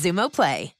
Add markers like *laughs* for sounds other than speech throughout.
Xumo Play.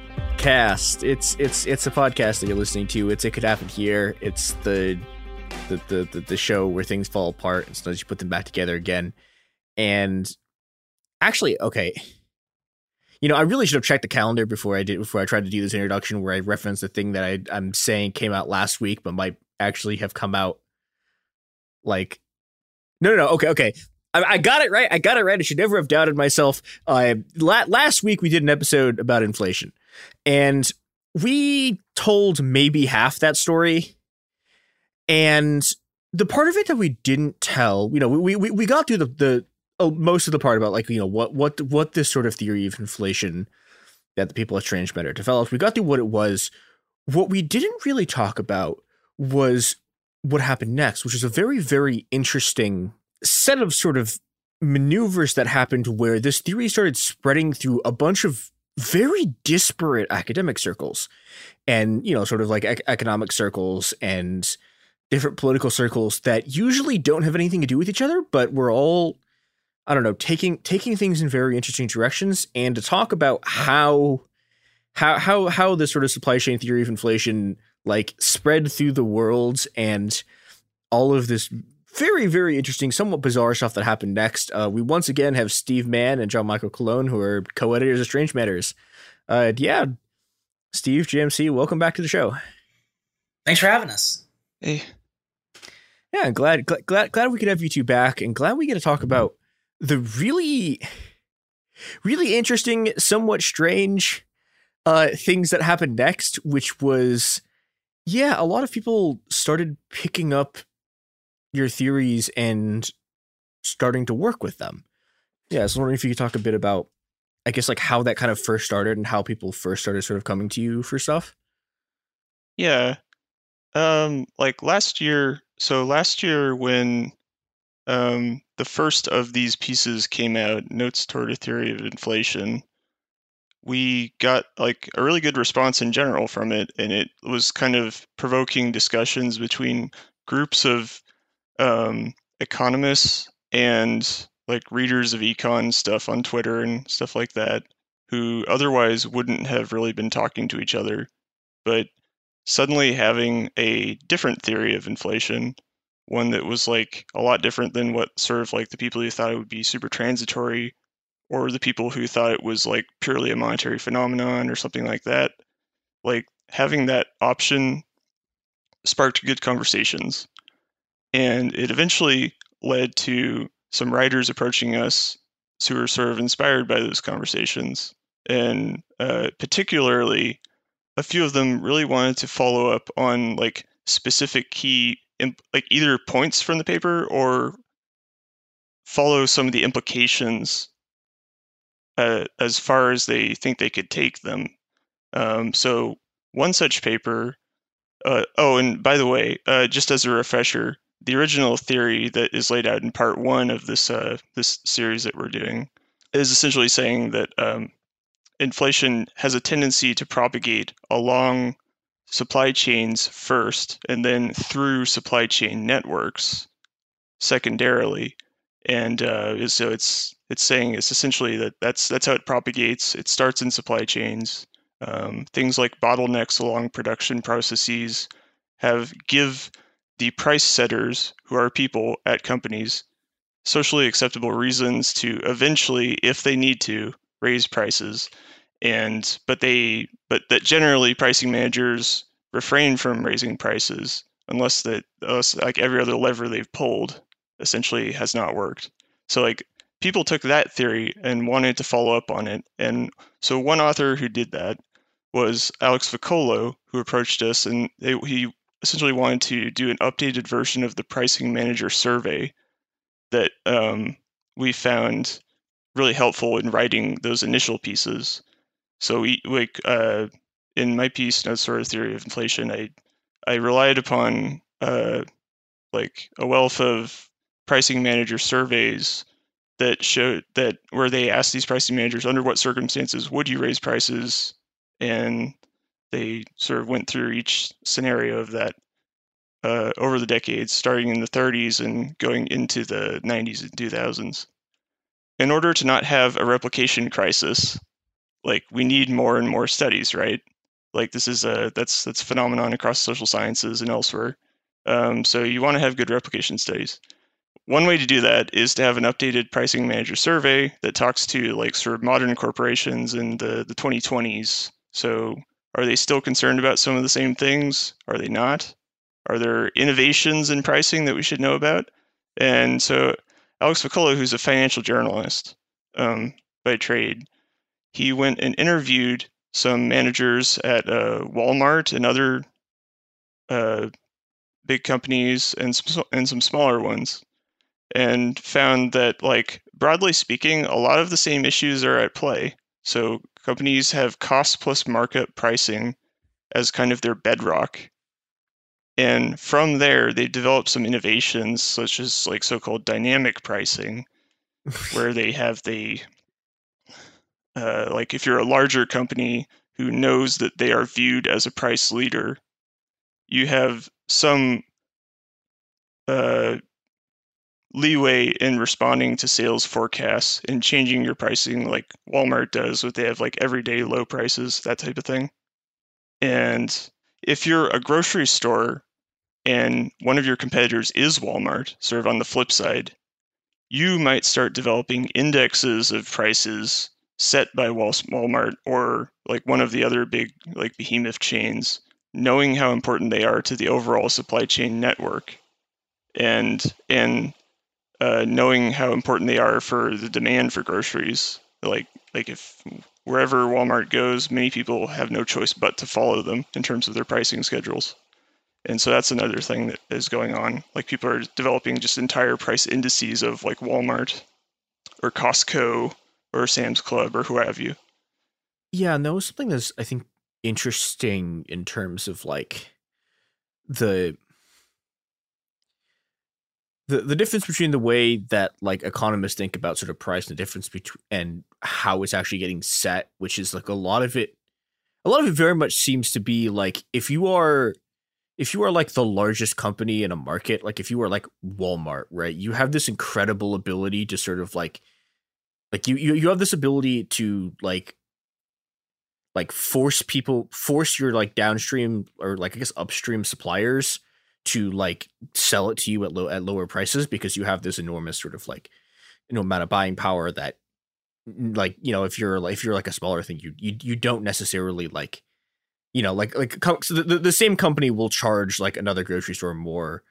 podcast. It's it's it's a podcast that you're listening to. It's it could happen here. It's the the the the, the show where things fall apart and sometimes you put them back together again. And actually, okay. You know, I really should have checked the calendar before I did before I tried to do this introduction where I referenced the thing that I I'm saying came out last week but might actually have come out like no no no okay okay I, I got it right I got it right I should never have doubted myself uh la- last week we did an episode about inflation and we told maybe half that story. And the part of it that we didn't tell, you know, we we, we got through the the oh, most of the part about like you know what what what this sort of theory of inflation that the people at Strange Matters developed. We got through what it was. What we didn't really talk about was what happened next, which is a very very interesting set of sort of maneuvers that happened where this theory started spreading through a bunch of very disparate academic circles and you know sort of like ec- economic circles and different political circles that usually don't have anything to do with each other but we're all i don't know taking taking things in very interesting directions and to talk about how how how how the sort of supply chain theory of inflation like spread through the world and all of this very, very interesting, somewhat bizarre stuff that happened next. Uh, we once again have Steve Mann and John Michael Colon, who are co-editors of Strange Matters. Uh, yeah, Steve, JMC, welcome back to the show. Thanks for having us. Hey. Yeah, glad, glad, glad, glad we could have you two back, and glad we get to talk about the really, really interesting, somewhat strange uh, things that happened next, which was, yeah, a lot of people started picking up your theories and starting to work with them. Yeah, I was wondering if you could talk a bit about, I guess, like how that kind of first started and how people first started sort of coming to you for stuff. Yeah. Um, like last year, so last year when um, the first of these pieces came out, Notes Toward a Theory of Inflation, we got like a really good response in general from it, and it was kind of provoking discussions between groups of um, economists and like readers of econ stuff on Twitter and stuff like that who otherwise wouldn't have really been talking to each other. But suddenly having a different theory of inflation, one that was like a lot different than what sort of like the people who thought it would be super transitory or the people who thought it was like purely a monetary phenomenon or something like that. Like having that option sparked good conversations. And it eventually led to some writers approaching us who were sort of inspired by those conversations and uh, particularly a few of them really wanted to follow up on like specific key imp- like either points from the paper or follow some of the implications uh, as far as they think they could take them. Um, so one such paper. Uh, oh, and by the way, uh, just as a refresher, the original theory that is laid out in part one of this uh, this series that we're doing is essentially saying that um, inflation has a tendency to propagate along supply chains first and then through supply chain networks secondarily. And uh, so it's it's saying it's essentially that that's that's how it propagates. It starts in supply chains. Um, things like bottlenecks along production processes have give the price setters who are people at companies socially acceptable reasons to eventually if they need to raise prices. And but they but that generally pricing managers refrain from raising prices unless that unless like every other lever they've pulled essentially has not worked. So like people took that theory and wanted to follow up on it. And so one author who did that was alex Vuocolo, who approached us and they, he essentially wanted to do an updated version of the pricing manager survey that um, we found really helpful in writing those initial pieces. So we like uh, in my piece, no sort of theory of inflation, I I relied upon uh, like a wealth of pricing manager surveys that showed that where they asked these pricing managers under what circumstances would you raise prices, and they sort of went through each scenario of that uh, over the decades, starting in the 30s and going into the 90s and 2000s. In order to not have a replication crisis, like we need more and more studies, right? Like this is a that's that's a phenomenon across social sciences and elsewhere. Um, so you want to have good replication studies. One way to do that is to have an updated pricing manager survey that talks to like sort of modern corporations in the, the 2020s. So are they still concerned about some of the same things? Are they not? Are there innovations in pricing that we should know about? And so Alex Vuocolo, who's a financial journalist um, by trade, he went and interviewed some managers at uh, Walmart and other uh, big companies and some, and some smaller ones, and found that, like broadly speaking, a lot of the same issues are at play. So companies have cost plus markup pricing as kind of their bedrock. And from there, they developed some innovations, such as like so-called dynamic pricing, *laughs* where they have the uh, like if you're a larger company who knows that they are viewed as a price leader, you have some uh, leeway in responding to sales forecasts and changing your pricing like Walmart does, with they have like everyday low prices, that type of thing. And if you're a grocery store and one of your competitors is Walmart, sort of on the flip side, you might start developing indexes of prices set by Walmart or like one of the other big like behemoth chains, knowing how important they are to the overall supply chain network, and and uh, knowing how important they are for the demand for groceries. Like like if wherever Walmart goes, many people have no choice but to follow them in terms of their pricing schedules. And so that's another thing that is going on. Like people are developing just entire price indices of like Walmart or Costco or Sam's Club or who have you. Yeah, and that was something that's I think interesting in terms of like the the the difference between the way that like economists think about sort of price and the difference between and how it's actually getting set, which is like a lot of it a lot of it very much seems to be like if you are if you are like the largest company in a market, like if you are like Walmart, right? You have this incredible ability to sort of like like you, you you have this ability to like like force people force your like downstream or like I guess upstream suppliers to like sell it to you at low at lower prices because you have this enormous sort of like you know amount of buying power that like you know if you're like if you're like a smaller thing you you you don't necessarily like you know like like so the, the same company will charge like another grocery store more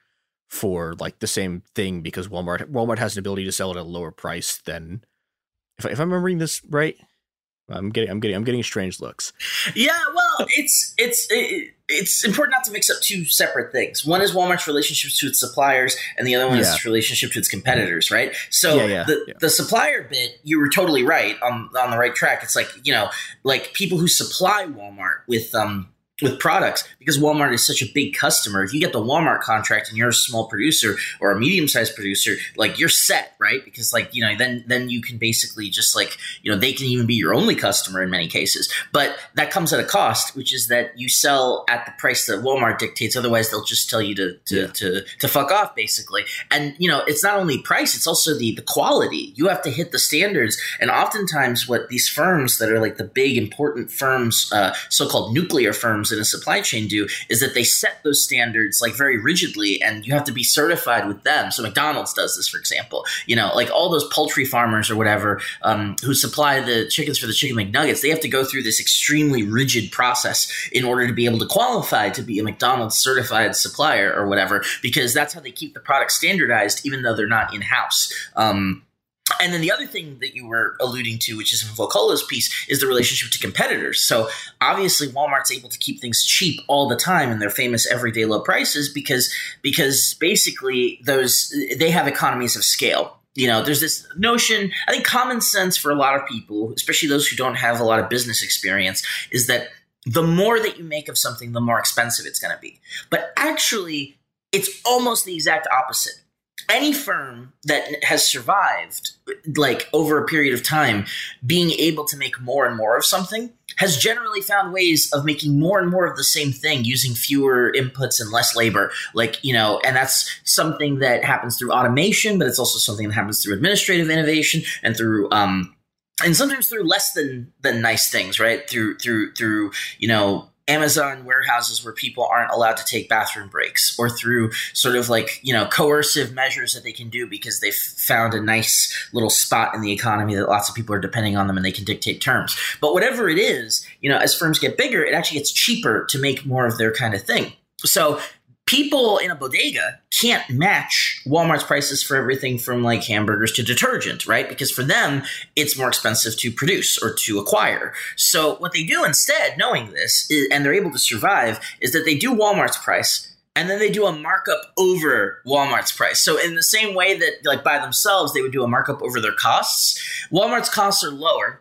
for like the same thing because Walmart Walmart has an ability to sell it at a lower price than if, if I'm remembering this right. I'm getting, I'm getting, I'm getting strange looks. Yeah, well, it's it's it, it's important not to mix up two separate things. One is Walmart's relationship to its suppliers, and the other one yeah. is its relationship to its competitors, right? So yeah, yeah, the the supplier bit, you were totally right on on the right track. It's like you know, like people who supply Walmart with um with products because Walmart is such a big customer. If you get the Walmart contract and you're a small producer or a medium sized producer, like you're set, right? Because like you know, then then you can basically just like you know they can even be your only customer in many cases. But that comes at a cost, which is that you sell at the price that Walmart dictates. Otherwise, they'll just tell you to to yeah. to, to fuck off, basically. And you know, it's not only price; it's also the the quality. You have to hit the standards. And oftentimes, what these firms that are like the big important firms, uh, so called nuclear firms in a supply chain do is that they set those standards like very rigidly and you have to be certified with them. So McDonald's does this, for example. You know, like all those poultry farmers or whatever um, who supply the chickens for the chicken McNuggets, they have to go through this extremely rigid process in order to be able to qualify to be a McDonald's certified supplier or whatever, because that's how they keep the product standardized, even though they're not in house. Um, and then the other thing that you were alluding to, which is in Vuocolo's piece, is the relationship to competitors. So obviously, Walmart's able to keep things cheap all the time and their famous everyday low prices because because basically those they have economies of scale. You know, there's this notion. I think common sense for a lot of people, especially those who don't have a lot of business experience, is that the more that you make of something, the more expensive it's going to be. But actually, it's almost the exact opposite any firm that has survived like over a period of time being able to make more and more of something has generally found ways of making more and more of the same thing using fewer inputs and less labor. Like you know and that's something that happens through automation but it's also something that happens through administrative innovation and through um and sometimes through less than than nice things right? Through through through you know Amazon warehouses where people aren't allowed to take bathroom breaks or through sort of like, you know, coercive measures that they can do because they've found a nice little spot in the economy that lots of people are depending on them and they can dictate terms. But whatever it is, you know, as firms get bigger, it actually gets cheaper to make more of their kind of thing. So people in a bodega can't match Walmart's prices for everything from like hamburgers to detergent, right? Because for them, it's more expensive to produce or to acquire. So what they do instead, knowing this, is, and they're able to survive, is that they do Walmart's price and then they do a markup over Walmart's price. So in the same way that like by themselves they would do a markup over their costs, Walmart's costs are lower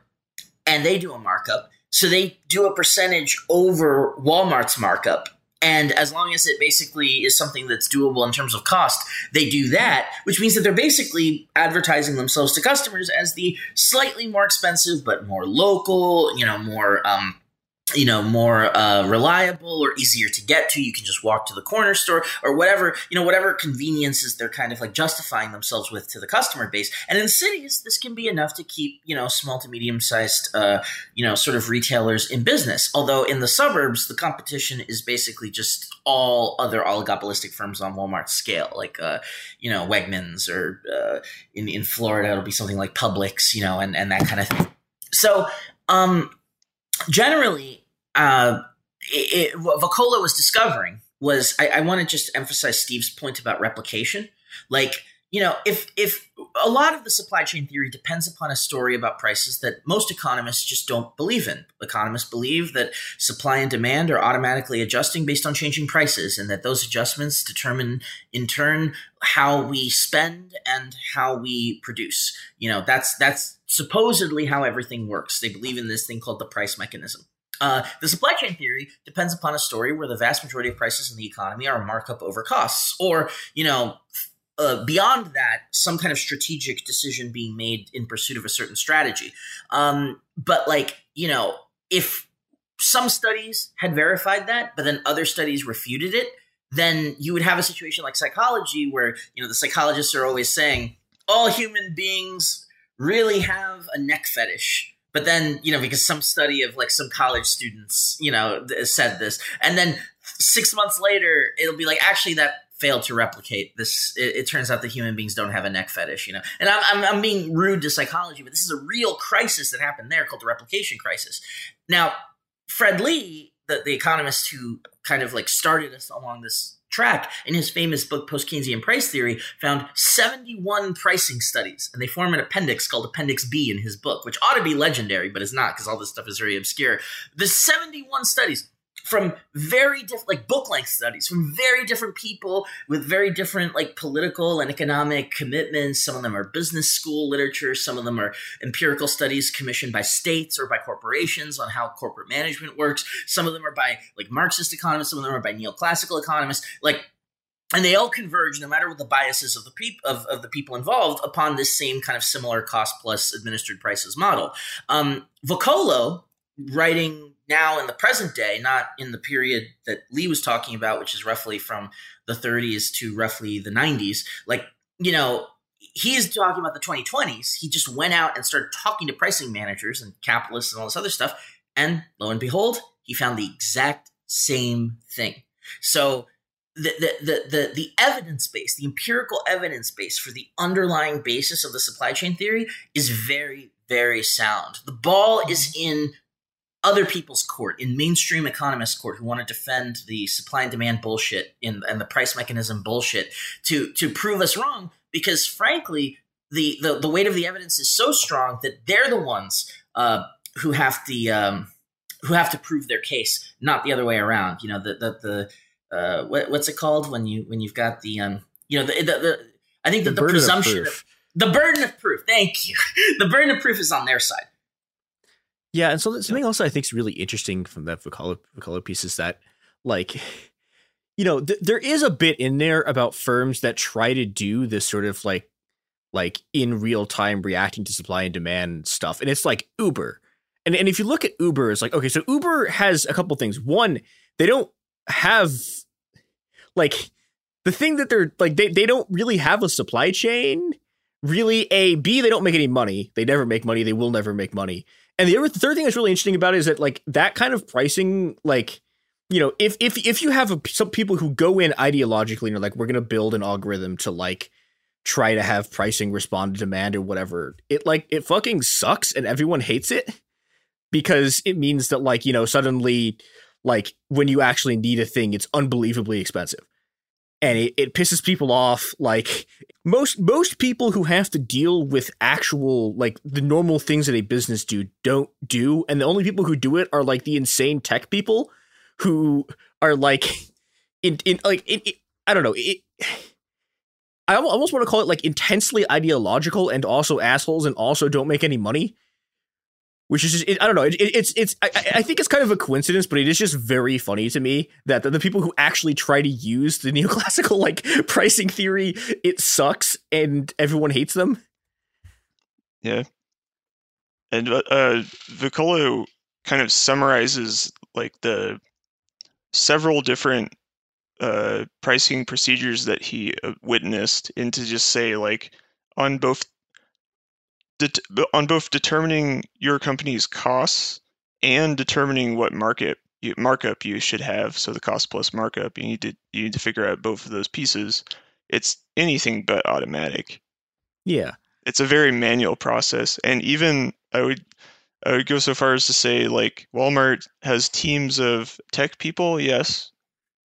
and they do a markup. So they do a percentage over Walmart's markup and as long as it basically is something that's doable in terms of cost, they do that, which means that they're basically advertising themselves to customers as the slightly more expensive but more local, you know, more um, you know more uh, reliable or easier to get to. You can just walk to the corner store or whatever you know whatever conveniences they're kind of like justifying themselves with to the customer base. And in cities this can be enough to keep you know small to medium sized uh, you know sort of retailers in business. Although in the suburbs the competition is basically just all other oligopolistic firms on walmart's scale like uh, you know wegmans or uh, in, in florida it'll be something like publix you know and, and that kind of thing. So um generally uh, it, it, what Vuocolo was discovering was I, I want to just emphasize Steve's point about replication. Like, you know, if if a lot of the supply chain theory depends upon a story about prices that most economists just don't believe in. Economists believe that supply and demand are automatically adjusting based on changing prices, and that those adjustments determine, in turn, how we spend and how we produce. You know, that's that's supposedly how everything works. They believe in this thing called the price mechanism. Uh, the supply chain theory depends upon a story where the vast majority of prices in the economy are markup over costs, or you know, uh, beyond that, some kind of strategic decision being made in pursuit of a certain strategy. Um, but like you know, if some studies had verified that, but then other studies refuted it, then you would have a situation like psychology, where you know the psychologists are always saying all human beings really have a neck fetish but then, you know, because some study of like some college students, you know, said this, and then six months later, it'll be like, actually, that failed to replicate this. It, it turns out that human beings don't have a neck fetish, you know. And I'm, I'm, I'm being rude to psychology, but this is a real crisis that happened there called the replication crisis. Now, Fred Lee, the, the economist who kind of like started us along this Track, in his famous book Post Keynesian Price Theory, found 71 pricing studies, and they form an appendix called Appendix B in his book, which ought to be legendary, but it's not because all this stuff is very obscure. The 71 studies from very different like book length studies from very different people with very different like political and economic commitments. Some of them are business school literature. Some of them are empirical studies commissioned by states or by corporations on how corporate management works. Some of them are by like marxist economists. Some of them are by neoclassical economists. Like and they all converge no matter what the biases of the pe- of, of the people involved upon this same kind of similar cost plus administered prices model. Um, Vuocolo writing now in the present day, not in the period that Lee was talking about, which is roughly from the 30s to roughly the 90s, like, you know, he's talking about the 2020s. He just went out and started talking to pricing managers and capitalists and all this other stuff. And lo and behold, he found the exact same thing. So the, the, the, the, the evidence base, the empirical evidence base for the underlying basis of the supply chain theory is very, very sound. The ball is in other people's court, in mainstream economists' court, who want to defend the supply and demand bullshit in, and the price mechanism bullshit to to prove us wrong. Because frankly, the the, the weight of the evidence is so strong that they're the ones uh, who have the um, who have to prove their case, not the other way around. You know, the the, the uh, what, what's it called when you when you've got the um, you know the the, the I think that the, the presumption of, of the burden of proof. Thank you. *laughs* the burden of proof is on their side. Yeah, and so something else I think is really interesting from that Vuocolo piece is that, like, *laughs* you know, th- there is a bit in there about firms that try to do this sort of like, like in real time reacting to supply and demand stuff, and it's like Uber, and and if you look at Uber, it's like okay, so Uber has a couple things. One, they don't have like the thing that they're like they they don't really have a supply chain really a b they don't make any money. They never make money. They will never make money and the other the third thing that's really interesting about it is that like that kind of pricing, like you know, if if if you have a, some people who go in ideologically and are like, we're gonna build an algorithm to like try to have pricing respond to demand or whatever, it like it fucking sucks and everyone hates it because it means that like you know suddenly like when you actually need a thing, it's unbelievably expensive and it, it pisses people off like most most people who have to deal with actual like the normal things that a business do don't do and the only people who do it are like the insane tech people who are like in in like it, it, i don't know it, i almost want to call it like intensely ideological and also assholes and also don't make any money which is just it, I don't know. It, it, it's it's I, I, think it's kind of a coincidence, but it is just very funny to me that the, the, people who actually try to use the *laughs* neoclassical like pricing theory it sucks and everyone hates them. Yeah, and uh, uh Vuocolo kind of summarizes like the several different uh, pricing procedures that he uh, witnessed into just say like on both det- on both determining your company's costs and determining what market you, markup you should have. So the cost plus markup, you need to you need to figure out both of those pieces. It's anything but automatic. Yeah, it's a very manual process, and even I would I would go so far as to say like Walmart has teams of tech people, yes,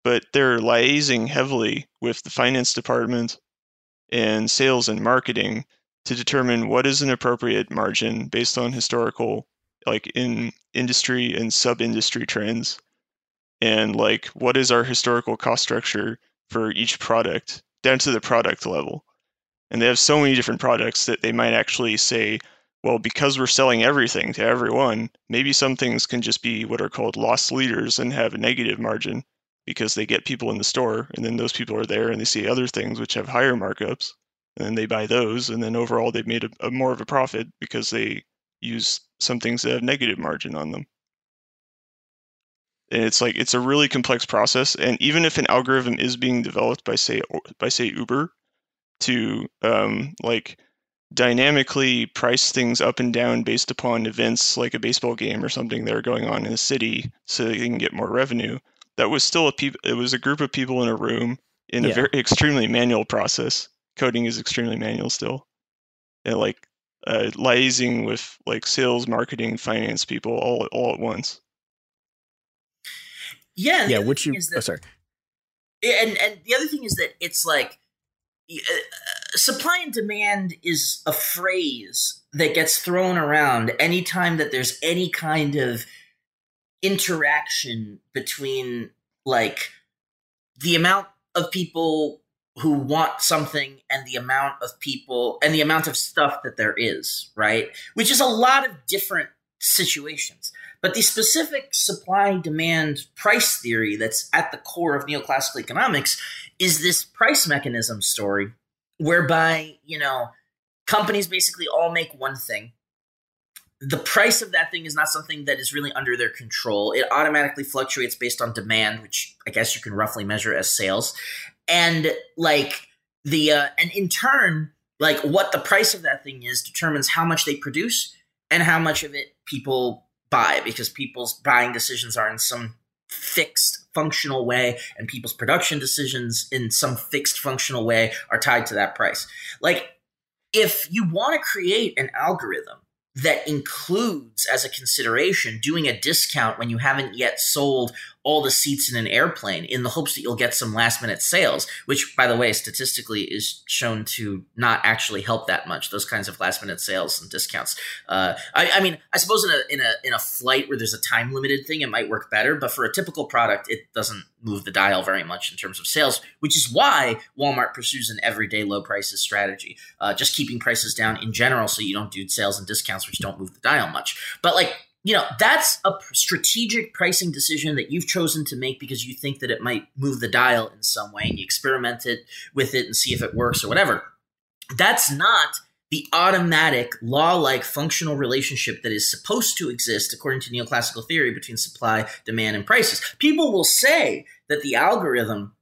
but they're liaising heavily with the finance department and sales and marketing to determine what is an appropriate margin based on historical like in industry and sub-industry trends. And like what is our historical cost structure for each product down to the product level? And they have so many different products that they might actually say well because we're selling everything to everyone maybe some things can just be what are called loss leaders and have a negative margin because they get people in the store and then those people are there and they see other things which have higher markups and then they buy those, and then overall they've made a, a more of a profit because they use some things that have negative margin on them. And it's like it's a really complex process, and even if an algorithm is being developed by say by say Uber to um, like dynamically price things up and down based upon events like a baseball game or something that are going on in a city so they can get more revenue that was still a pe- it was a group of people in a room in yeah. a very extremely manual process coding is extremely manual still. And like uh, liaising with like sales marketing finance people all all at once. Yeah yeah which you oh, sorry. And and the other thing is that it's like uh, supply and demand is a phrase that gets thrown around anytime that there's any kind of interaction between like the amount of people who want something and the amount of people and the amount of stuff that there is, right? Which is a lot of different situations. But the specific supply demand price theory that's at the core of neoclassical economics is this price mechanism story whereby, you know, companies basically all make one thing. The price of that thing is not something that is really under their control. It automatically fluctuates based on demand, which I guess you can roughly measure as sales. And like the uh, and in turn, like what the price of that thing is determines how much they produce and how much of it people buy because people's buying decisions are in some fixed functional way and people's production decisions in some fixed functional way are tied to that price. Like if you want to create an algorithm that includes as a consideration doing a discount when you haven't yet sold all the seats in an airplane in the hopes that you'll get some last minute sales, which, by the way, statistically is shown to not actually help that much. Those kinds of last minute sales and discounts. Uh, I, I, mean, I suppose in a in a in a flight where there's a time limited thing, it might work better. But for a typical product, it doesn't move the dial very much in terms of sales, which is why Walmart pursues an everyday low prices strategy, uh, just keeping prices down in general, so you don't do sales and discounts, which don't move the dial much. But like you know that's a strategic pricing decision that you've chosen to make because you think that it might move the dial in some way and you experiment it with it and see if it works or whatever that's not the automatic law-like functional relationship that is supposed to exist according to neoclassical theory between supply demand and prices people will say that the algorithm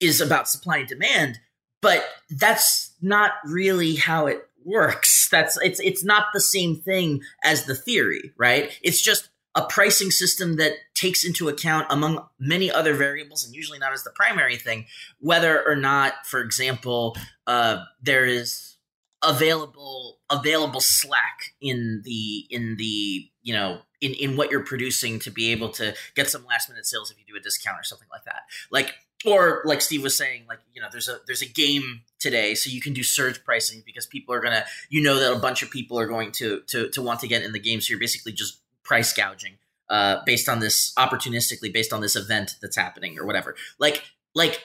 is about supply and demand but that's not really how it works. That's it's it's not the same thing as the theory, right? It's just a pricing system that takes into account among many other variables and usually not as the primary thing whether or not for example uh, there is available available slack in the in the you know in in what you're producing to be able to get some last minute sales if you do a discount or something like that like or like Steve was saying, like you know, there's a there's a game today, so you can do surge pricing because people are gonna, you know, that a bunch of people are going to to to want to get in the game, so you're basically just price gouging uh, based on this opportunistically based on this event that's happening or whatever. Like like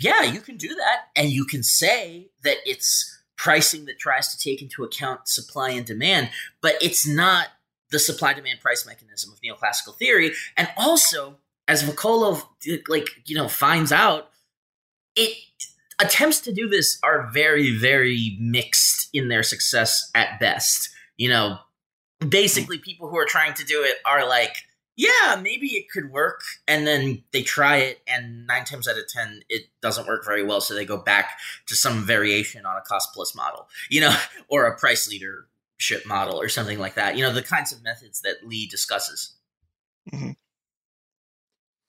yeah, you can do that, and you can say that it's pricing that tries to take into account supply and demand, but it's not the supply demand price mechanism of neoclassical theory, and also as Vokolov like you know finds out, it attempts to do this are very very mixed in their success at best. You know, basically people who are trying to do it are like, yeah, maybe it could work, and then they try it, and nine times out of ten it doesn't work very well, so they go back to some variation on a cost plus model, you know, *laughs* or a price leadership model or something like that. You know, the kinds of methods that Lee discusses. Mm-hmm.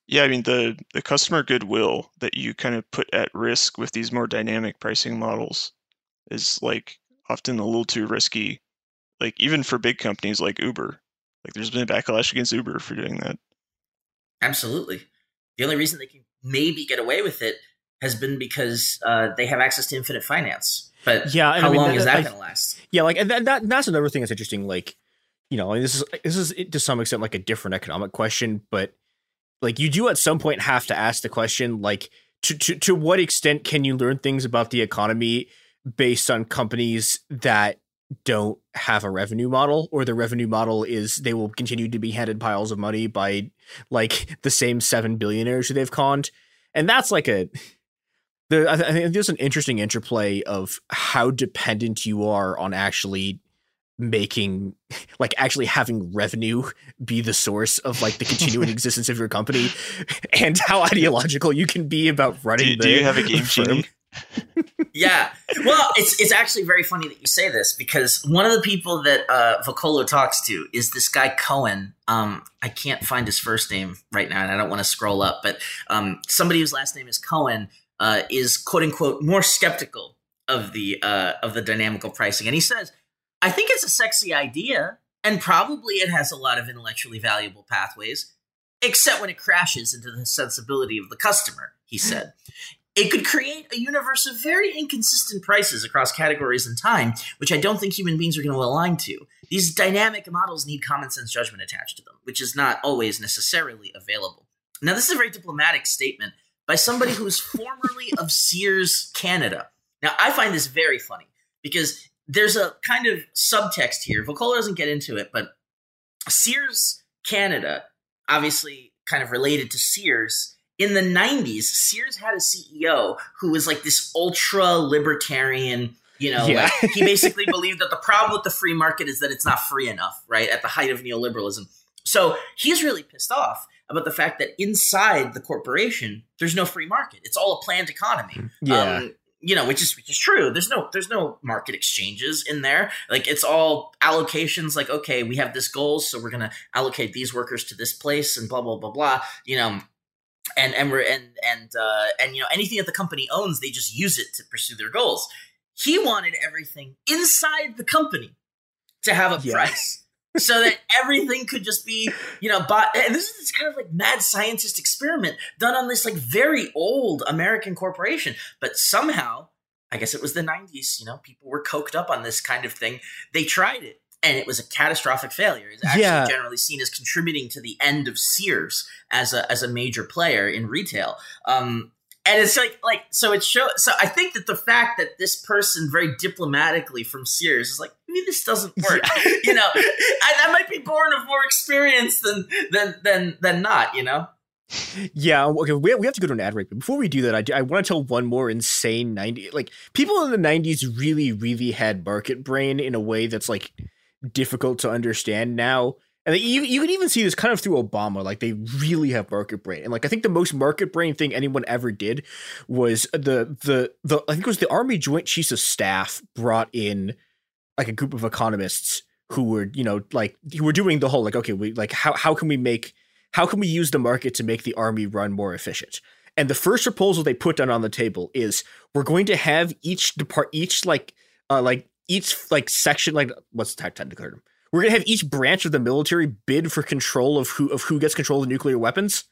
Yeah, I mean the the customer goodwill that you kind of put at risk with these more dynamic pricing models is like often a little too risky. Like even for big companies like Uber, like there's been a backlash against Uber for doing that. Absolutely. The only reason they can maybe get away with it has been because uh, they have access to infinite finance. But yeah, how I mean, long that, is that going to last? Yeah, like and that, that that's another thing that's interesting. Like, you know, this is this is to some extent like a different economic question, but like you do at some point have to ask the question like to, to, to what extent can you learn things about the economy based on companies that don't have a revenue model or the revenue model is they will continue to be handed piles of money by like the same seven billionaires who they've conned. And that's like a the, I think there's an interesting interplay of how dependent you are on actually making *laughs* like actually having revenue be the source of like the continuing *laughs* existence of your company and how ideological you can be about running do, the, do you have a game firm yeah well it's it's actually very funny that you say this because one of the people that uh Vuocolo talks to is this guy Cohen um I can't find his first name right now and I don't want to scroll up but um somebody whose last name is Cohen uh is quote unquote more skeptical of the uh of the dynamical pricing and he says I think it's a sexy idea, and probably it has a lot of intellectually valuable pathways. except when it crashes into the sensibility of the customer, he said. It could create a universe of very inconsistent prices across categories and time, which I don't think human beings are going to align to. These dynamic models need common sense judgment attached to them, which is not always necessarily available. Now, this is a very diplomatic statement by somebody who's formerly of Sears Canada. Now, I find this very funny because there's a kind of subtext here. Vocola doesn't get into it, but Sears Canada, obviously kind of related to Sears, in the 90s, Sears had a CEO who was like this ultra libertarian, you know, yeah. like he *laughs* basically believed that the problem with the free market is that it's not free enough, right? At the height of neoliberalism. So he's really pissed off about the fact that inside the corporation, there's no free market. It's all a planned economy. Yeah. Um, you know, which is which is true. There's no there's no market exchanges in there. Like it's all allocations. Like okay, we have this goal, so we're gonna allocate these workers to this place, and blah blah blah blah. You know, and and we're and and uh, and you know anything that the company owns, they just use it to pursue their goals. He wanted everything inside the company to have a yeah. price. so that *laughs* everything could just be, you know, bought. And this is this kind of like mad scientist experiment done on this like very old American corporation. But somehow, I guess it was the 90s, you know, people were coked up on this kind of thing. They tried it and it was a catastrophic failure. It's actually yeah. generally seen as contributing to the end of Sears as a as a major player in retail. Um, and it's like like so it shows. So I think that the fact that this person very diplomatically from Sears is like maybe this doesn't work. Yeah. you know, I, I might be born of more experience than than than than not. You know. Yeah, okay, we have, we have to go to an ad break. But before we do that, I, do, I want to tell one more insane 90 like people in the 90s really really had market brain in a way that's like difficult to understand now. And you you can even see this kind of through Obama. Like they really have market brain, and like I think the most market brain thing anyone ever did was the the the I think it was the Army Joint Chiefs of Staff brought in like a group of economists who were you know like who were doing the whole like okay we like how how can we make how can we use the market to make the army run more efficient and the first proposal they put down on the table is we're going to have each depart each like uh like each like section like what's the technical term? We're gonna have each branch of the military bid for control of who of who gets control of nuclear weapons.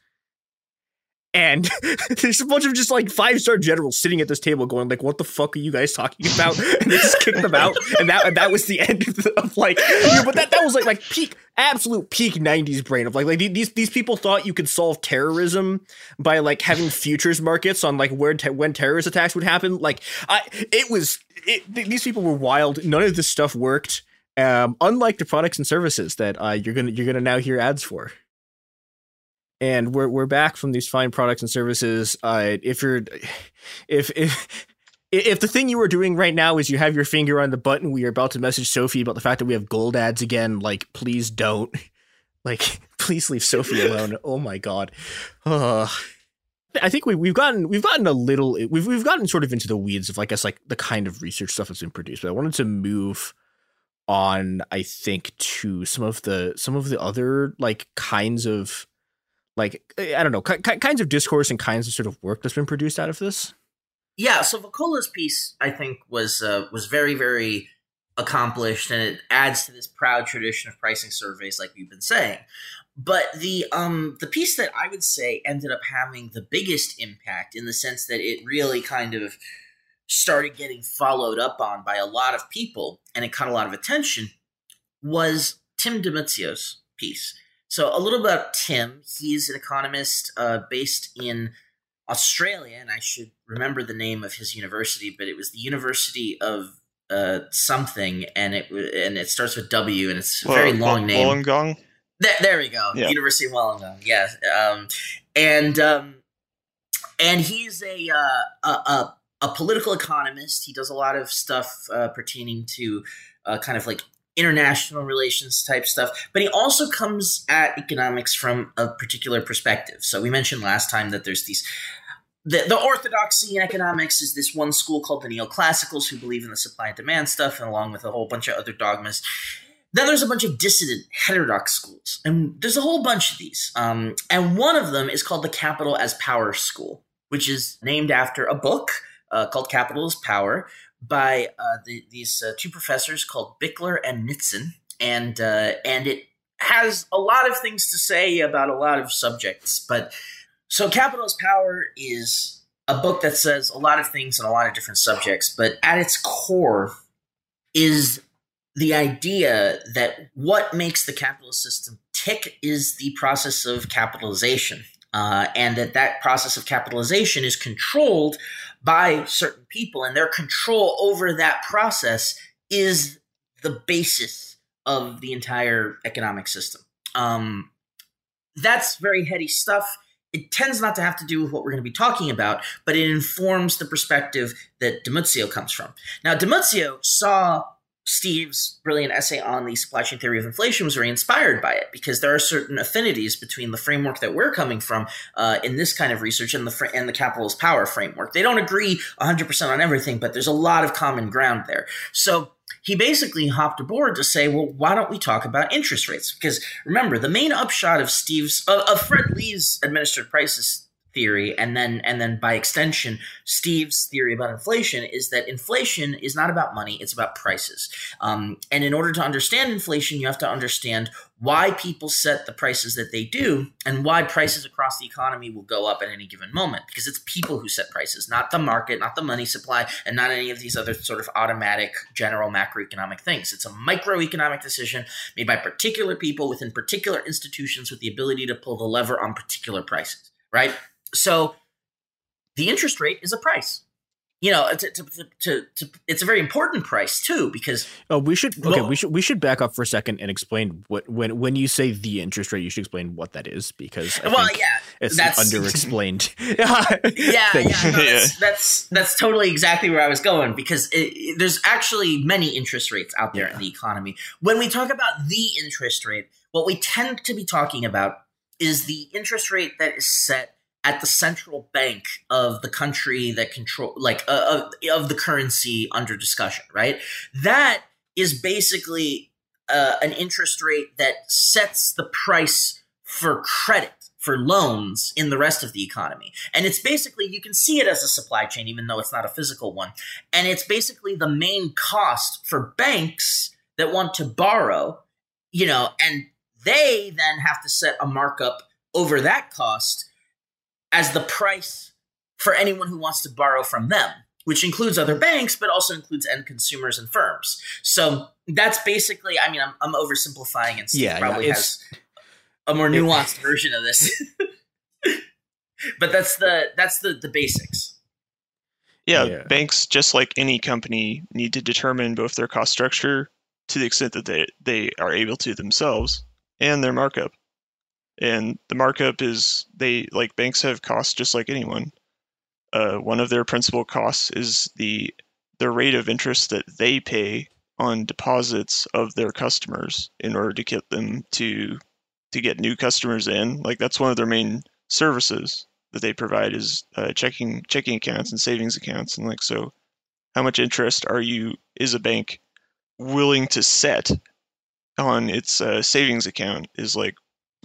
And *laughs* there's a bunch of just like five star generals sitting at this table going like, "What the fuck are you guys talking about?" *laughs* And they just kicked them out, and that and that was the *laughs* end of, the, of like. You know, but that that was like like peak absolute peak '90s brain of like like these these people thought you could solve terrorism by like having futures markets on like where te- when terrorist attacks would happen. Like I, it was it, these people were wild. None of this stuff worked. Um, unlike the products and services that uh, you're gonna you're gonna now hear ads for and we're we're back from these fine products and services. Uh, if you're, if if if the thing you are doing right now is you have your finger on the button, we are about to message Sophie about the fact that we have gold ads again. Like, please don't. *laughs* Like, *laughs* please leave Sophie alone. *laughs* Oh my god. Uh, I think we we've gotten we've gotten a little we've we've gotten sort of into the weeds of like I guess like the kind of research stuff that's been produced. But I wanted to move on. I think to some of the some of the other like kinds of like I don't know, kinds of discourse and kinds of sort of work that's been produced out of this. Yeah, so Vokola's piece, I think, was uh, was very very accomplished, and it adds to this proud tradition of pricing surveys, like we've been saying. But the um the piece that I would say ended up having the biggest impact in the sense that it really kind of started getting followed up on by a lot of people, and it caught a lot of attention, was Tim Di Muzio's piece. So a little about Tim. He's an economist uh, based in Australia, and I should remember the name of his university, but it was the University of uh, something, and it and it starts with W, and it's a very long name. Wollongong. There, there we go. Yeah. University of Wollongong. Yeah, um, and um, and he's a, uh, a, a a political economist. He does a lot of stuff uh, pertaining to uh, kind of like international relations type stuff, but he also comes at economics from a particular perspective. So we mentioned last time that there's these the, the orthodoxy in economics is this one school called the neoclassicals who believe in the supply and demand stuff and along with a whole bunch of other dogmas then there's a bunch of dissident heterodox schools and there's a whole bunch of these um, and one of them is called the capital as power school which is named after a book uh, called capital as power by uh, the, these uh, two professors called Bichler and Nitzan, and uh, and it has a lot of things to say about a lot of subjects. But so Capital is Power is a book that says a lot of things on a lot of different subjects, but at its core is the idea that what makes the capitalist system tick is the process of capitalization. Uh, and that that process of capitalization is controlled by certain people, and their control over that process is the basis of the entire economic system. Um, that's very heady stuff. It tends not to have to do with what we're going to be talking about, but it informs the perspective that Di Muzio comes from. Now, Di Muzio saw Steve's brilliant essay on the supply chain theory of inflation was very inspired by it because there are certain affinities between the framework that we're coming from uh, in this kind of research and the fr- and the capitalist power framework. They don't agree 100% on everything, but there's a lot of common ground there. So he basically hopped aboard to say, well, why don't we talk about interest rates? Because remember, the main upshot of Steve's of, of Fred Lee's administered prices theory and then and then by extension steve's theory about inflation is that inflation is not about money it's about prices. Um, and in order to understand inflation you have to understand why people set the prices that they do and why prices across the economy will go up at any given moment because it's people who set prices not the market not the money supply and not any of these other sort of automatic general macroeconomic things. It's a microeconomic decision made by particular people within particular institutions with the ability to pull the lever on particular prices right so the interest rate is a price. You know, to, to, to, to, it's a very important price too because oh, we should okay, well, we should we should back up for a second and explain what when when you say the interest rate, you should explain what that is because I well, yeah, it's that's underexplained. *laughs* *laughs* yeah, yeah, yeah, no, that's, *laughs* that's, that's totally exactly where I was going because it, it, there's actually many interest rates out there yeah. in the economy. When we talk about the interest rate, what we tend to be talking about is the interest rate that is set at the central bank of the country that control like uh, of, of the currency under discussion right? That is basically uh, an interest rate that sets the price for credit for loans in the rest of the economy. And it's basically you can see it as a supply chain even though it's not a physical one. And it's basically the main cost for banks that want to borrow you know and they then have to set a markup over that cost as the price for anyone who wants to borrow from them, which includes other banks, but also includes end consumers and firms. So that's basically, I mean, I'm, I'm oversimplifying and Steve yeah, probably yeah, has a more nuanced version of this. *laughs* but that's the that's the the basics. Yeah, yeah, banks just like any company need to determine both their cost structure to the extent that they they are able to themselves and their markup and the markup is they like banks have costs just like anyone. Uh, one of their principal costs is the the rate of interest that they pay on deposits of their customers in order to get them to to get new customers in. Like that's one of their main services that they provide is uh, checking checking accounts and savings accounts. And like so, how much interest are you is a bank willing to set on its uh, savings account is like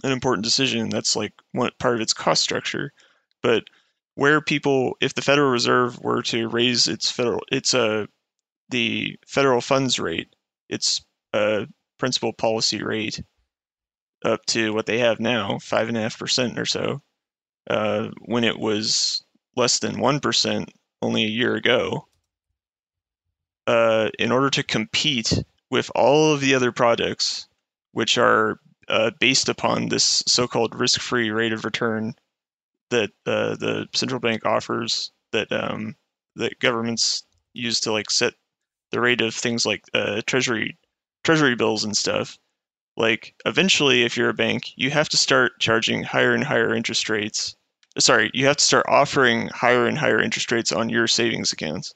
an important decision. That's like one part of its cost structure. But where people, if the Federal Reserve were to raise its federal, its uh, the federal funds rate, its uh, principal policy rate, up to what they have now, five and a half percent or so, uh, when it was less than one percent only a year ago. Uh, in order to compete with all of the other products, which are uh, based upon this so-called risk-free rate of return that uh, the central bank offers that um, that governments use to like set the rate of things like uh, treasury treasury bills and stuff. Like eventually, if you're a bank, you have to start charging higher and higher interest rates. Sorry, you have to start offering higher and higher interest rates on your savings accounts.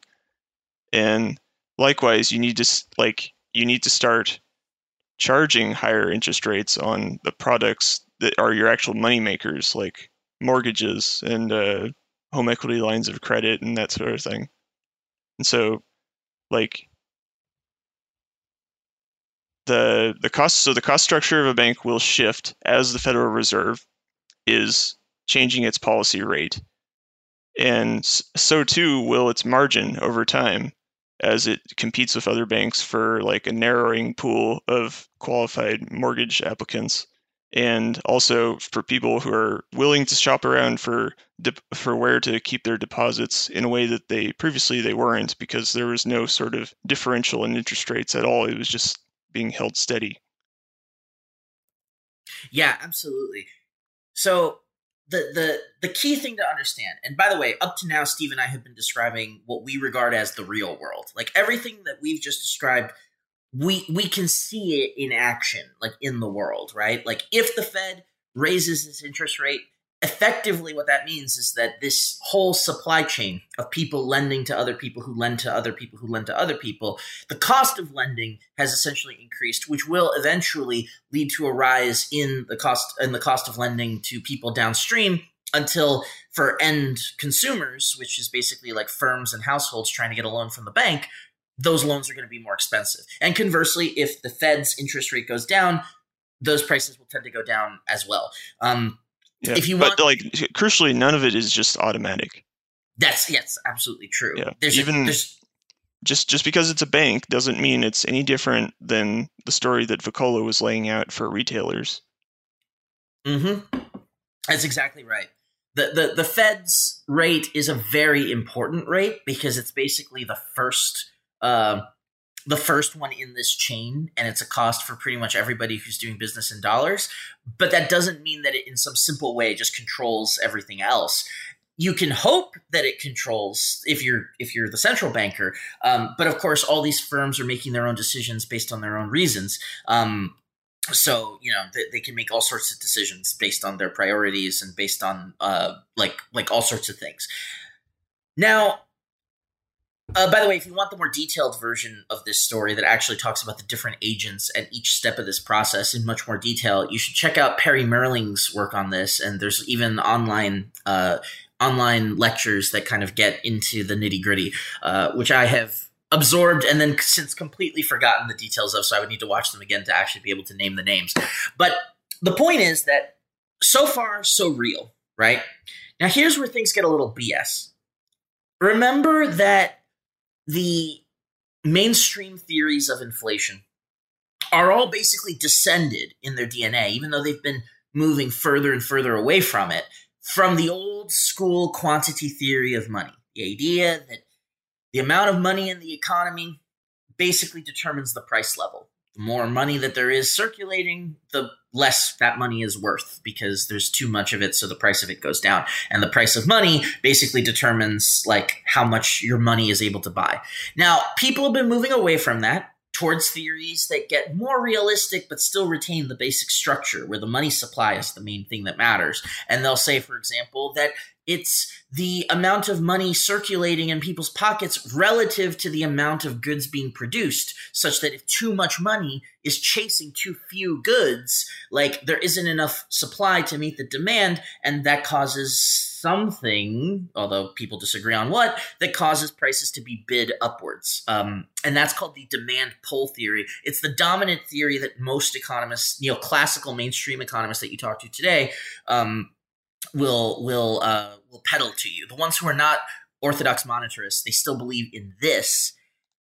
And likewise, you need to like you need to start charging higher interest rates on the products that are your actual money makers, like mortgages and uh, home equity lines of credit and that sort of thing. And so, like the the cost, so the cost structure of a bank will shift as the Federal Reserve is changing its policy rate, and so too will its margin over time as it competes with other banks for like a narrowing pool of qualified mortgage applicants. And also for people who are willing to shop around for for where to keep their deposits in a way that they previously they weren't because there was no sort of differential in interest rates at all. It was just being held steady. Yeah absolutely. So the the the key thing to understand and by the way up to now steve and i have been describing what we regard as the real world. Like everything that we've just described we we can see it in action like in the world right? Like if the fed raises its interest rate effectively what that means is that this whole supply chain of people lending to other people who lend to other people who lend to other people the cost of lending has essentially increased which will eventually lead to a rise in the cost in the cost of lending to people downstream until for end consumers which is basically like firms and households trying to get a loan from the bank those loans are going to be more expensive. And conversely if the fed's interest rate goes down those prices will tend to go down as well. Um, yeah, if you want, but like crucially, none of it is just automatic. That's yes, absolutely true. Yeah, there's even a, there's, just just because it's a bank doesn't mean it's any different than the story that Vuocolo was laying out for retailers. Mm-hmm. That's exactly right. The, the the Fed's rate is a very important rate because it's basically the first uh, the first one in this chain and it's a cost for pretty much everybody who's doing business in dollars but that doesn't mean that it in some simple way just controls everything else. You can hope that it controls if you're if you're the central banker um, but of course all these firms are making their own decisions based on their own reasons. Um, so you know they, they, can make all sorts of decisions based on their priorities and based on uh, like like all sorts of things. Now uh, by the way, if you want the more detailed version of this story that actually talks about the different agents at each step of this process in much more detail, you should check out Perry Mehrling's work on this. And there's even online uh, online lectures that kind of get into the nitty gritty, uh, which I have absorbed and then since completely forgotten the details of. So I would need to watch them again to actually be able to name the names. But the point is that so far, so real, right? Now, here's where things get a little BS. Remember that the mainstream theories of inflation are all basically descended in their DNA, even though they've been moving further and further away from it, from the old school quantity theory of money. The idea that the amount of money in the economy basically determines the price level the more money that there is circulating, the less that money is worth because there's too much of it, so the price of it goes down. And the price of money basically determines like how much your money is able to buy. Now, people have been moving away from that towards theories that get more realistic but still retain the basic structure where the money supply is the main thing that matters. And they'll say, for example, that it's the amount of money circulating in people's pockets relative to the amount of goods being produced, such that if too much money is chasing too few goods, like there isn't enough supply to meet the demand, and that causes something, although people disagree on what, that causes prices to be bid upwards. Um, and that's called the demand pull theory. It's the dominant theory that most economists, you know, classical mainstream economists that you talk to today, um, will will uh, will peddle to you. The ones who are not orthodox monetarists, they still believe in this,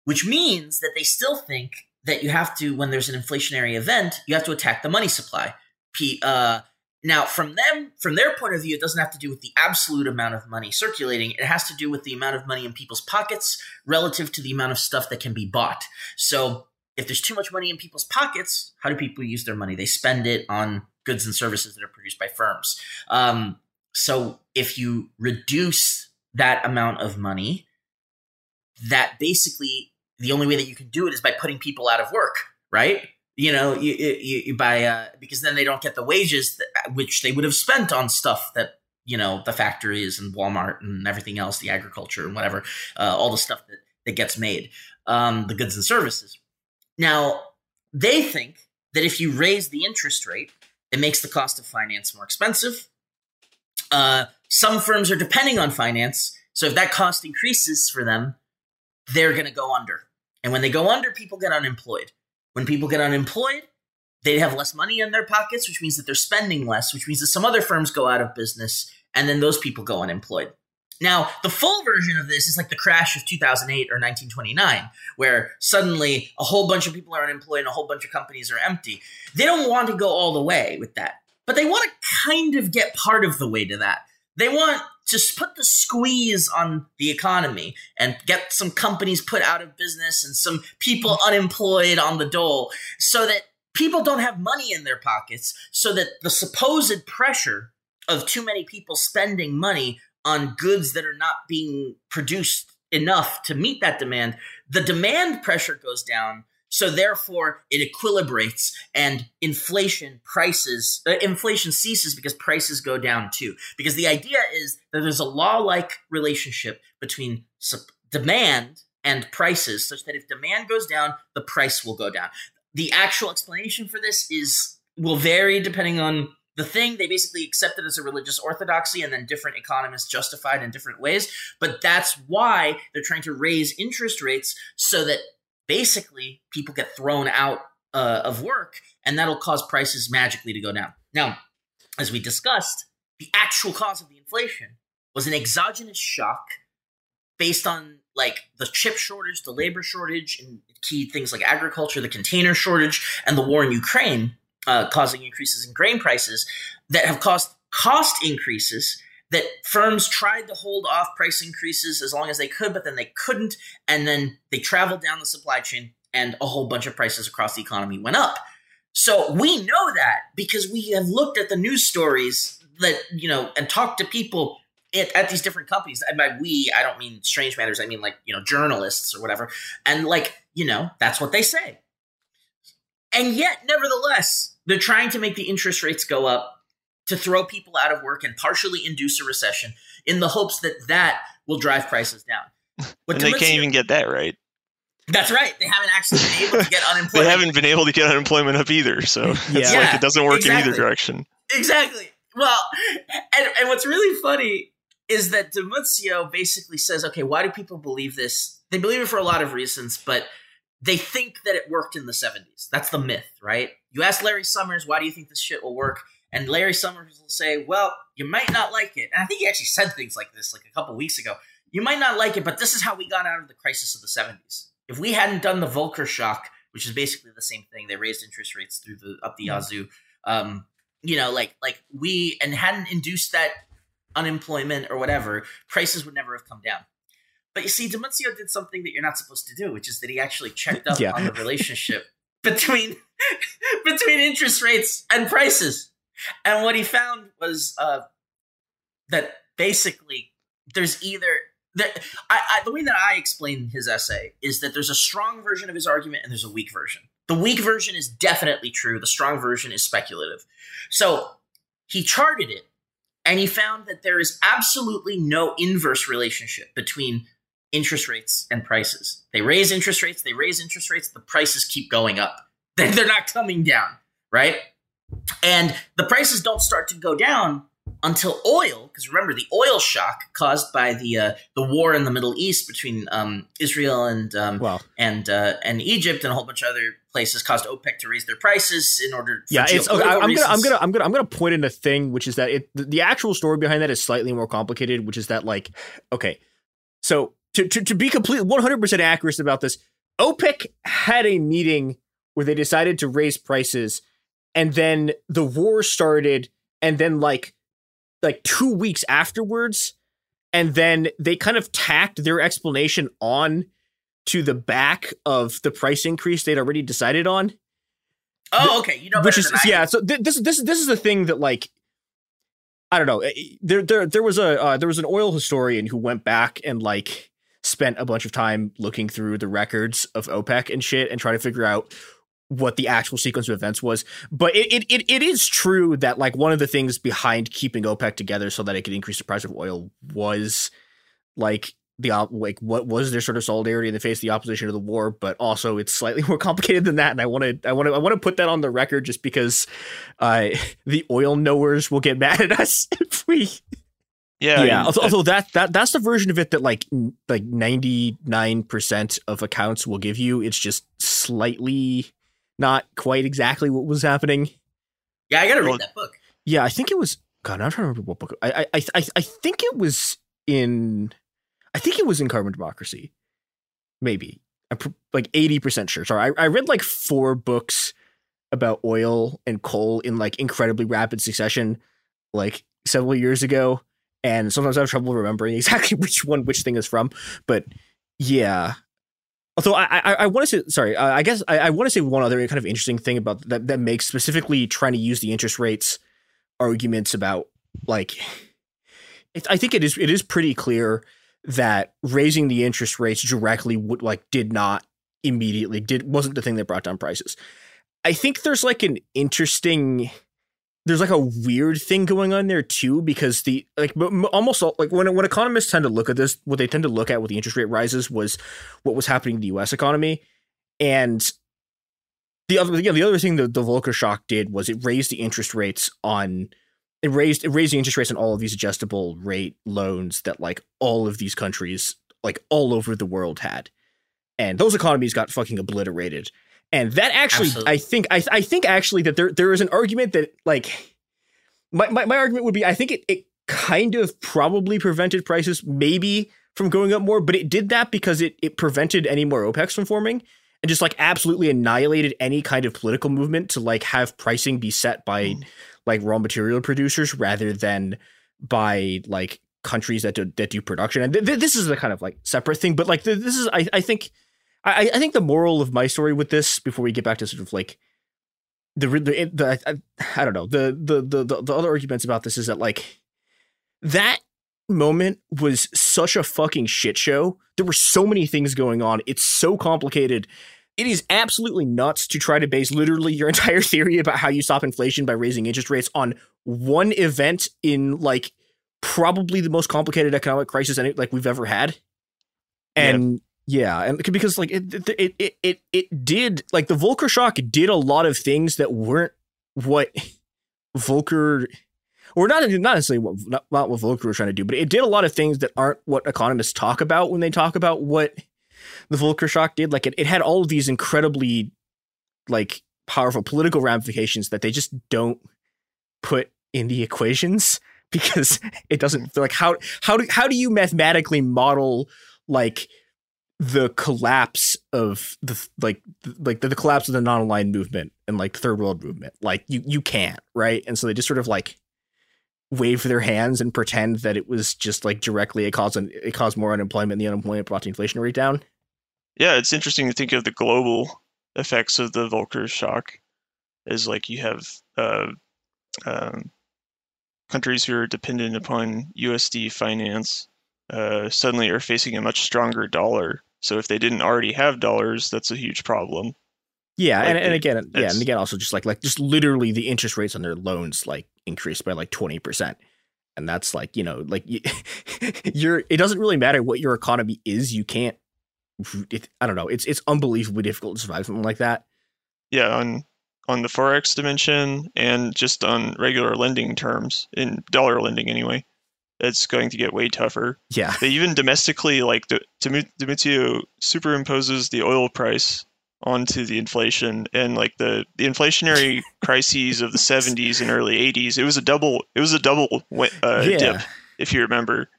which means that they still think that you have to, when there's an inflationary event, you have to attack the money supply. P, uh, now, from them, from their point of view, it doesn't have to do with the absolute amount of money circulating. It has to do with the amount of money in people's pockets relative to the amount of stuff that can be bought. So, if there's too much money in people's pockets, how do people use their money? They spend it on goods and services that are produced by firms. Um, so if you reduce that amount of money, that basically the only way that you can do it is by putting people out of work, right? You know, you, you, you by uh, because then they don't get the wages that, which they would have spent on stuff that you know the factories and Walmart and everything else, the agriculture and whatever, uh, all the stuff that that gets made, um, the goods and services. Now they think that if you raise the interest rate, it makes the cost of finance more expensive. Uh, some firms are depending on finance, so if that cost increases for them, they're going to go under. And when they go under, people get unemployed. When people get unemployed, they have less money in their pockets, which means that they're spending less, which means that some other firms go out of business, and then those people go unemployed. Now, the full version of this is like the crash of 2008 or 1929, where suddenly a whole bunch of people are unemployed and a whole bunch of companies are empty. They don't want to go all the way with that, but they want to kind of get part of the way to that. They want to put the squeeze on the economy and get some companies put out of business and some people unemployed on the dole so that people don't have money in their pockets, so that the supposed pressure of too many people spending money on goods that are not being produced enough to meet that demand, the demand pressure goes down. So therefore, it equilibrates and inflation prices uh, inflation ceases because prices go down too. Because the idea is that there's a law-like relationship between sup- demand and prices, such that if demand goes down, the price will go down. The actual explanation for this is will vary depending on the thing they basically accepted as a religious orthodoxy and then different economists justified in different ways. But that's why they're trying to raise interest rates so that basically people get thrown out uh, of work and that'll cause prices magically to go down. Now as we discussed the actual cause of the inflation was an exogenous shock based on like the chip shortage the labor shortage and key things like agriculture the container shortage and the war in ukraine uh, causing increases in grain prices that have caused cost increases that firms tried to hold off price increases as long as they could, but then they couldn't. And then they traveled down the supply chain and a whole bunch of prices across the economy went up. So we know that because we have looked at the news stories that, you know, and talked to people at, at these different companies. And by we, I don't mean strange matters. I mean like, you know, journalists or whatever. And like, you know, that's what they say. And yet, nevertheless, they're trying to make the interest rates go up to throw people out of work and partially induce a recession in the hopes that that will drive prices down. *laughs* But they can't even get that right. That's right. They haven't actually been able to get *laughs* unemployment. they haven't been able to get unemployment up either. So *laughs* yeah. it's like it doesn't work exactly. in either direction. Exactly. Well, and, and what's really funny is that Di Muzio basically says, okay, why do people believe this? They believe it for a lot of reasons, but they think that it worked in the 70s. That's the myth, right? You ask Larry Summers, why do you think this shit will work? And Larry Summers will say, well, you might not like it. And I think he actually said things like this like a couple weeks ago. You might not like it, but this is how we got out of the crisis of the 70s. If we hadn't done the Volcker shock, which is basically the same thing, they raised interest rates through the up the yazoo. Um, you know, like like we and hadn't induced that unemployment or whatever, prices would never have come down. But you see, Di Muzio did something that you're not supposed to do, which is that he actually checked up *laughs* yeah. on the relationship *laughs* between between interest rates and prices. And what he found was uh, that basically there's either that I, I, the way that I explain his essay is that there's a strong version of his argument and there's a weak version. The weak version is definitely true. The strong version is speculative. So he charted it and he found that there is absolutely no inverse relationship between interest rates and prices. They raise interest rates, they raise interest rates, the prices keep going up. *laughs* They're not coming down, right? And the prices don't start to go down until oil, because remember the oil shock caused by the uh, the war in the Middle East between um, Israel and um, and uh, and Egypt and a whole bunch of other places caused OPEC to raise their prices in order. yeah, it's okay, I'm gonna I'm gonna I'm gonna I'm gonna point in a thing, which is that it the, the actual story behind that is slightly more complicated, which is that like okay, so to, to, to be completely 100% accurate about this, OPEC had a meeting where they decided to raise prices and then the war started and then like like 2 weeks afterwards and then they kind of tacked their explanation on to the back of the price increase they'd already decided on. Oh, okay. You know, which is yeah. So th- this this this is the thing that like I don't know. Eh, there there there was a uh, there was an oil historian who went back and like spent a bunch of time looking through the records of OPEC and shit and trying to figure out what the actual sequence of events was. But it, it, it, it is true that like one of the things behind keeping OPEC together so that it could increase the price of oil was like the like what was their sort of solidarity in the face of the opposition to the war, but also it's slightly *laughs* more complicated than that. And I want to I want to I want to put that on the record just because uh, *laughs* the oil knowers will get mad at us *laughs* if we yeah, yeah. although, although, that that that's the version of it that like like ninety nine percent of accounts will give you. It's just slightly not quite exactly what was happening. Yeah, I gotta read that book. Yeah, I think it was. God, I'm trying to remember what book. I I I I think it was in, I think it was in Carbon Democracy, maybe. I'm pr- like 80% sure. Sorry, I, I read like four books about oil and coal in like incredibly rapid succession, like several years ago. And sometimes I have trouble remembering *laughs* exactly which one which thing is from. But yeah, Although I I, I want to say sorry, I guess I, I want to say one other kind of interesting thing about that that makes specifically trying to use the interest rates arguments about like it, I think it is it is pretty clear that raising the interest rates directly would like did not immediately did wasn't the thing that brought down prices. I think there's like an interesting there's like a weird thing going on there too because the like almost all, like when when economists tend to look at this what they tend to look at with the interest rate rises was what was happening in the US economy. And the other yeah, the other thing that the Volcker shock did was it raised the interest rates on it raised it raised the interest rates on all of these adjustable rate loans that like all of these countries like all over the world had. And those economies got fucking obliterated and that actually, Absolutely. I think, I, I think actually that there there is an argument that like my, my, my argument would be I think it, it kind of probably prevented prices maybe from going up more, but it did that because it it prevented any more OPECs from forming and just like absolutely annihilated any kind of political movement to like have pricing be set by mm. like raw material producers rather than by like countries that do, that do production. And th- this is the kind of like separate thing, but like this is I I think I, I think the moral of my story with this, before we get back to sort of like the the, the I, I don't know the, the the the other arguments about this is that like that moment was such a fucking shit show. There were so many things going on. It's so complicated. It is absolutely nuts to try to base literally your *laughs* entire theory about how you stop inflation by raising interest rates on one event in like probably the most complicated economic crisis any like we've ever had. And yeah, and because like it it it it it did like the Volcker shock did a lot of things that weren't what Volcker or not not necessarily what not, not what Volcker was trying to do, but it did a lot of things that aren't what economists talk about when they talk about what the Volcker shock did. Like it, it had all of these incredibly like powerful political ramifications that they just don't put in the equations *laughs* because it doesn't like how how do how do you mathematically model like the collapse of the like like the, the collapse of the non-aligned movement and like the third world movement like you you can't right and so they just sort of like wave their hands and pretend that it was just like directly it caused an, it caused more unemployment and the unemployment brought the inflation rate down yeah it's interesting to think of the global effects of the volcker shock is like you have uh, um, countries who are dependent upon usd finance uh, suddenly are facing a much stronger dollar. So if they didn't already have dollars, that's a huge problem. Yeah, like and, and again, yeah, and again, also just like like just literally the interest rates on their loans like increased by like twenty percent, and that's like you know like you, *laughs* you're it doesn't really matter what your economy is, you can't. It, I don't know. It's it's unbelievably difficult to survive something like that. Yeah, on on the forex dimension and just on regular lending terms in dollar lending anyway it's going to get way tougher. Yeah. They even domestically, like, Di Muzio superimposes the oil price onto the inflation and like the the inflationary *laughs* crises of the 70s and early 80s it was a double it was a double uh, yeah. dip if you remember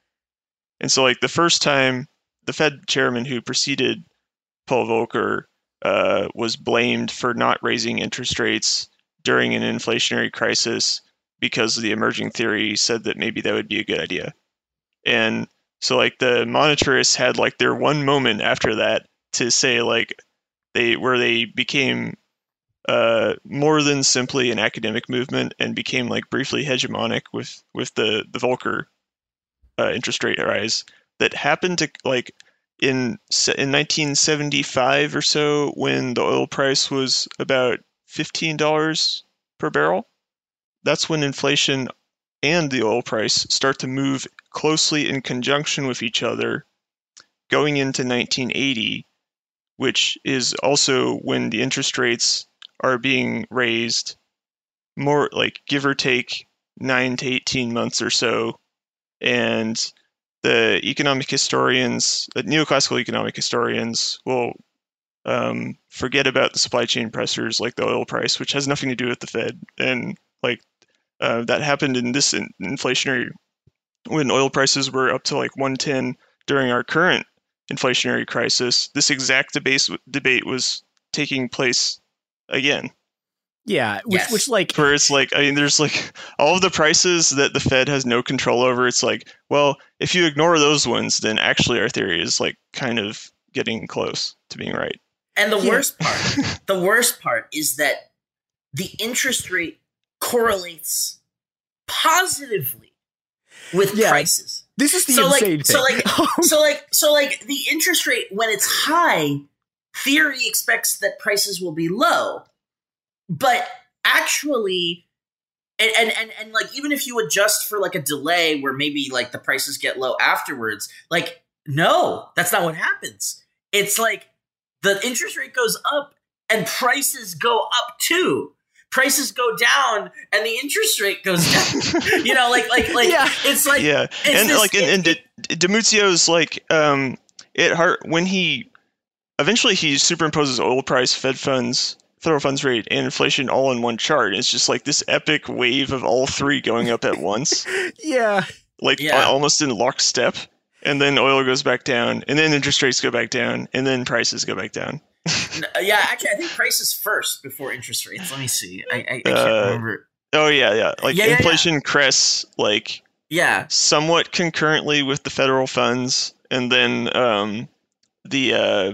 and so like the first time the fed chairman who preceded paul volcker uh, was blamed for not raising interest rates during an inflationary crisis because the emerging theory said that maybe that would be a good idea. And so like the monetarists had like their one moment after that to say like they where they became uh, more than simply an academic movement and became like briefly hegemonic with with the the Volcker uh, interest rate rise that happened to like in in 1975 or so when the oil price was about $15 per barrel that's when inflation and the oil price start to move closely in conjunction with each other going into 1980, which is also when the interest rates are being raised more like give or take 9 to 18 months or so. And the economic historians the neoclassical economic historians will um, forget about the supply chain pressures like the oil price which has nothing to do with the fed. And uh, that happened in this in- inflationary when oil prices were up to like 110 during our current inflationary crisis, this exact debate debate was taking place again. Yeah, which, yes. which like where it's like I mean, there's like *laughs* all of the prices that the Fed has no control over. It's like, well, if you ignore those ones, then actually our theory is like kind of getting close to being right. And the yeah. worst part, *laughs* the worst part is that the interest rate correlates positively with yeah. prices. This is the so insane like, thing. So *laughs* like, so like, so like, the interest rate when it's high, theory expects that prices will be low, but actually, and, and and and like even if you adjust for like a delay where maybe like the prices get low afterwards, like no, that's not what happens. It's like the interest rate goes up and prices go up too prices go down and the interest rate goes down. you know, like like like yeah. it's like yeah, it's and this, like and, and Di Muzio's like um it hurt when he eventually he superimposes oil price, Fed funds, federal funds rate, and inflation all in one chart. It's just like this epic wave of all three going up at once. *laughs* yeah, like yeah. almost in lockstep. And then oil goes back down, and then interest rates go back down, and then prices go back down yeah, actually, I think prices first before interest rates. Let me see. I, I, I can't uh, remember. Oh yeah, yeah. Like yeah, inflation yeah, yeah. crests like yeah, somewhat concurrently with the federal funds, and then um, the uh,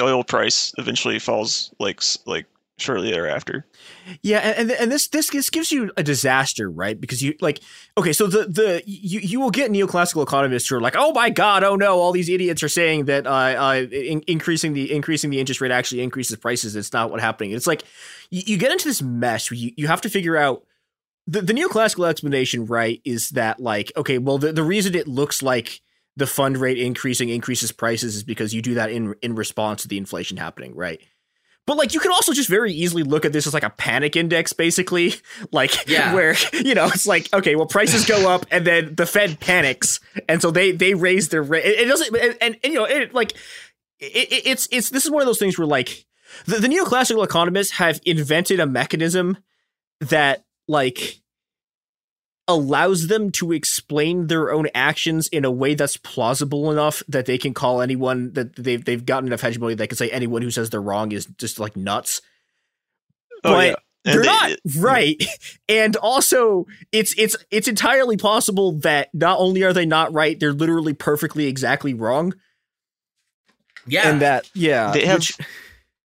oil price eventually falls like like shortly thereafter. Yeah, and and this this this gives you a disaster, right? Because you like okay, so the the you you will get neoclassical economists who are like, oh my god, oh no, all these idiots are saying that uh, uh in, increasing the increasing the interest rate actually increases prices. It's not what happening. It's like you, you get into this mess where you you have to figure out. The, the neoclassical explanation, right, is that like okay, well the, the reason it looks like the fund rate increasing increases prices is because you do that in in response to the inflation happening, right? But like you can also just very easily look at this as like a panic index, basically. *laughs* Like yeah. where you know it's like okay, well prices go up and then the Fed panics, and so they they raise their rate. It, it, doesn't, and, and, and, you know it like it, it's it's this is one of those things where like the, the neoclassical economists have invented a mechanism that like allows them to explain their own actions in a way that's plausible enough that they can call anyone that they've they've gotten enough hegemony they can say anyone who says they're wrong is just like nuts. Oh, but yeah. they're they, not right. *laughs* and also it's it's it's entirely possible that not only are they not right, they're literally perfectly exactly wrong. Yeah. And that yeah. They have which,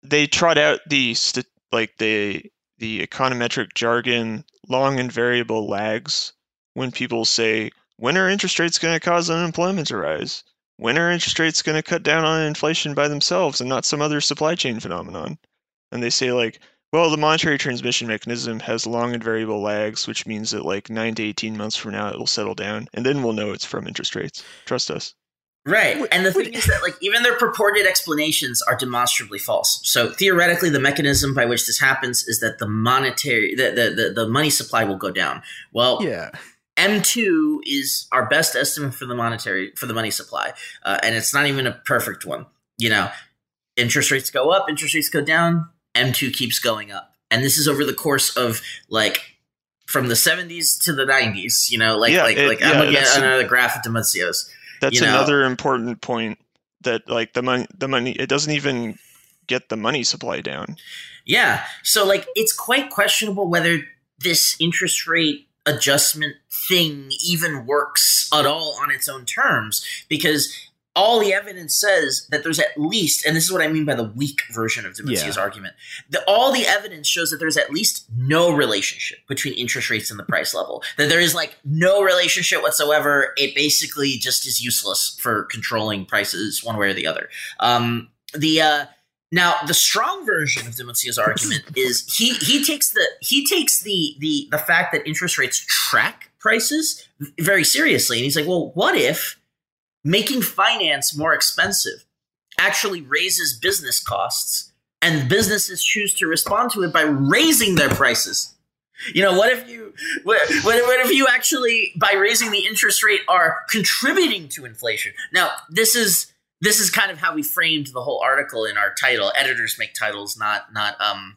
they trot out the st- like the the econometric jargon long and variable lags when people say, when are interest rates going to cause unemployment to rise? When are interest rates going to cut down on inflation by themselves and not some other supply chain phenomenon? And they say, like, well, the monetary transmission mechanism has long and variable lags, which means that like nine to 18 months from now, it will settle down. And then we'll know it's from interest rates. Trust us. Right. And the thing is that like even their purported explanations are demonstrably false. So theoretically the mechanism by which this happens is that the monetary the the, the, the money supply will go down. Well, yeah. M2 is our best estimate for the monetary for the money supply. Uh, and it's not even a perfect one. You know, interest rates go up, interest rates go down, M2 keeps going up. And this is over the course of like from the 70s to the 90s, you know, like yeah, like it, like yeah, I'm looking at another graph of Di Muzio's. That's you know? another important point that like the money the money it doesn't even get the money supply down. Yeah. So like it's quite questionable whether this interest rate adjustment thing even works at all on its own terms because all the evidence says that there's at least, and this is what I mean by the weak version of Di Muzio's yeah. argument, that all the evidence shows that there's at least no relationship between interest rates and the price level. That there is like no relationship whatsoever. It basically just is useless for controlling prices one way or the other. Um, the uh, now the strong version of Di Muzio's argument *laughs* is he he takes the he takes the the the fact that interest rates track prices very seriously, and he's like, well, what if making finance more expensive actually raises business costs and businesses choose to respond to it by raising their prices. You know what if you what, what, if you actually by raising the interest rate are contributing to inflation? Now this is this is kind of how we framed the whole article in our title editors make titles not not um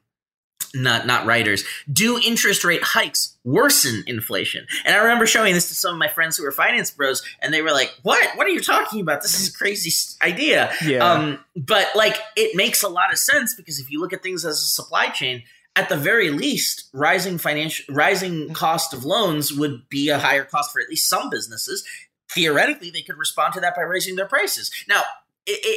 not not writers do interest rate hikes worsen inflation? And i remember showing this to some of my friends who were finance bros and they were like what? What are you talking about? This is a crazy idea. Yeah. um but like it makes a lot of sense because if you look at things as a supply chain at the very least rising financial rising cost of loans would be a higher cost for at least some businesses. Theoretically they could respond to that by raising their prices. Now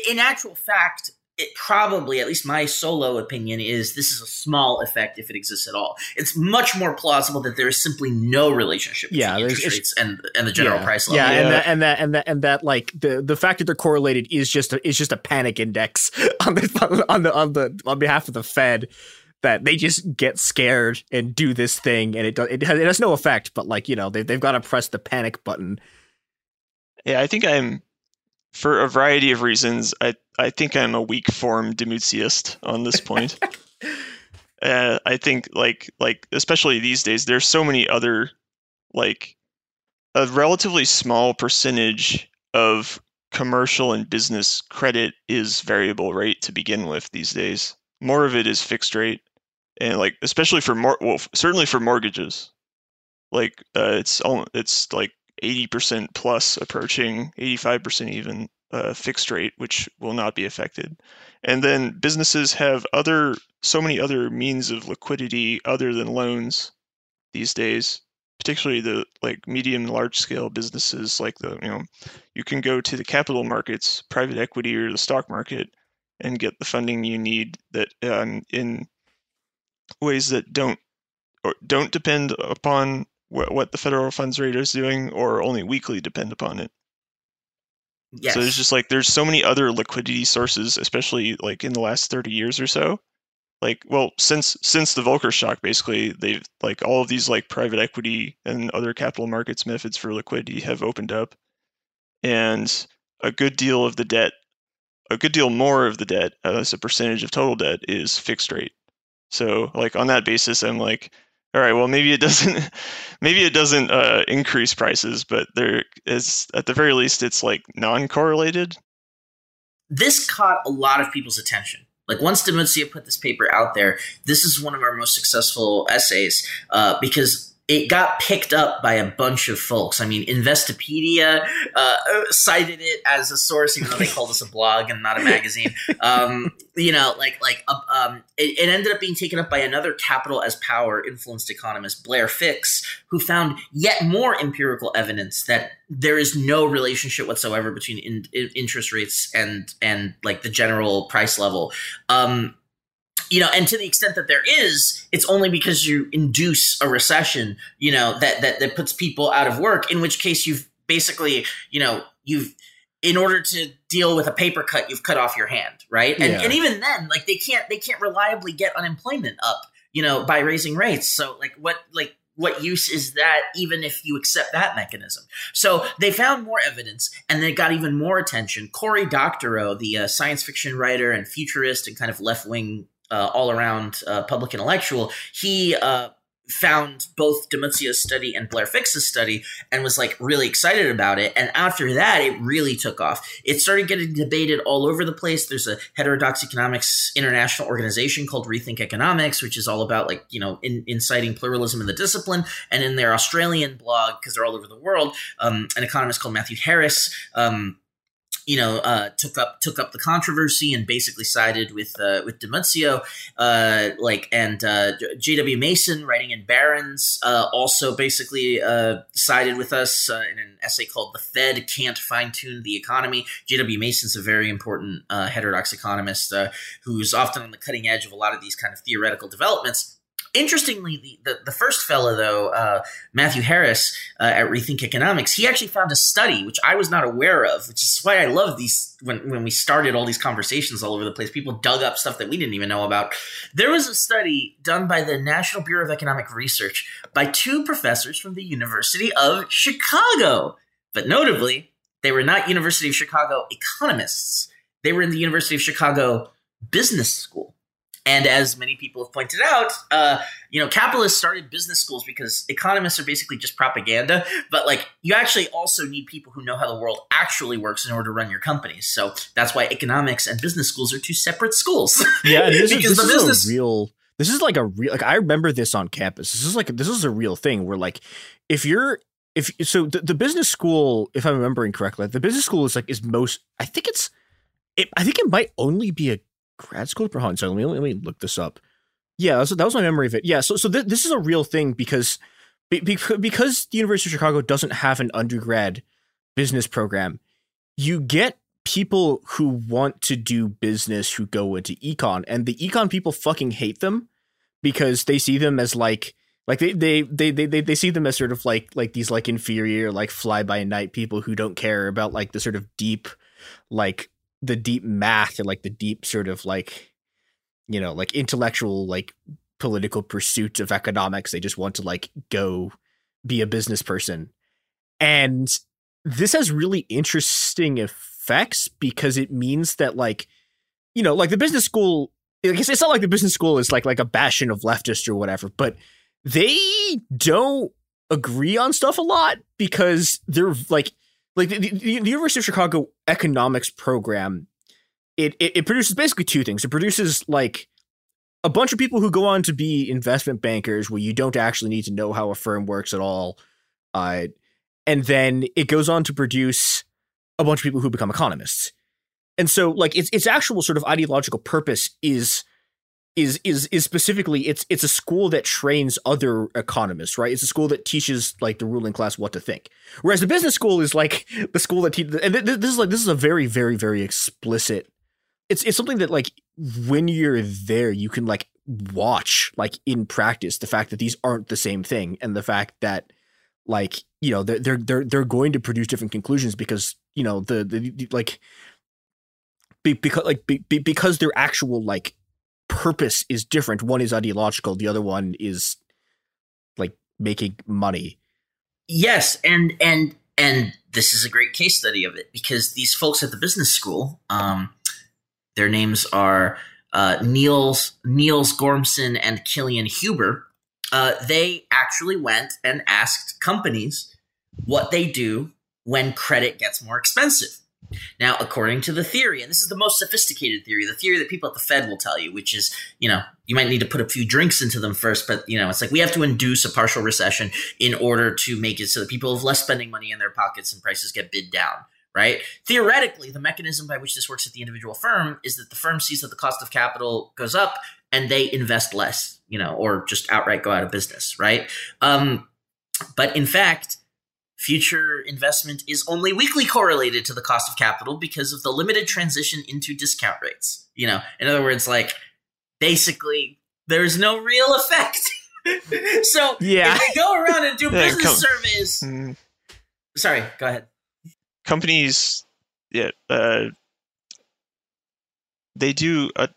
in actual fact it probably, at least my solo opinion, is this is a small effect if it exists at all. It's much more plausible that there is simply no relationship between yeah, interest rates and and the general yeah, price level. Yeah, yeah, and that and that and that and that like the the fact that they're correlated is just a, is just a panic index *laughs* on the on the on the on behalf of the Fed that they just get scared and do this thing and it does it has, it has no effect but like you know they they've got to press the panic button. Yeah, I think I'm for a variety of reasons, I, I think I'm a weak form Demutziist on this point. *laughs* uh, I think like like especially these days, there's so many other like a relatively small percentage of commercial and business credit is variable rate to begin with these days. More of it is fixed rate, and like especially for more well certainly for mortgages, like uh, it's it's like 80% plus approaching 85% even uh, fixed rate, which will not be affected. And then businesses have other so many other means of liquidity other than loans these days, particularly the like medium and large scale businesses like the you know you can go to the capital markets, private equity or the stock market and get the funding you need that um, in ways that don't or don't depend upon what, what the federal funds rate is doing or only weekly depend upon it. Yes. So there's just like there's so many other liquidity sources, especially like in the last 30 years or so. Like, well, since since the Volcker shock, basically they've like all of these like private equity and other capital markets methods for liquidity have opened up, and a good deal of the debt, a good deal more of the debt as a percentage of total debt is fixed rate. So like on that basis, I'm like, all right well maybe it doesn't *laughs* maybe it doesn't uh, increase prices but there is at the very least it's like non-correlated? This caught a lot of people's attention. Like once Di Muzio put this paper out there this is one of our most successful essays uh, because it got picked up by a bunch of folks. I mean, Investopedia uh, cited it as a source, even though they called us a blog and not a magazine. *laughs* Um, you know, like like uh, um, it, it, ended up being taken up by another capital as power influenced economist, Blair Fix, who found yet more empirical evidence that there is no relationship whatsoever between in, in interest rates and and like the general price level. Um, you know, and to the extent that there is, it's only because you induce a recession, you know, that that that puts people out of work. In which case, you've basically, you know, you've in order to deal with a paper cut, you've cut off your hand, right? And yeah. and even then, like they can't they can't reliably get unemployment up, you know, by raising rates. So like what like what use is that even if you accept that mechanism? So they found more evidence and they got even more attention. Cory Doctorow, the uh, science fiction writer and futurist and kind of left wing uh, all around uh, public intellectual, he uh, found both Di Muzio's study and Blair Fix's study and was like really excited about it. And after that, it really took off. It started getting debated all over the place. There's a heterodox economics international organization called Rethink Economics, which is all about like, you know, in, inciting pluralism in the discipline. And in their Australian blog, because they're all over the world, um, an economist called Matthew Harris, um, you know, uh, took up took up the controversy and basically sided with uh, with Di Muzio, uh, like and uh, J.W. Mason, writing in Barron's, uh, also basically uh, sided with us in an essay called "The Fed Can't Fine Tune the Economy." J.W. Mason's a very important heterodox economist who's often on the cutting edge of a lot of these kind of theoretical developments. Interestingly, the, the, the, first fellow, though, uh, Matthew Harris uh, at Rethink Economics, he actually found a study which I was not aware of, which is why I love these. When, when we started all these conversations all over the place, people dug up stuff that we didn't even know about. There was a study done by the National Bureau of Economic Research by two professors from the University of Chicago. But notably, they were not University of Chicago economists, they were in the University of Chicago Business School. And as many people have pointed out, uh, you know, capitalists started business schools because economists are basically just propaganda. But like, you actually also need people who know how the world actually works in order to run your companies. So that's why economics and business schools are two separate schools. Yeah, this, *laughs* because is, this the business- is a real this is like a real like I remember this on campus. This is like this is a real thing where like if you're if so the, the business school, if I'm remembering correctly, the business school is like is most I think it's it, I think it might only be a grad school per Hold so let me let me look this up. Yeah, that was, that was my memory of it. Yeah, so so th- this is a real thing because because the University of Chicago doesn't have an undergrad business program, you get people who want to do business who go into econ, and the econ people fucking hate them because they see them as like like they they they they they, they see them as sort of like like these like inferior like fly by night people who don't care about like the sort of deep like the deep math and like the deep sort of like you know like intellectual like political pursuit of economics. They just want to like go be a business person. And this has really interesting effects because it means that like, you know, like the business school, I it's not like the business school is like like a bastion of leftist or whatever, but they don't agree on stuff a lot because they're like like the, the, the University of Chicago economics program it, it, it produces basically two things. It produces like a bunch of people who go on to be investment bankers where you don't actually need to know how a firm works at all. Uh, and then it goes on to produce a bunch of people who become economists. And so like its its actual sort of ideological purpose is is is is specifically it's it's a school that trains other economists, right? It's a school that teaches like the ruling class what to think. Whereas the business school is like *laughs* the school that teaches and this is like this is a very very very explicit it's it's something that like when you're there you can like watch like in practice the fact that these aren't the same thing and the fact that like you know they're they're they're, going to produce different conclusions because you know the the, like be, because like be, because their actual like purpose is different one is ideological the other one is like making money yes and and and this is a great case study of it because these folks at the business school um their names are uh, Niels Niels Gormsen and Kilian Huber. Uh, they actually went and asked companies what they do when credit gets more expensive. Now, according to the theory, and this is the most sophisticated theory, the theory that people at the Fed will tell you, which is, you know, you might need to put a few drinks into them first, but, you know, it's like we have to induce a partial recession in order to make it so that people have less spending money in their pockets and prices get bid down right? Theoretically, the mechanism by which this works at the individual firm is that the firm sees that the cost of capital goes up and they invest less, you know, or just outright go out of business, right? Um, but in fact, future investment is only weakly correlated to the cost of capital because of the limited transition into discount rates. You know, in other words, like basically, there's no real effect. *laughs* so yeah. if go around and do *laughs* business surveys, *laughs* mm. sorry, go ahead companies, yeah, uh, they do a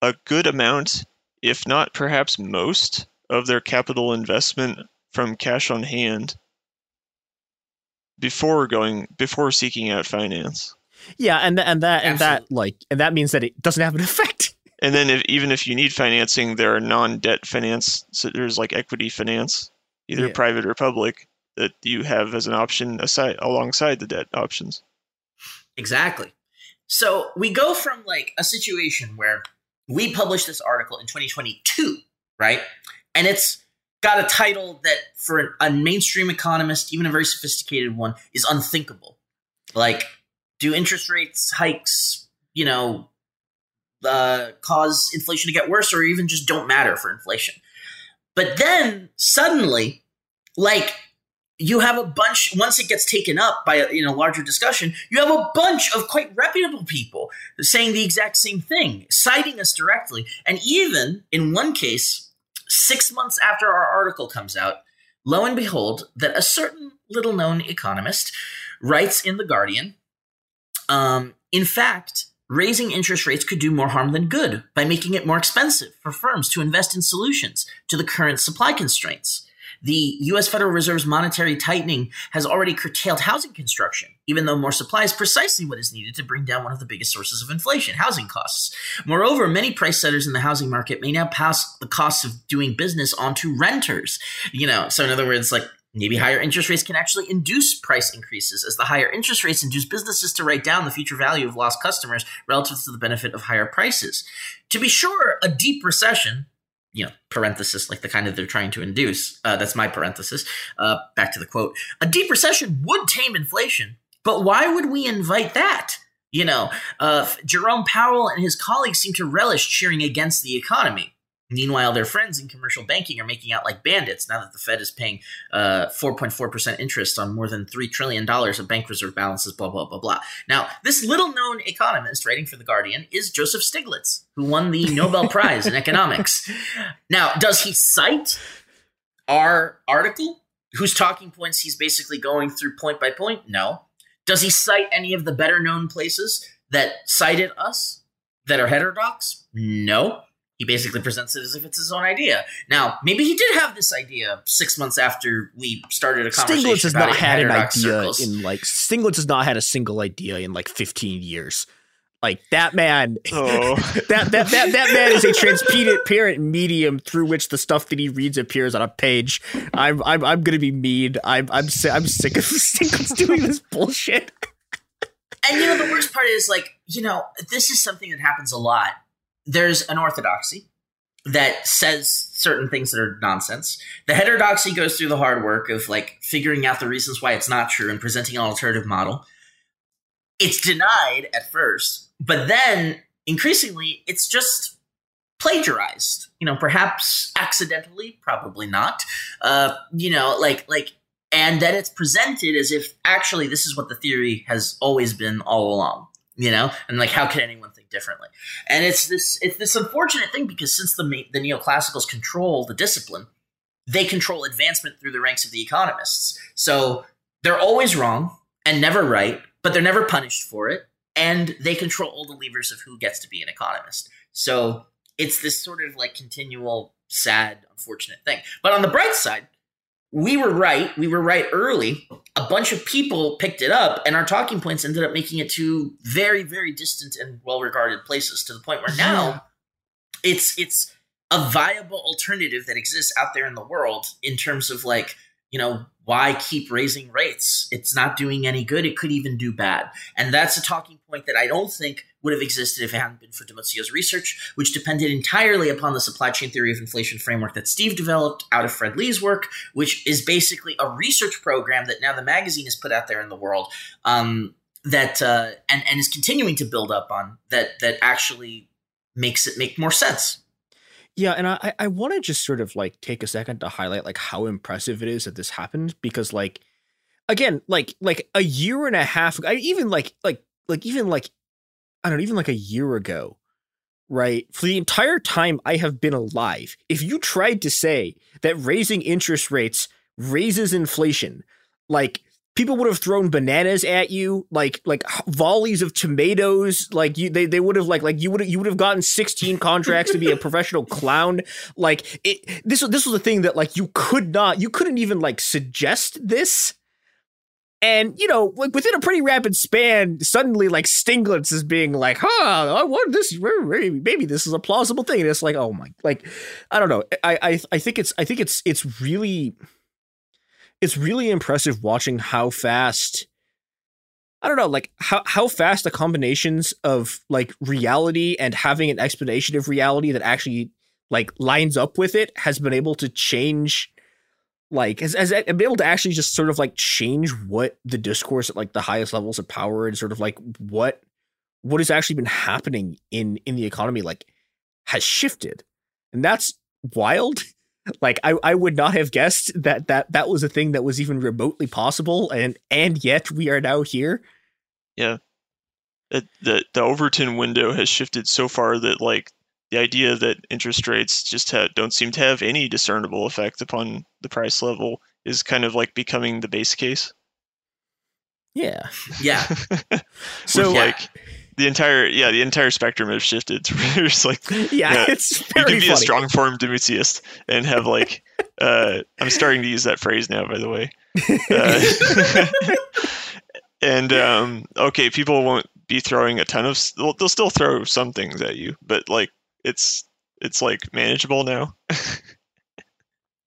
a good amount, if not perhaps most, of their capital investment from cash on hand before going before seeking out finance. Yeah, and and that and that like and that means that it doesn't have an *laughs* effect. And then if, even if you need financing, there are non-debt finance. So there's like equity finance, either yeah. private or public, that you have as an option aside alongside the debt options. Exactly. So we go from like a situation where we published this article in 2022, right? And it's got a title that for a mainstream economist, even a very sophisticated one, is unthinkable. Like, do interest rates hikes, you know, uh, cause inflation to get worse, or even just don't matter for inflation? But then suddenly, like you have a bunch once it gets taken up by a you know larger discussion you have a bunch of quite reputable people saying the exact same thing citing us directly and even in one case six months after our article comes out lo and behold that a certain little known economist writes in the guardian um, in fact raising interest rates could do more harm than good by making it more expensive for firms to invest in solutions to the current supply constraints the US Federal Reserve's monetary tightening has already curtailed housing construction, even though more supply is precisely what is needed to bring down one of the biggest sources of inflation, housing costs. Moreover, many price setters in the housing market may now pass the costs of doing business onto renters. You know, so in other words, like Maybe higher interest rates can actually induce price increases, as the higher interest rates induce businesses to write down the future value of lost customers relative to the benefit of higher prices. To be sure, a deep recession, you know, parenthesis, like the kind that they're trying to induce, uh, that's my parenthesis, uh, back to the quote, a deep recession would tame inflation, but why would we invite that? You know, uh, Jerome Powell and his colleagues seem to relish cheering against the economy. Meanwhile, their friends in commercial banking are making out like bandits now that the Fed is paying uh, 4.4% interest on more than $3 trillion of bank reserve balances, blah, blah, blah, blah. Now, this little known economist writing for The Guardian is Joseph Stiglitz, who won the *laughs* Nobel Prize in economics. Now, does he cite our article, whose talking points he's basically going through point by point? No. Does he cite any of the better known places that cited us that are heterodox? No. He basically presents it as if it's his own idea. Now, maybe he did have this idea six months after we started a conversation. Stiglitz has not had an idea circles. in like Stiglitz has not had a single idea in like 15 years. Like that man, *laughs* oh. that, that that that man is a transparent medium through which the stuff that he reads appears on a page. I'm I'm I'm gonna be mean. I'm I'm I'm sick of *laughs* Stiglitz doing this bullshit. And you know the worst part is like you know this is something that happens a lot. There's an orthodoxy that says certain things that are nonsense. The heterodoxy goes through the hard work of like figuring out the reasons why it's not true and presenting an alternative model. It's denied at first but then increasingly, it's just plagiarized. You know, perhaps accidentally, probably not. Uh, you know, like like, and then it's presented as if actually this is what the theory has always been all along. You know, and like, how can anyone think differently? And it's this it's this unfortunate thing because since the the neoclassicals control the discipline, they control advancement through the ranks of the economists. So they're always wrong and never right, but they're never punished for it and they control all the levers of who gets to be an economist. So it's this sort of like continual, sad, unfortunate thing. But on the bright side, we were right. We were right early. A bunch of people picked it up, and our talking points ended up making it to very, very distant and well-regarded places. To the point where now it's it's a viable alternative that exists out there in the world in terms of like you know why keep raising rates? It's not doing any good. It could even do bad. And that's a talking point that I don't think would have existed if it hadn't been for Di Muzio's research, which depended entirely upon the supply chain theory of inflation framework that Steve developed out of Fred Lee's work, which is basically a research program that now the magazine has put out there in the world. Um, that uh, and and is continuing to build up on that that actually makes it make more sense yeah, and I I want to just sort of like take a second to highlight like how impressive it is that this happened because like again like like a year and a half I even like like like even like I don't know even like a year ago right? For the entire time I have been alive if you tried to say that raising interest rates raises inflation like people would have thrown bananas at you like like volleys of tomatoes like you they, they would have like like you would you would have gotten 16 *laughs* contracts to be a professional clown. Like it this this was a thing that like you could not you couldn't even like suggest this. And you know like within a pretty rapid span suddenly like Stiglitz is being like huh I want this maybe this is a plausible thing. And it's like oh my like I don't know. I I I think it's I think it's it's really it's really impressive watching how fast I don't know, like how how fast the combinations of like reality and having an explanation of reality that actually like lines up with it has been able to change like has, has been able to actually just sort of like change what the discourse at like the highest levels of power and sort of like what what has actually been happening in in the economy like has shifted. And that's wild like I, I would not have guessed that that that was a thing that was even remotely possible and and yet we are now here. Yeah. It, the the overton window has shifted so far that like the idea that interest rates just ha- don't seem to have any discernible effect upon the price level is kind of like becoming the base case. Yeah. Yeah. *laughs* So like uh, the entire yeah the entire spectrum has shifted. To *laughs* there's like yeah, it's you can be funny. a strong form Damuziist and have like *laughs* uh i'm starting to use that phrase now by the way. Uh, *laughs* and um okay people won't be throwing a ton of they'll, they'll still throw some things at you but like it's it's like manageable now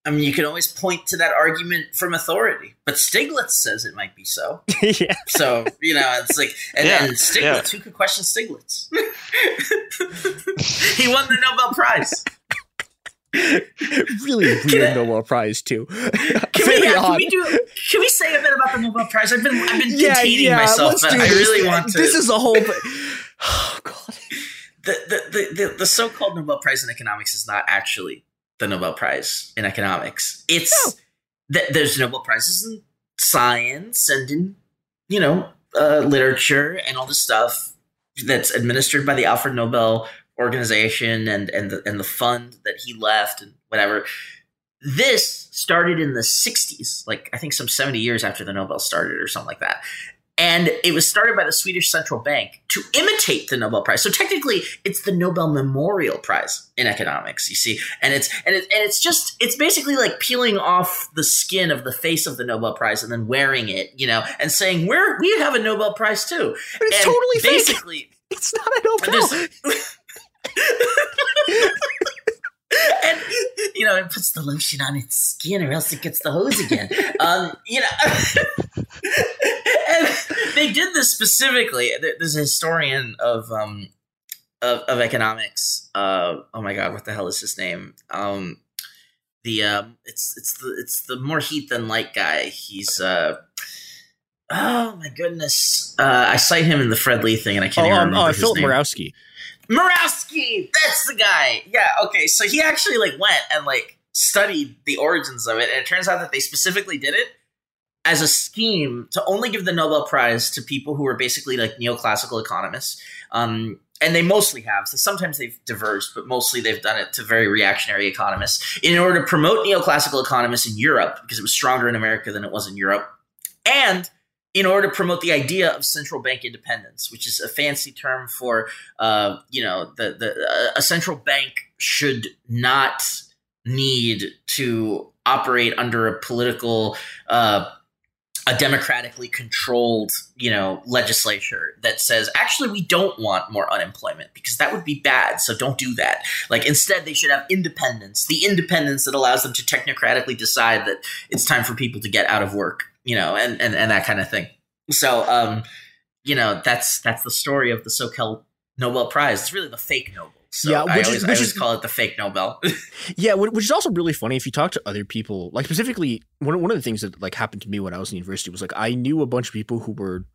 I mean, you can always point to that argument from authority, but Stiglitz says it might be so. *laughs* yeah. So you know, it's like, and, yeah. and Stiglitz, yeah. who could question Stiglitz? *laughs* he won the Nobel Prize. *laughs* really weird Nobel Prize too. Can we, yeah, can we do? Can we say a bit about the Nobel Prize? I've been I've been yeah, containing yeah, myself, but I really want to. This is a whole. Oh god. The, the, the, the, the so-called Nobel Prize in economics is not actually the Nobel Prize in economics. It's no. th- there's Nobel prizes in science and in you know uh, literature and all this stuff that's administered by the Alfred Nobel organization and and the and the fund that he left and whatever. This started in the 60s, like I think some 70 years after the Nobel started or something like that. And it was started by the Swedish Central Bank to imitate the Nobel Prize. So technically, it's the Nobel Memorial Prize in economics. You see, and it's and it, and it's just it's basically like peeling off the skin of the face of the Nobel Prize and then wearing it, you know, and saying we're we have a Nobel Prize too. But it's and totally basically. Fake. It's not a Nobel. *laughs* *laughs* *laughs* and you know, it puts the lotion on its skin, or else it gets the hose again. um, you know, *laughs* and they did this specifically. There's a historian of um of, of economics. Uh, oh my god, what the hell is his name? Um, the um, it's it's the it's the more heat than light guy. He's uh. Oh my goodness! Uh, I cite him in the Fred Lee thing, and I can't oh, um. Oh, Philip name. Mirowski, that's the guy. Yeah, okay. So he actually like went and like studied the origins of it, and it turns out that they specifically did it as a scheme to only give the Nobel Prize to people who are basically like neoclassical economists. Um, and they mostly have. So sometimes they've diverged, but mostly they've done it to very reactionary economists in order to promote neoclassical economists in Europe because it was stronger in America than it was in Europe, and in order to promote the idea of central bank independence, which is a fancy term for, uh, you know, the the uh, a central bank should not need to operate under a political, uh, a democratically controlled, you know, legislature that says actually we don't want more unemployment because that would be bad. So don't do that. Like instead, they should have independence, the independence that allows them to technocratically decide that it's time for people to get out of work you know, and, and, and that kind of thing. So, um, you know, that's that's the story of the so-called Nobel Prize. It's really the fake Nobel. So yeah, which I always, is, which I is, call it the fake Nobel. *laughs* yeah, which is also really funny if you talk to other people. Like specifically, one one of the things that like happened to me when I was in university was like I knew a bunch of people who were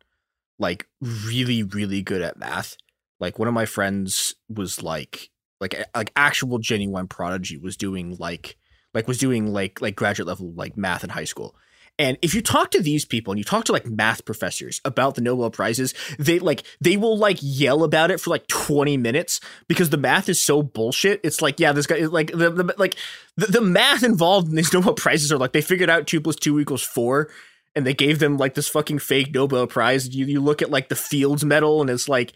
like really really good at math. Like one of my friends was like like like actual genuine prodigy was doing like like was doing like like graduate level like math in high school and if you talk to these people and you talk to like math professors about the Nobel Prizes, they like they will like yell about it for like 20 minutes because the math is so bullshit. It's like, yeah, this guy like the, the like the, the math involved in these *laughs* Nobel Prizes are like they figured out two plus two equals four and they gave them like this fucking fake Nobel Prize. You you look at like the Fields Medal and it's like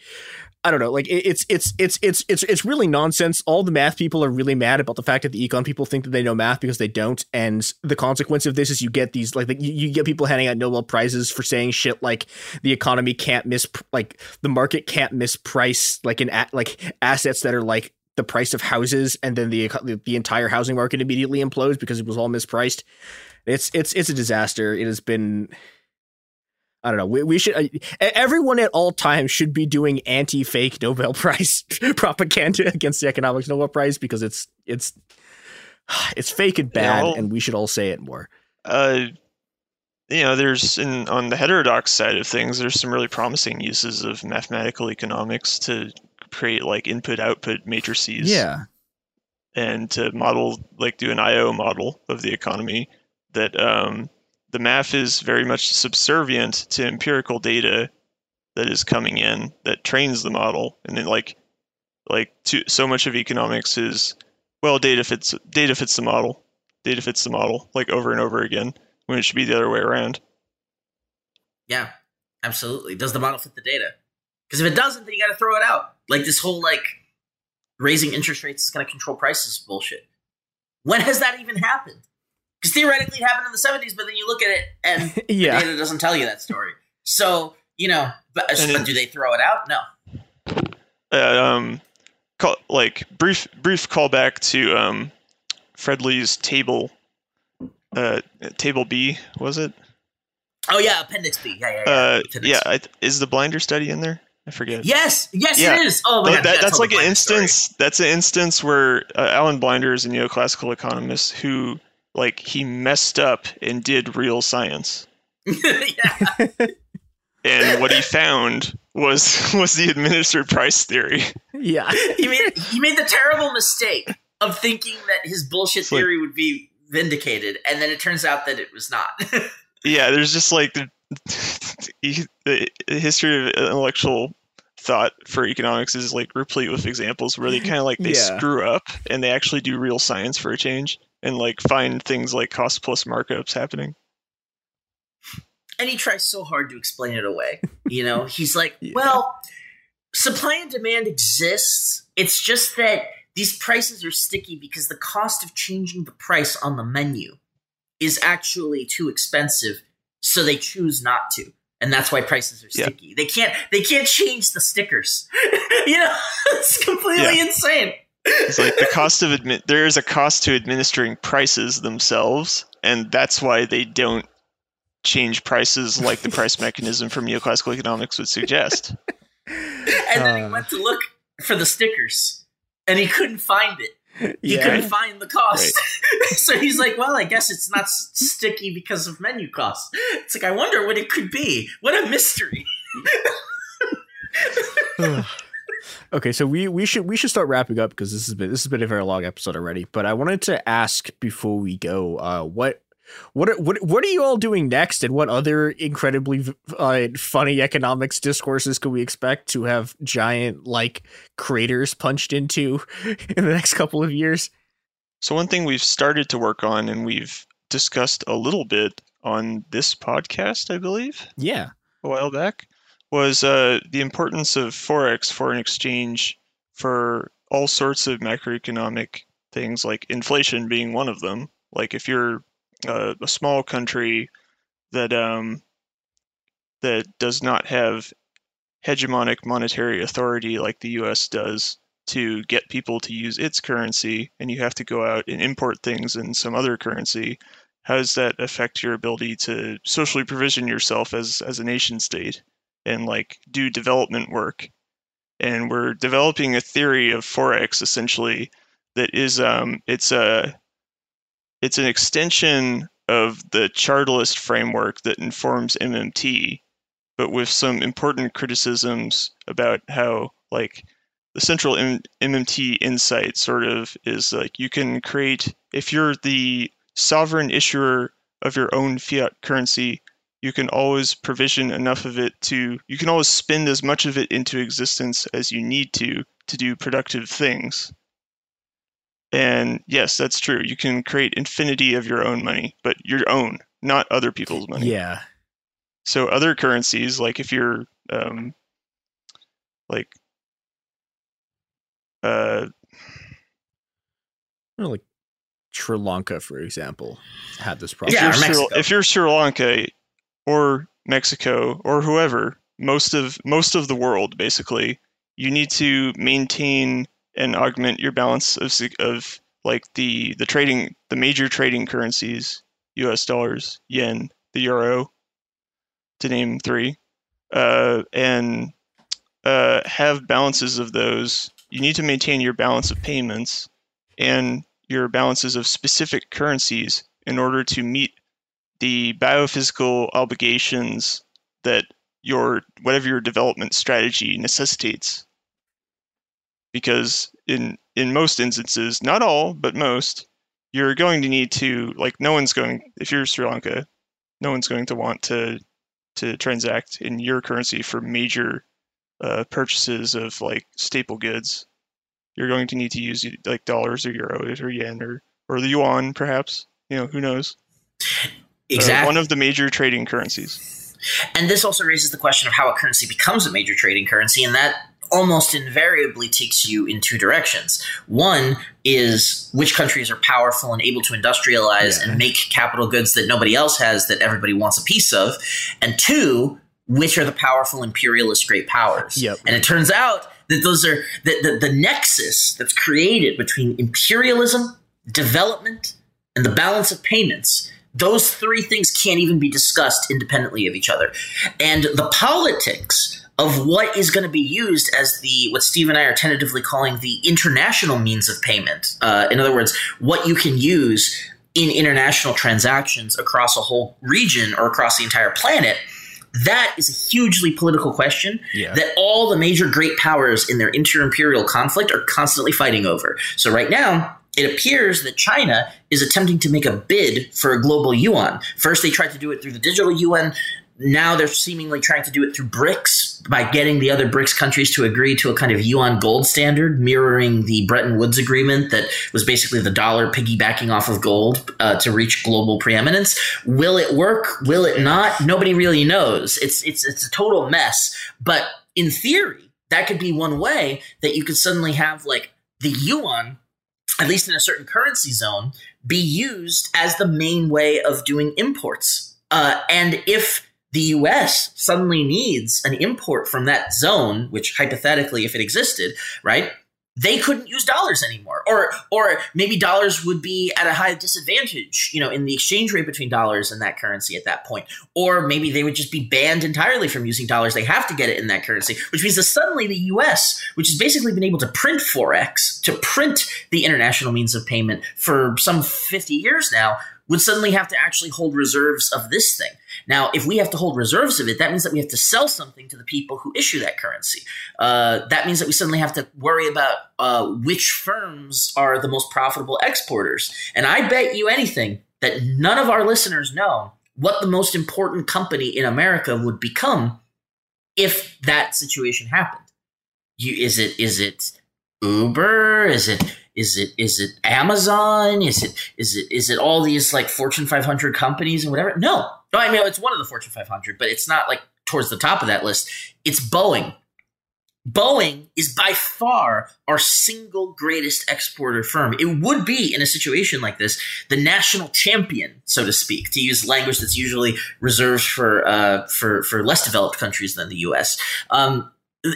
I don't know, like it's it's it's it's it's it's really nonsense. All the math people are really mad about the fact that the econ people think that they know math because they don't, and the consequence of this is you get these like you, you get people handing out Nobel prizes for saying shit like the economy can't miss like the market can't misprice like an like assets that are like the price of houses, and then the the entire housing market immediately implodes because it was all mispriced. It's it's it's a disaster. It has been I don't know. We, we should uh, everyone at all times should be doing anti-fake Nobel *laughs* Prize propaganda against the economics Nobel Prize because it's it's *sighs* it's fake and bad, and we should all say it more. Uh, you know, there's in on the heterodox side of things, there's some really promising uses of mathematical economics to create like input-output matrices. Yeah, and to model like do an IO model of the economy that um the math is very much subservient to empirical data that is coming in that trains the model. And then like like to, so much of economics is well data fits data fits the model. Data fits the model like over and over again when it should be the other way around. Yeah absolutely. Does the model fit the data? Because if it doesn't then you got to throw it out. Like this whole like raising interest rates is going to control prices bullshit. When has that even happened because theoretically it happened in the 70s, but then you look at it and *laughs* yeah. the data doesn't tell you that story. So, you know, but, but do they throw it out? No. Uh, um, call, like brief brief callback to um, Fred Lee's table uh, table B was it? Oh yeah, Appendix B. Yeah, yeah, yeah. Uh, yeah, I, is the blinder study in there? I forget. Yes, yes, yeah. it is. Oh my God, that, that's like an instance. Story. That's an instance where uh, Alan Blinder is a neoclassical economist who, like, he messed up and did real science. *laughs* yeah. and what he found was *laughs* was the administered price theory. Yeah, he made he made the terrible mistake of thinking that his bullshit it's theory like, would be vindicated, and then it turns out that it was not. *laughs* yeah, there's just like the, the history of intellectual thought for economics is like replete with examples where they kind of like they yeah. screw up and they actually do real science for a change and like find things like cost plus markups happening and he tries so hard to explain it away. You know, *laughs* he's like, yeah. well, supply and demand exists. It's just that these prices are sticky because the cost of changing the price on the menu is actually too expensive, so they choose not to. And that's why prices are sticky. Yeah. They can't they can't change the stickers. *laughs* you know, *laughs* it's completely yeah. insane. It's like the cost of admit there is a cost to administering prices themselves, and that's why they don't change prices like the price *laughs* mechanism from neoclassical economics would suggest. and then he uh. went to look for the stickers and he couldn't find it. He yeah. couldn't find the cost. Right. *laughs* so he's like, well, I guess it's not sticky because of menu costs. It's like, I wonder what it could be. What a mystery. *laughs* okay, so we, we should we should start wrapping up because this has been this has been a very long episode already. But I wanted to ask before we go, uh, what what are, what what are you all doing next, and what other incredibly uh, funny economics discourses can we expect to have giant like craters punched into *laughs* in the next couple of years? So one thing we've started to work on, and we've discussed a little bit on this podcast, I believe. Yeah, a while back, was uh, the importance of forex, foreign exchange, for all sorts of macroeconomic things, like inflation being one of them. Like if you're a, a small country that um, that does not have hegemonic monetary authority like the U.S. does to get people to use its currency, and you have to go out and import things in some other currency. How does that affect your ability to socially provision yourself as as a nation state and like do development work? And we're developing a theory of forex essentially that is um it's a it's an extension of the chartalist framework that informs MMT, but with some important criticisms about how, like, the central M- MMT insight sort of is like you can create, if you're the sovereign issuer of your own fiat currency, you can always provision enough of it to, you can always spend as much of it into existence as you need to to do productive things. And yes, that's true. You can create infinity of your own money, but your own, not other people's money. Yeah. So other currencies, like if you're, um, like, uh, like Sri Lanka, for example, had this problem. Yeah, if you're, if you're Sri Lanka or Mexico or whoever, most of most of the world, basically, you need to maintain and augment your balance of of like the the trading the major trading currencies U.S. dollars, yen, the euro, to name three, uh, and uh, have balances of those. You need to maintain your balance of payments and your balances of specific currencies in order to meet the biophysical obligations that your whatever your development strategy necessitates because in in most instances, not all, but most, you're going to need to like no one's going if you're Sri Lanka, no one's going to want to to transact in your currency for major uh, purchases of like staple goods. You're going to need to use like dollars or euros or yen or or the yuan, perhaps. You know, who knows? Exactly. One of the major trading currencies. And this also raises the question of how a currency becomes a major trading currency, and that almost invariably takes you in two directions. One is which countries are powerful and able to industrialize yeah. and make capital goods that nobody else has that everybody wants a piece of. And two, which are the powerful imperialist great powers. Yep. And it turns out that those are the, the, the nexus that's created between imperialism, development, and the balance of payments those three things can't even be discussed independently of each other. And the politics of what is going to be used as the what Steve and I are tentatively calling the international means of payment. Uh, in other words, what you can use in international transactions across a whole region or across the entire planet. That is a hugely political question yeah. that all the major great powers in their inter-imperial conflict are constantly fighting over. So right now, it appears that China is attempting to make a bid for a global yuan. First, they tried to do it through the digital yuan. Now they're seemingly trying to do it through BRICS by getting the other BRICS countries to agree to a kind of yuan gold standard, mirroring the Bretton Woods agreement that was basically the dollar piggybacking off of gold uh, to reach global preeminence. Will it work? Will it not? Nobody really knows. It's it's it's a total mess. But in theory, that could be one way that you could suddenly have like the yuan at least in a certain currency zone, be used as the main way of doing imports. Uh, and if the US suddenly needs an import from that zone, which hypothetically, if it existed, right, they couldn't use dollars anymore. Or or maybe dollars would be at a high disadvantage you know in the exchange rate between dollars and that currency at that point. Or maybe they would just be banned entirely from using dollars. They have to get it in that currency which means that suddenly the US which has basically been able to print forex to print the international means of payment for some 50 years now would suddenly have to actually hold reserves of this thing. Now, if we have to hold reserves of it, that means that we have to sell something to the people who issue that currency. Uh, that means that we suddenly have to worry about uh, which firms are the most profitable exporters. And I bet you anything that none of our listeners know what the most important company in America would become if that situation happened. You, is it is it Uber? Is it is it is it Amazon? Is it is it is it all these like Fortune 500 companies and whatever? No, no. I mean, it's one of the Fortune 500, but it's not like towards the top of that list. It's Boeing. Boeing is by far our single greatest exporter firm. It would be in a situation like this the national champion, so to speak, to use language that's usually reserved for uh, for for less developed countries than the U.S. Um,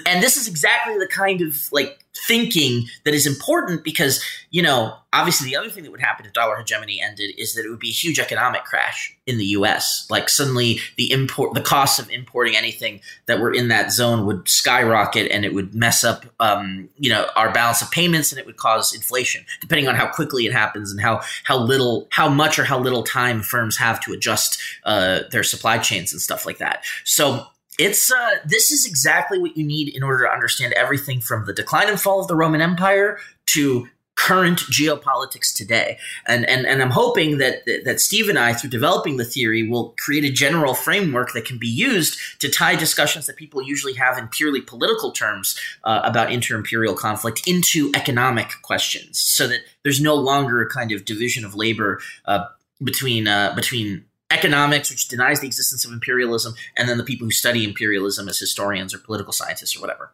and this is exactly the kind of like thinking that is important because you know obviously the other thing that would happen if dollar hegemony ended is that it would be a huge economic crash in the US like suddenly the import the cost of importing anything that were in that zone would skyrocket and it would mess up um, you know our balance of payments and it would cause inflation depending on how quickly it happens and how how little how much or how little time firms have to adjust uh, their supply chains and stuff like that. So it's uh, this is exactly what you need in order to understand everything from the decline and fall of the Roman Empire to current geopolitics today. And and and I'm hoping that that Steve and I, through developing the theory, will create a general framework that can be used to tie discussions that people usually have in purely political terms uh, about inter-imperial conflict into economic questions, so that there's no longer a kind of division of labor uh, between uh, between economics, which denies the existence of imperialism, and then the people who study imperialism as historians or political scientists or whatever.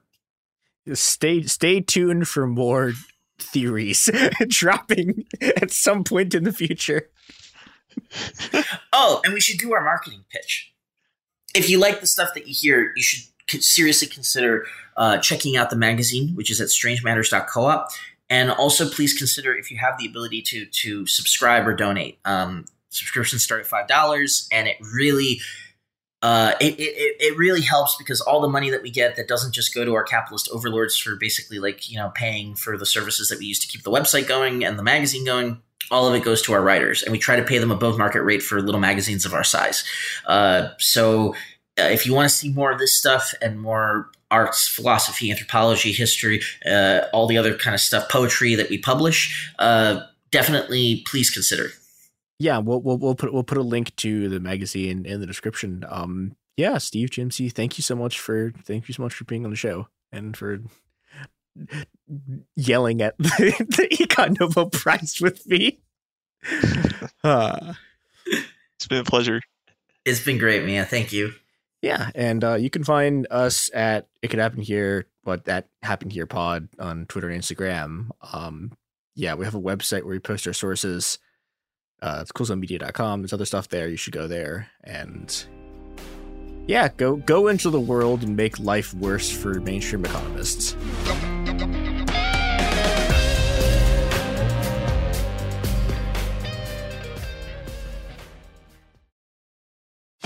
Stay stay tuned for more theories *laughs* dropping at some point in the future. *laughs* oh, and we should do our marketing pitch. If you like the stuff that you hear, you should seriously consider uh, checking out the magazine, which is at strangematters.coop. And also, please consider if you have the ability to to subscribe or donate. Um, subscriptions start at five dollars, and it really uh, it, it, it really helps because all the money that we get that doesn't just go to our capitalist overlords for basically like you know paying for the services that we use to keep the website going and the magazine going all of it goes to our writers and we try to pay them above market rate for little magazines of our size. Uh, so uh, if you want to see more of this stuff and more arts philosophy anthropology history uh, all the other kind of stuff poetry that we publish uh, definitely please consider yeah, we'll, we'll we'll put we'll put a link to the magazine in the description. Um, yeah, Steve Jimsey, thank you so much for thank you so much for being on the show and for yelling at the, *laughs* the Econ Nobel Prize with me. Uh, *laughs* it's been a pleasure. It's been great, man. Thank you. Yeah, and uh, you can find us at It Could Happen Here, but that happened here pod on Twitter and Instagram. Um, yeah, we have a website where we post our sources uh, it's coolzonemedia.com. There's other stuff there. You should go there and yeah, go go into the world and make life worse for mainstream economists.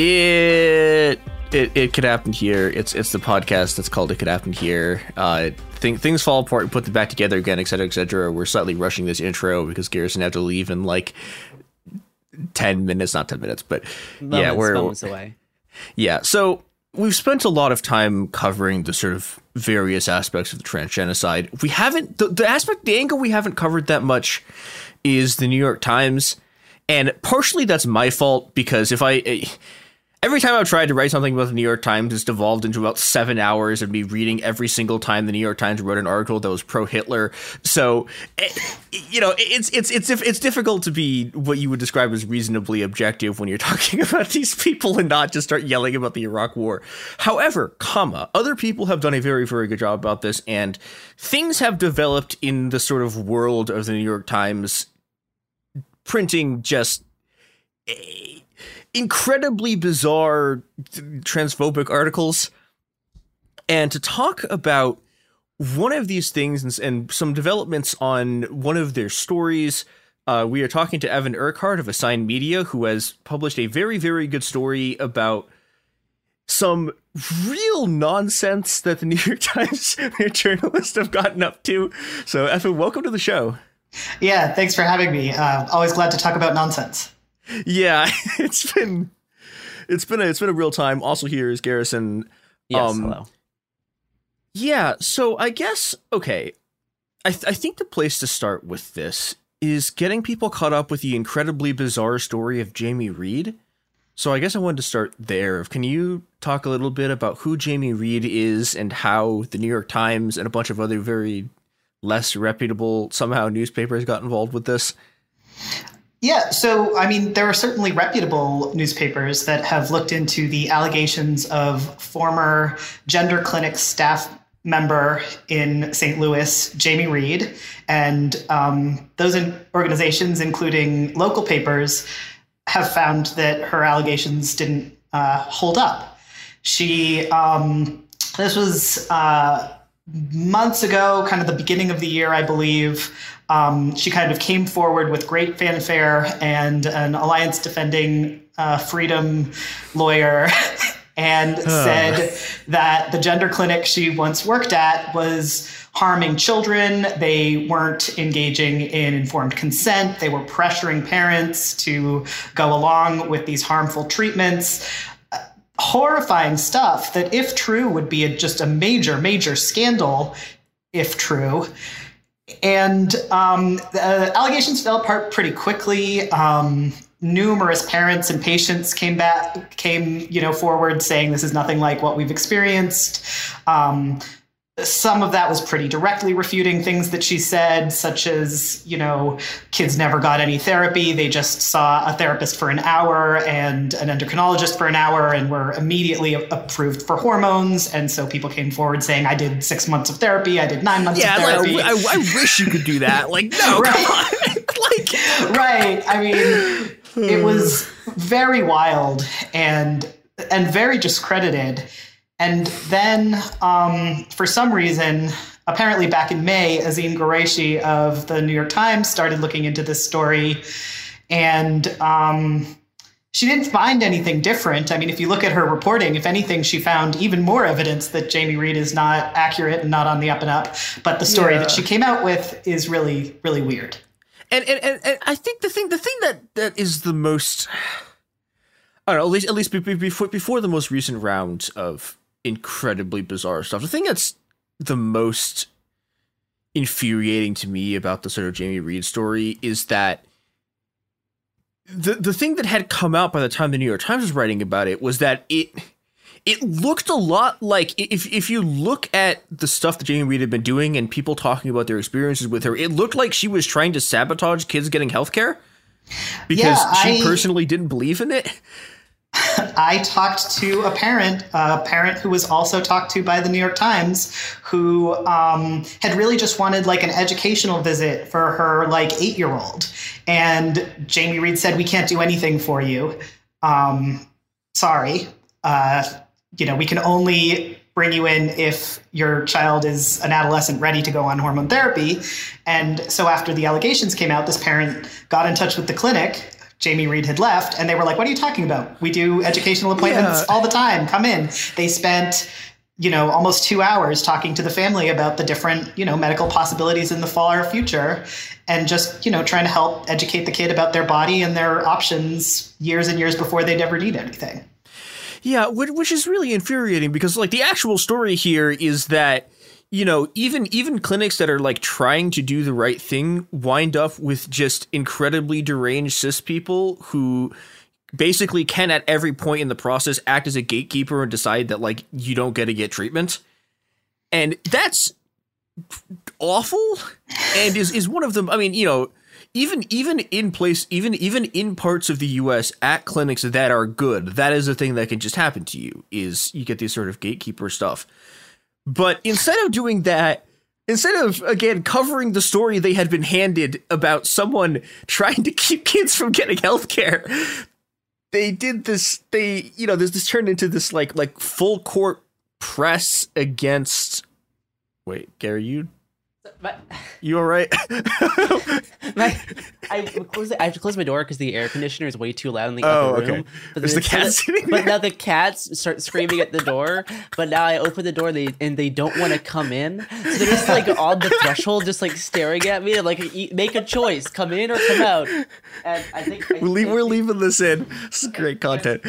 It it it could happen here. It's it's the podcast that's called It Could Happen Here. Uh, th- things fall apart and put them back together again, etc., etc. We're slightly rushing this intro because Garrison had to leave in like ten minutes, not ten minutes, but moments, yeah, we're moments away. Yeah, so we've spent a lot of time covering the sort of various aspects of the trans genocide. We haven't the, the aspect, the angle we haven't covered that much is the New York Times, and partially that's my fault because if I every time I've tried to write something about the New York Times, it's devolved into about seven hours of me reading every single time the New York Times wrote an article that was pro Hitler. So, it, you know, it's it's it's it's difficult to be what you would describe as reasonably objective when you're *laughs* talking about these people and not just start yelling about the Iraq War. However, comma, other people have done a very very good job about this, and things have developed in the sort of world of the New York Times printing just. Eh, Incredibly bizarre transphobic articles. And to talk about one of these things and, and some developments on one of their stories, uh, we are talking to Evan Urquhart of Assigned Media, who has published a very, very good story about some real nonsense that the New York *laughs* Times journalists have gotten up to. So, Evan, welcome to the show. Yeah, thanks for having me. Uh, always glad to talk about nonsense yeah, *laughs* it's been it's been a it's been a real time. Also, here is Garrison. Yes, um, hello. Yeah, so I guess okay. I th- I think the place to start with this is getting people caught up with the incredibly bizarre story of Jamie Reed. So I guess I wanted to start there. Can you talk a little bit about who Jamie Reed is and how the New York Times and a bunch of other very less reputable somehow newspapers got involved with this? Yeah, so I mean, there are certainly reputable newspapers that have looked into the allegations of former gender clinic staff member in St. Louis, Jamie Reed, and um, those organizations, including local papers, have found that her allegations didn't uh, hold up. She, um, this was uh, months ago, kind of the beginning of the year, I believe. Um, she kind of came forward with great fanfare and an alliance defending uh, freedom lawyer *laughs* and said that the gender clinic she once worked at was harming children. They weren't engaging in informed consent. They were pressuring parents to go along with these harmful treatments. Uh, horrifying stuff that, if true, would be a, just a major, major scandal, if true and um, the allegations fell apart pretty quickly. Um, numerous parents and patients came back, came you know forward saying this is nothing like what we've experienced. Um, some of that was pretty directly refuting things that she said, such as, you know, kids never got any therapy. They just saw a therapist for an hour and an endocrinologist for an hour and were immediately approved for hormones. And so people came forward saying, I did six months of therapy, I did nine months yeah, of therapy. Like, I, I, wish you could do that. Like, no, right. *laughs* like, right. I mean, it hmm. was very wild and and very discredited and then, um, for some reason, apparently back in May, Azeen Ghorayshi of the New York Times started looking into this story. And um, she didn't find anything different. I mean, if you look at her reporting, if anything, she found even more evidence that Jamie Reed is not accurate and not on the up and up. But the story yeah. that she came out with is really, really weird. And, and, and, and I think the thing the thing that, that is the most I don't know, at least at least before before the most recent round of incredibly bizarre stuff. The thing that's the most infuriating to me about the sort of Jamie Reed story is that the the thing that had come out by the time the New York Times was writing about it was that it it looked a lot like if if you look at the stuff that Jamie Reed had been doing and people talking about their experiences with her, it looked like she was trying to sabotage kids getting health care because yeah, she I, personally didn't believe in it. I talked to a parent, a parent who was also talked to by the New York Times, who um, had really just wanted like an educational visit for her like eight year old. And Jamie Reed said, We can't do anything for you. Um, sorry. Uh, you know, we can only bring you in if your child is an adolescent ready to go on hormone therapy. And so after the allegations came out, this parent got in touch with the clinic Jamie Reed had left, and they were like, "What are you talking about? We do educational appointments yeah. all the time. Come in." They spent you know almost two hours talking to the family about the different you know medical possibilities in the far future and just you know trying to help educate the kid about their body and their options years and years before they'd ever need anything yeah which is really infuriating because like the actual story here is that you know, even even clinics that are like trying to do the right thing wind up with just incredibly deranged cis people who basically can at every point in the process act as a gatekeeper and decide that like you don't get to get treatment. And that's awful and is is one of them I mean, you know, even even in place even even in parts of the US at clinics that are good, that is a thing that can just happen to you is you get this sort of gatekeeper stuff. But instead of doing that, instead of again covering the story they had been handed about someone *laughs* trying to keep kids from getting health care, they did this they you know this this turned into this like like full court press against wait, Gary, you my, *laughs* you all right? *laughs* my, I, close, I have to close my door because the air conditioner is way too loud in the oh, other room. Okay. But Is the cat sitting But now the cats start screaming at the door. But now I open the door, they and they don't want to come in. So they're just like on the threshold, just like staring at me. like, make a choice: come in or come out. And I think I, we're, leave, we're leaving this in. This is great *laughs* content.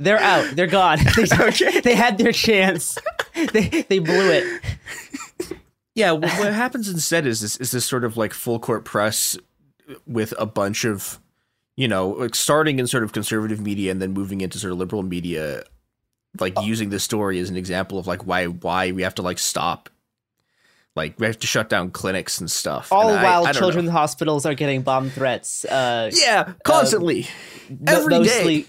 They're out. They're gone. *laughs* They, okay. *laughs* they had their chance. They they blew it. Yeah, what happens instead is this is this sort of like full court press with a bunch of you know, like starting in sort of conservative media and then moving into sort of liberal media, like oh. using this story as an example of like why why we have to like stop like we have to shut down clinics and stuff. All and while I, I children's know. hospitals are getting bomb threats. Uh, yeah, constantly, uh, every mostly, day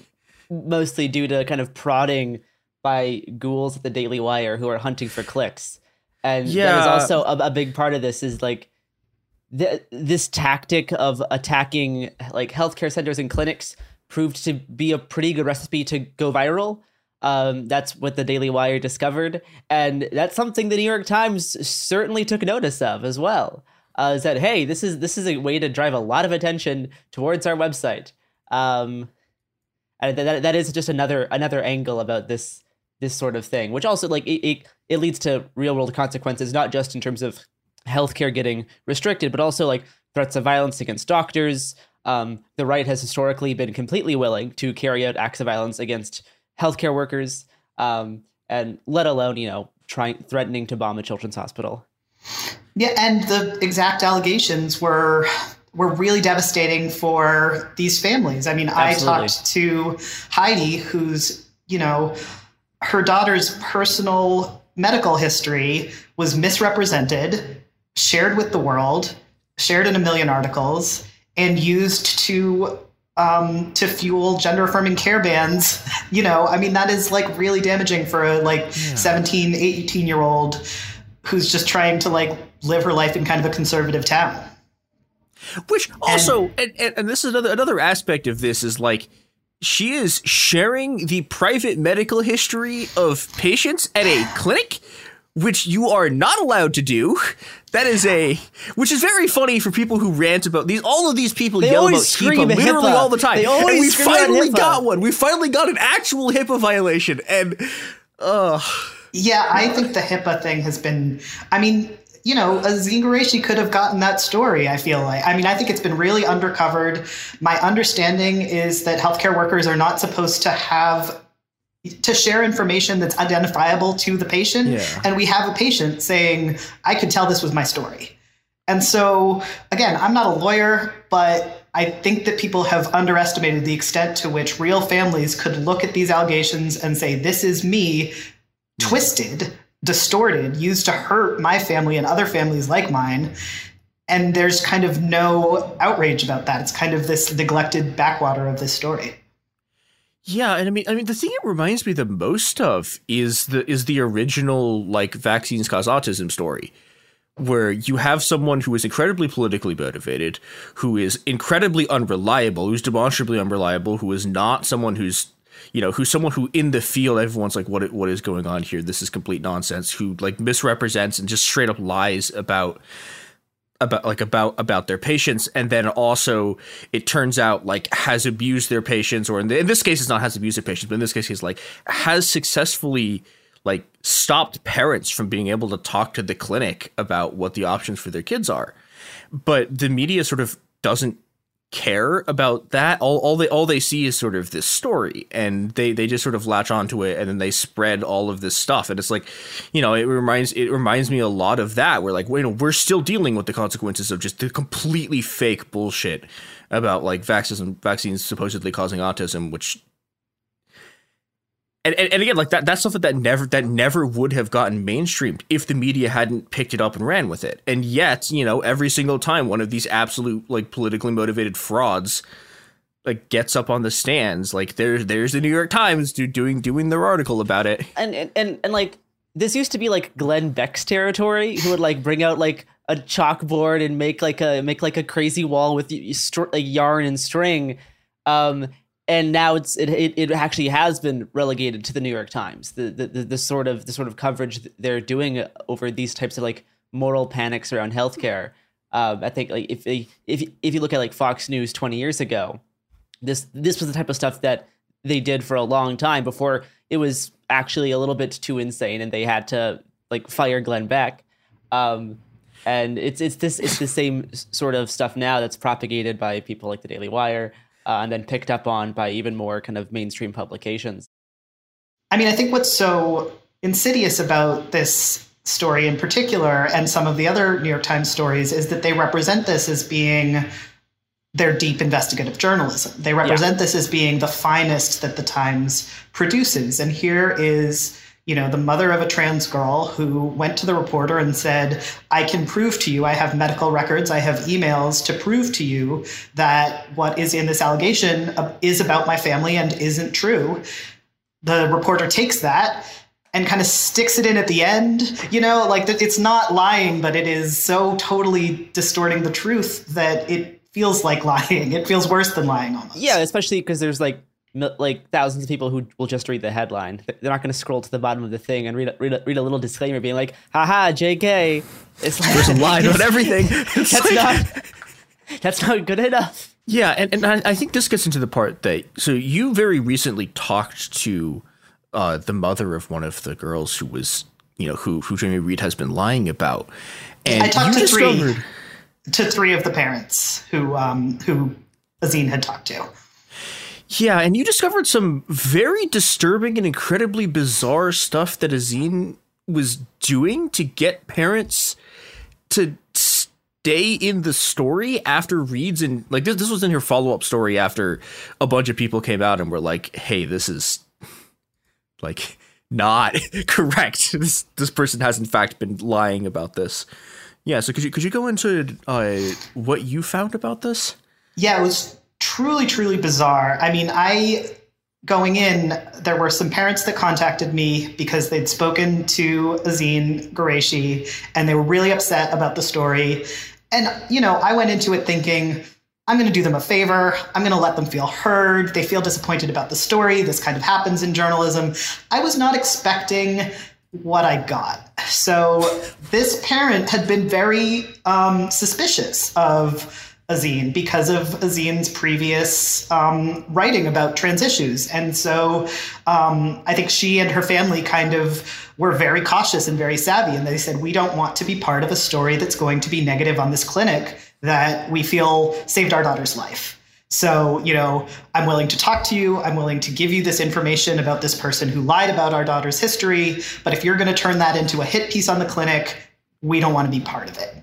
mostly due to kind of prodding by ghouls at the Daily Wire who are hunting for clicks. And yeah. that is also a, a big part of this is like the, this tactic of attacking like healthcare centers and clinics proved to be a pretty good recipe to go viral. Um, that's what the Daily Wire discovered, and that's something the New York Times certainly took notice of as well. Uh, said, "Hey, this is this is a way to drive a lot of attention towards our website." Um, and that that is just another another angle about this this sort of thing, which also like it, it, it leads to real world consequences, not just in terms of healthcare getting restricted, but also like threats of violence against doctors. Um, the right has historically been completely willing to carry out acts of violence against healthcare workers, um, and let alone you know trying threatening to bomb a children's hospital. Yeah, and the exact allegations were were really devastating for these families. I mean, Absolutely. I talked to Heidi, who's, you know, her daughter's personal medical history was misrepresented, shared with the world, shared in a million articles, and used to um, to fuel gender affirming care bans. *laughs* You know, I mean, that is like really damaging for a like yeah. 17, 18 year old who's just trying to like live her life in kind of a conservative town. Which also, and, and, and this is another another aspect of this is like she is sharing the private medical history of patients at a clinic which you are not allowed to do. That is a, which is very funny for people who rant about these. All of these people they yell about HIPAA literally HIPAA. all the time. They always and we scream finally HIPAA. got one. We finally got an actual HIPAA violation, and uh Yeah, I think the HIPAA thing has been. I mean, you know, Azeen Ghorayshi could have gotten that story. I feel like. I mean, I think it's been really undercovered. My understanding is that healthcare workers are not supposed to have to share information that's identifiable to the patient. Yeah. And we have a patient saying, I could tell this was my story. And so, again, I'm not a lawyer, but I think that people have underestimated the extent to which real families could look at these allegations and say, This is me, hmm. twisted, distorted, used to hurt my family and other families like mine. And there's kind of no outrage about that. It's kind of this neglected backwater of this story. Yeah, and I mean, I mean, the thing it reminds me the most of is the is the original like vaccines cause autism story, where you have someone who is incredibly politically motivated, who is incredibly unreliable, who's demonstrably unreliable, who is not someone who's you know who's someone who in the field everyone's like what what is going on here? This is complete nonsense. Who like misrepresents and just straight up lies about about like about about their patients. And then also it turns out like has abused their patients or in, the, in this case it's not has abused their patients but in this case he's like has successfully like stopped parents from being able to talk to the clinic about what the options for their kids are. But the media sort of doesn't care about that. All, all they all they see is sort of this story and they they just sort of latch onto it and then they spread all of this stuff. And it's like you know it reminds it reminds me a lot of that where like you know we're still dealing with the consequences of just the completely fake bullshit about like vaccines vaccines supposedly causing autism which and, and, and again like that that's something that never that never would have gotten mainstreamed if the media hadn't picked it up and ran with it. And yet you know every single time one of these absolute like politically motivated frauds like gets up on the stands like there's there's the new york times do, doing doing their article about it. And, and and and like this used to be like glenn beck's territory. Who would like bring out like a chalkboard and make like a make like a crazy wall with like yarn and string. Um and now it's it, it, it actually has been relegated to the New York Times. The, the the the sort of the sort of coverage they're doing over these types of like moral panics around healthcare. Um, *laughs* I think like if if if you look at like Fox News twenty years ago, this this was the type of stuff that they did for a long time before it was actually a little bit too insane and they had to like fire Glenn Beck. Um, and it's it's this it's the same sort of stuff now that's propagated by people like the Daily Wire uh, and then picked up on by even more kind of mainstream publications. I mean, I think what's so insidious about this story in particular and some of the other New York Times stories is that they represent this as being their deep investigative journalism. They represent yeah. this as being the finest that the Times produces. And here is you know, the mother of a trans girl who went to the reporter and said, I can prove to you, I have medical records, I have emails to prove to you that what is in this allegation is about my family and isn't true. The reporter takes that and kind of sticks it in at the end. You know, like it's not lying, but it is so totally distorting the truth that it feels like *laughs* lying. It feels worse than lying almost. Yeah, especially because there's like like thousands of people who will just read the headline. They're not going to scroll to the bottom of the thing and read a, read a, read a little disclaimer being like, "Haha, JK." It's like there's a line on *laughs* everything. It's that's like, not that's not good enough. Yeah, and, and I, I think this gets into the part that so you very recently talked to uh, the mother of one of the girls who was you know who who Jamie Reed has been lying about, and I talked you to three to three of the parents who um, who Azeen had talked to. Yeah, and you discovered some very disturbing and incredibly bizarre stuff that Azeen was doing to get parents to stay in the story after reads and like this, this was in her follow up story after a bunch of people came out and were like, "Hey, this is like." not *laughs* correct. This this person has in fact been lying about this. Yeah, so could you could you go into uh, what you found about this? Yeah, it was truly truly bizarre. I mean, I going in, there were some parents that contacted me because they'd spoken to Azeen Ghorayshi and they were really upset about the story. And you know, I went into it thinking I'm going to do them a favor. I'm going to let them feel heard. They feel disappointed about the story. This kind of happens in journalism. I was not expecting what I got. So this parent had been very um, suspicious of Azeen because of Azeen's previous um, writing about trans issues. And so um, I think she and her family kind of were very cautious and very savvy. And they said, we don't want to be part of a story that's going to be negative on this clinic that we feel saved our daughter's life. So, you know, I'm willing to talk to you. I'm willing to give you this information about this person who lied about our daughter's history. But if you're going to turn that into a hit piece on the clinic, we don't want to be part of it.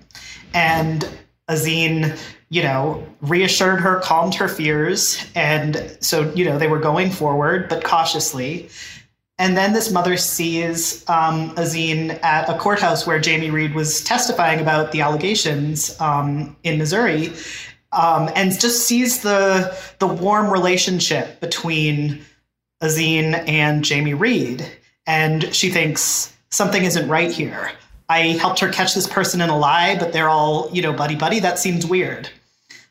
And Azeen, you know, reassured her, calmed her fears. And so, you know, they were going forward, but cautiously. And then this mother sees um, Azeen at a courthouse where Jamie Reed was testifying about the allegations um, in Missouri um, and just sees the the warm relationship between Azeen and Jamie Reed, and she thinks something isn't right here. I helped her catch this person in a lie, but they're all you know buddy buddy. That seems weird.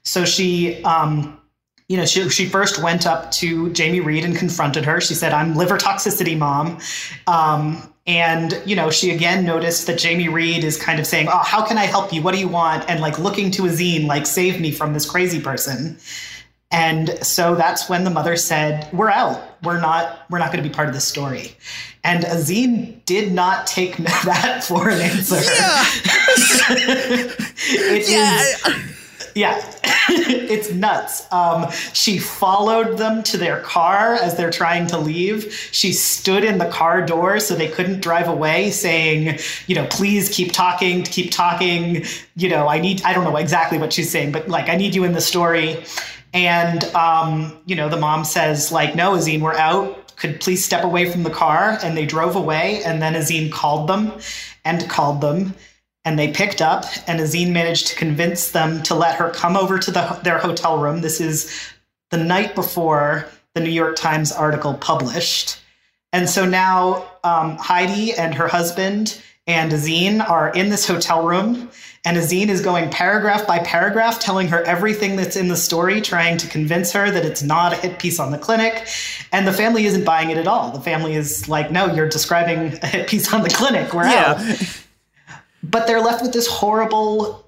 So she. Um, you know, she, she first went up to Jamie Reed and confronted her. She said, I'm liver toxicity, mom. Um, and, you know, she again noticed that Jamie Reed is kind of saying, Oh, how can I help you? What do you want? And like looking to Azeen, like, save me from this crazy person. And so that's when the mother said, We're out. We're not, we're not going to be part of this story. And Azeen did not take *laughs* that for an answer. Yeah. *laughs* it yeah. Is, yeah, *laughs* it's nuts. Um, she followed them to their car as they're trying to leave. She stood in the car door so they couldn't drive away, saying, you know, please keep talking, keep talking. You know, I need, I don't know exactly what she's saying, but like, I need you in the story. And, um, you know, the mom says, like, no, Azeen, we're out. Could please step away from the car. And they drove away. And then Azeen called them and called them and they picked up and azeen managed to convince them to let her come over to the, their hotel room. This is the night before the new york times article published. And so now um, heidi and her husband and azeen are in this hotel room and azeen is going paragraph by paragraph telling her everything that's in the story trying to convince her that it's not a hit piece on the clinic. And the family isn't buying it at all. The family is like no you're describing a hit piece on the clinic. We're yeah. out but they're left with this horrible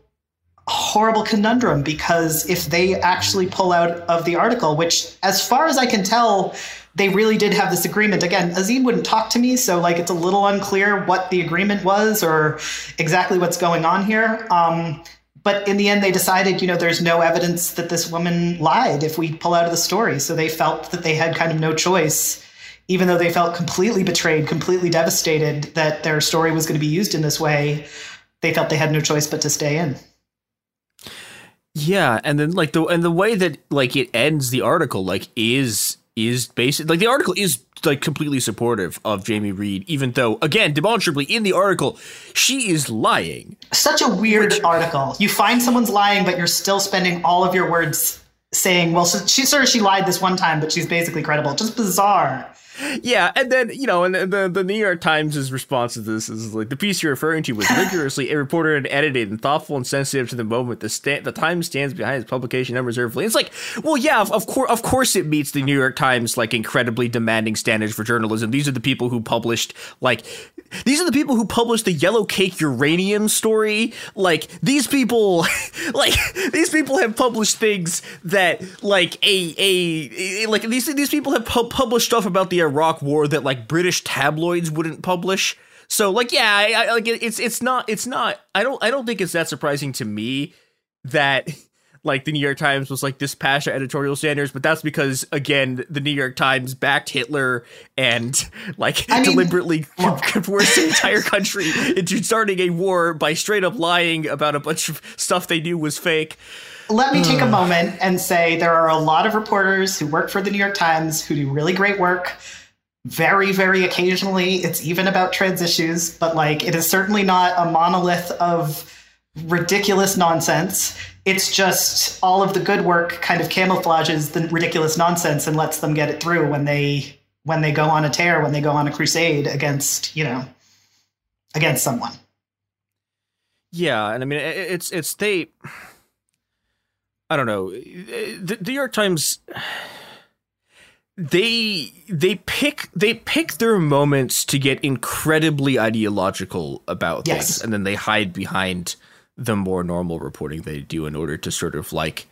horrible conundrum because if they actually pull out of the article which as far as i can tell they really did have this agreement. Again azeen wouldn't talk to me so like it's a little unclear what the agreement was or exactly what's going on here. Um, but in the end they decided you know there's no evidence that this woman lied if we pull out of the story. So they felt that they had kind of no choice even though they felt completely betrayed, completely devastated that their story was going to be used in this way, they felt they had no choice but to stay in. Yeah, and then like the and the way that like it ends the article like is is basic like the article is like completely supportive of Jamie Reed, even though again demonstrably in the article she is lying. Such a weird Which, article. You find someone's lying, but you're still spending all of your words saying, "Well, she of she lied this one time, but she's basically credible." Just bizarre yeah, and then you know, and the the New York Times' response to this is like the piece you're referring to was *laughs* rigorously reported and edited and thoughtful and sensitive to the moment. The sta- the Times stands behind its publication unreservedly. It's like, well, yeah, of, of course, of course, it meets the New York Times like incredibly demanding standards for journalism. These are the people who published like these are the people who published the yellow cake uranium story. Like these people, *laughs* like these people have published things that like a a, a like these these people have pu- published stuff about the Iraq War that like British tabloids wouldn't publish. So like yeah, I, I, like it's it's not it's not I don't I don't think it's that surprising to me that *laughs* like the New York Times was like this passionate editorial standards, but that's because again the New York Times backed Hitler and *laughs* like I mean, deliberately *laughs* coerced the entire country into starting a war by straight up lying about a bunch of stuff they knew was fake. Let me take a hmm. moment and say there are a lot of reporters who work for the New York Times who do really great work very, very occasionally, it's even about trans issues, but like it is certainly not a monolith of ridiculous nonsense. It's just all of the good work kind of camouflages the ridiculous nonsense and lets them get it through when they when they go on a tear, when they go on a crusade against, you know, against someone. Yeah, and I mean it's it's they I don't know. The, New York Times they they pick they pick their moments to get incredibly ideological about yes. things and then they hide behind the more normal reporting they do in order to sort of like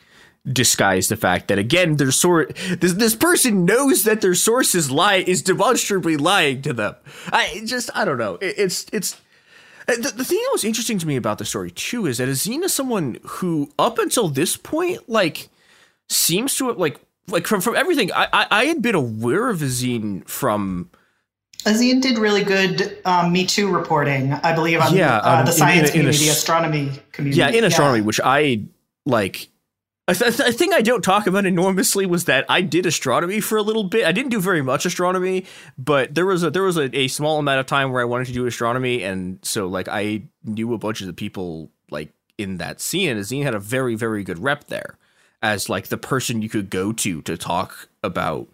disguise the fact that again their sort this this person knows that their source is lie is demonstrably lying to them. I just I don't know. It, it's it's the, the thing that was interesting to me about the story too is that Azeen is someone who up until this point like seems to have like like from from everything I I, I had been aware of Azeen from Azeen did really good um, Me Too reporting, I believe, on yeah, uh, um, the science in, in, in community, astronomy community. Yeah, in astronomy, yeah. which I like. A, th- thing I don't talk about enormously was that I did astronomy for a little bit. I didn't do very much astronomy, but there was a there was a, a small amount of time where I wanted to do astronomy, and so like I knew a bunch of the people like in that scene. And Azeen had a very very good rep there as like the person you could go to to talk about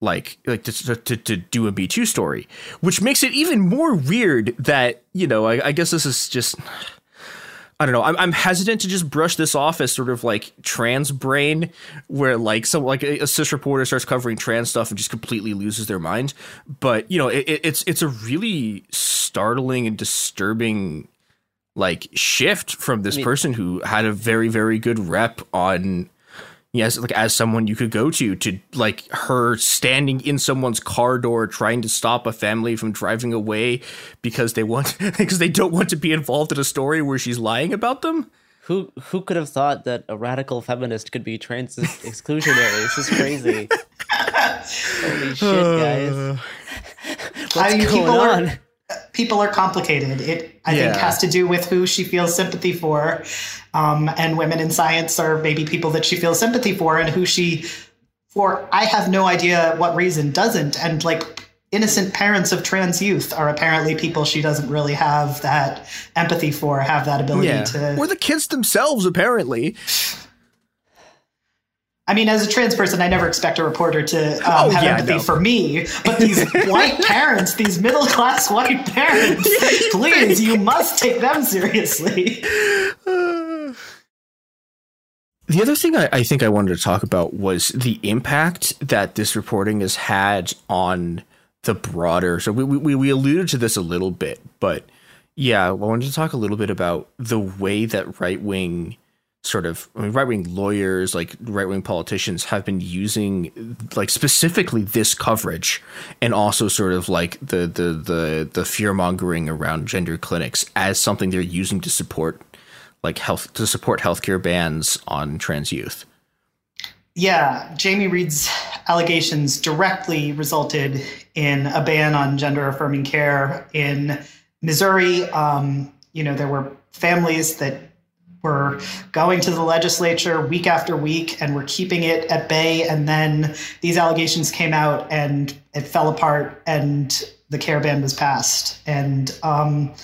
like like to, to, to do a B two story, which makes it even more weird that you know I, I guess this is just I don't know. I'm, I'm hesitant to just brush this off as sort of like trans brain where like some like a, a cis reporter starts covering trans stuff and just completely loses their mind, but you know it, it's it's a really startling and disturbing like shift from this I mean, person who had a very very good rep on yes like as someone you could go to to like her standing in someone's car door trying to stop a family from driving away because they want *laughs* because they don't want to be involved in a story where she's lying about them? Who who could have thought that a radical feminist could be trans exclusionary? This is crazy. *laughs* Holy shit guys. What's I mean, going on? are, people are complicated it i yeah. think has to do with who she feels sympathy for um, and women in science are maybe people that she feels sympathy for and who she for i have no idea what reason doesn't and like innocent parents of trans youth are apparently people she doesn't really have that empathy for have that ability yeah. to or the kids themselves apparently I mean, as a trans person, I never expect a reporter to um, oh, have yeah, empathy no. for me. But these *laughs* white parents, these middle class white parents, *laughs* please, you must take them seriously. The other thing I, I, think I wanted to talk about was the impact that this reporting has had on the broader. So we, we, we alluded to this a little bit, but yeah, I wanted to talk a little bit about the way that right wing sort of I mean, right wing lawyers, like right wing politicians, have been using like specifically this coverage, and also sort of like the the the the fear mongering around gender clinics as something they're using to support like health to support healthcare bans on trans youth. Yeah, Jamie Reed's allegations directly resulted in a ban on gender affirming care in Missouri. Um, you know, there were families that were going to the legislature week after week and we're keeping it at bay. And then these allegations came out and it fell apart and the care ban was passed. And um,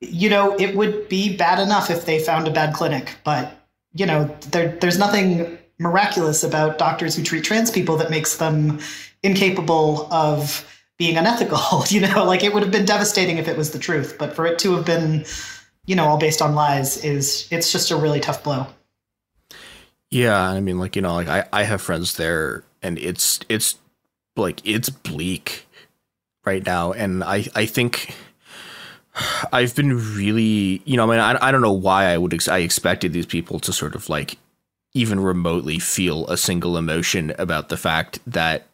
you know, it would be bad enough if they found a bad clinic, but you know, there, there's nothing miraculous about doctors who treat trans people that makes them incapable of being unethical. *laughs* You know, like it would have been devastating if it was the truth, but for it to have been, you know, all based on lies is it's just a really tough blow. Yeah, I mean, like you know, like I I have friends there, and it's it's like it's bleak right now, and I I think I've been really, you know, I mean, I, I don't know why I would, ex- I expected these people to sort of like even remotely feel a single emotion about the fact that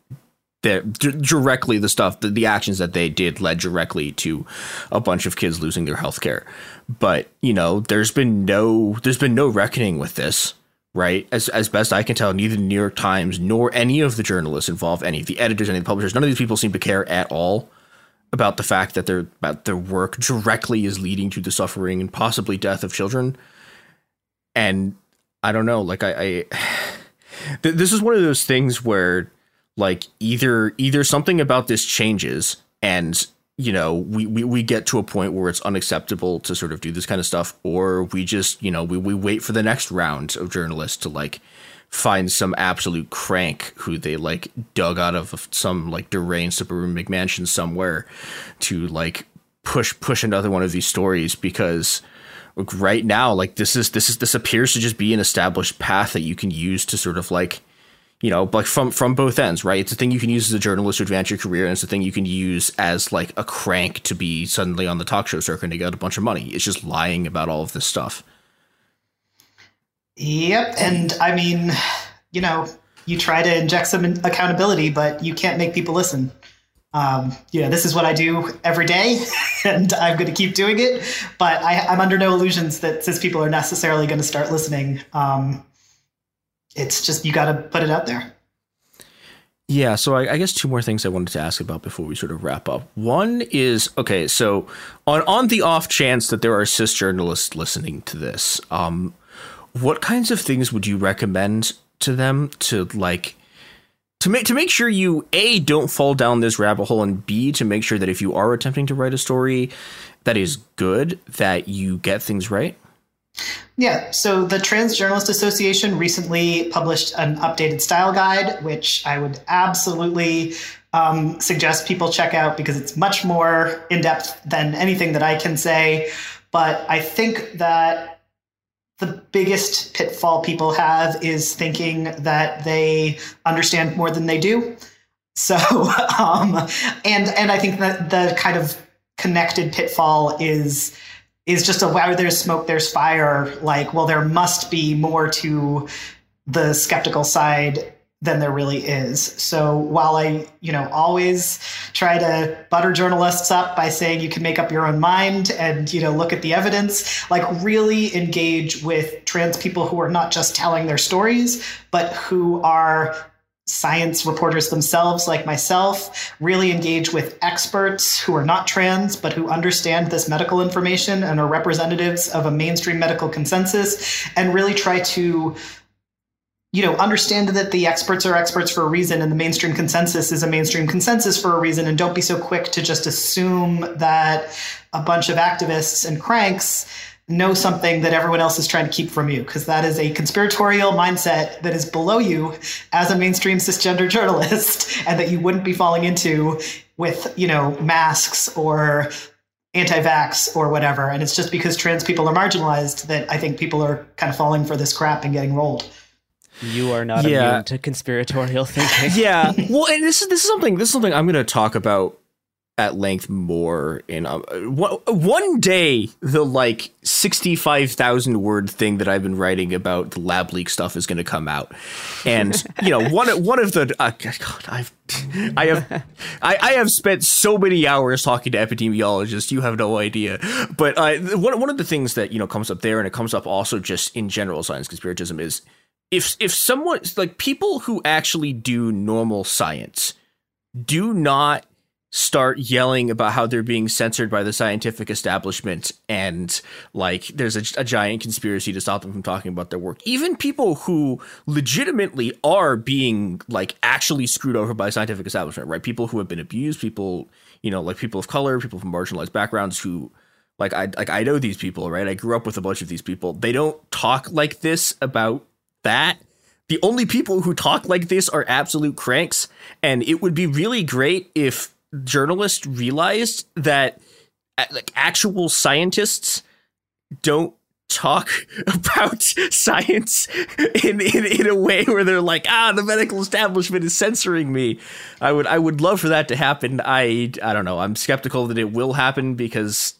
that d- directly the stuff, the, the actions that they did led directly to a bunch of kids losing their health care. But, you know, there's been no, there's been no reckoning with this right? As as best I can tell, neither the New York Times nor any of the journalists involved, any of the editors, any of the publishers, none of these people seem to care at all about the fact that their about their work directly is leading to the suffering and possibly death of children. And I don't know, like I, I *sighs* this is one of those things where like either either something about this changes and you know we, we we get to a point where it's unacceptable to sort of do this kind of stuff or we just you know we, we wait for the next round of journalists to like find some absolute crank who they like dug out of some like deranged suburban McMansion somewhere to like push push another one of these stories because right now like this is this is this appears to just be an established path that you can use to sort of like you know like from from both ends right it's a thing you can use as a journalist to advance your career and it's a thing you can use as like a crank to be suddenly on the talk show circuit and to get a bunch of money it's just lying about all of this stuff Yep. And I mean, you know, you try to inject some accountability, but you can't make people listen. Um, you know, this is what I do every day, *laughs* and I'm going to keep doing it. But I, am under no illusions that cis people are necessarily going to start listening. Um, it's just you got to put it out there. Yeah, so I, I, guess two more things I wanted to ask about before we sort of wrap up. One is okay, so on on the off chance that there are cis journalists listening to this, um, what kinds of things would you recommend to them to like to make to make sure you a don't fall down this rabbit hole and b to make sure that if you are attempting to write a story that is good that you get things right yeah, so the Trans Journalist Association recently published an updated style guide, which I would absolutely um, suggest people check out because it's much more in depth than anything that I can say. But I think that the biggest pitfall people have is thinking that they understand more than they do. So, *laughs* um, and and I think that the kind of connected pitfall is is just a where there's smoke, there's fire. Like, well, there must be more to the skeptical side than there really is. So while I, you know, always try to butter journalists up by saying you can make up your own mind and, you know, look at the evidence, like really engage with trans people who are not just telling their stories, but who are science reporters themselves, like myself, really engage with experts who are not trans, but who understand this medical information and are representatives of a mainstream medical consensus, and really try to you know, understand that the experts are experts for a reason and the mainstream consensus is a mainstream consensus for a reason. And don't be so quick to just assume that a bunch of activists and cranks know something that everyone else is trying to keep from you, because that is a conspiratorial mindset that is below you as a mainstream cisgender journalist *laughs* and that you wouldn't be falling into with, you know, masks or anti-vax or whatever. And it's just because trans people are marginalized that I think people are kind of falling for this crap and getting rolled. You are not yeah. immune to conspiratorial *laughs* thinking. yeah. *laughs* Well, and this is this is something this is something I'm going to talk about at length more in um, one day the like 65,000 word thing that I've been writing about the lab leak stuff is going to come out. And *laughs* you know, one one of the uh, God, I've I have I, I have spent so many hours talking to epidemiologists, you have no idea. But uh, one one of the things that, you know, comes up there and it comes up also just in general science conspiratism is if if someone like people who actually do normal science do not start yelling about how they're being censored by the scientific establishment and like there's a, a, giant conspiracy to stop them from talking about their work even people who legitimately are being like actually screwed over by scientific establishment right people who have been abused people you know like people of color people from marginalized backgrounds who like I like I know these people, right? I grew up with a bunch of these people. They don't talk like this about that, the only people who talk like this are absolute cranks. And it would be really great if journalists realized that like actual scientists don't talk *laughs* about science in, in in a way where they're like ah the medical establishment is censoring me. I would i would love for that to happen. I i don't know. I'm skeptical that it will happen because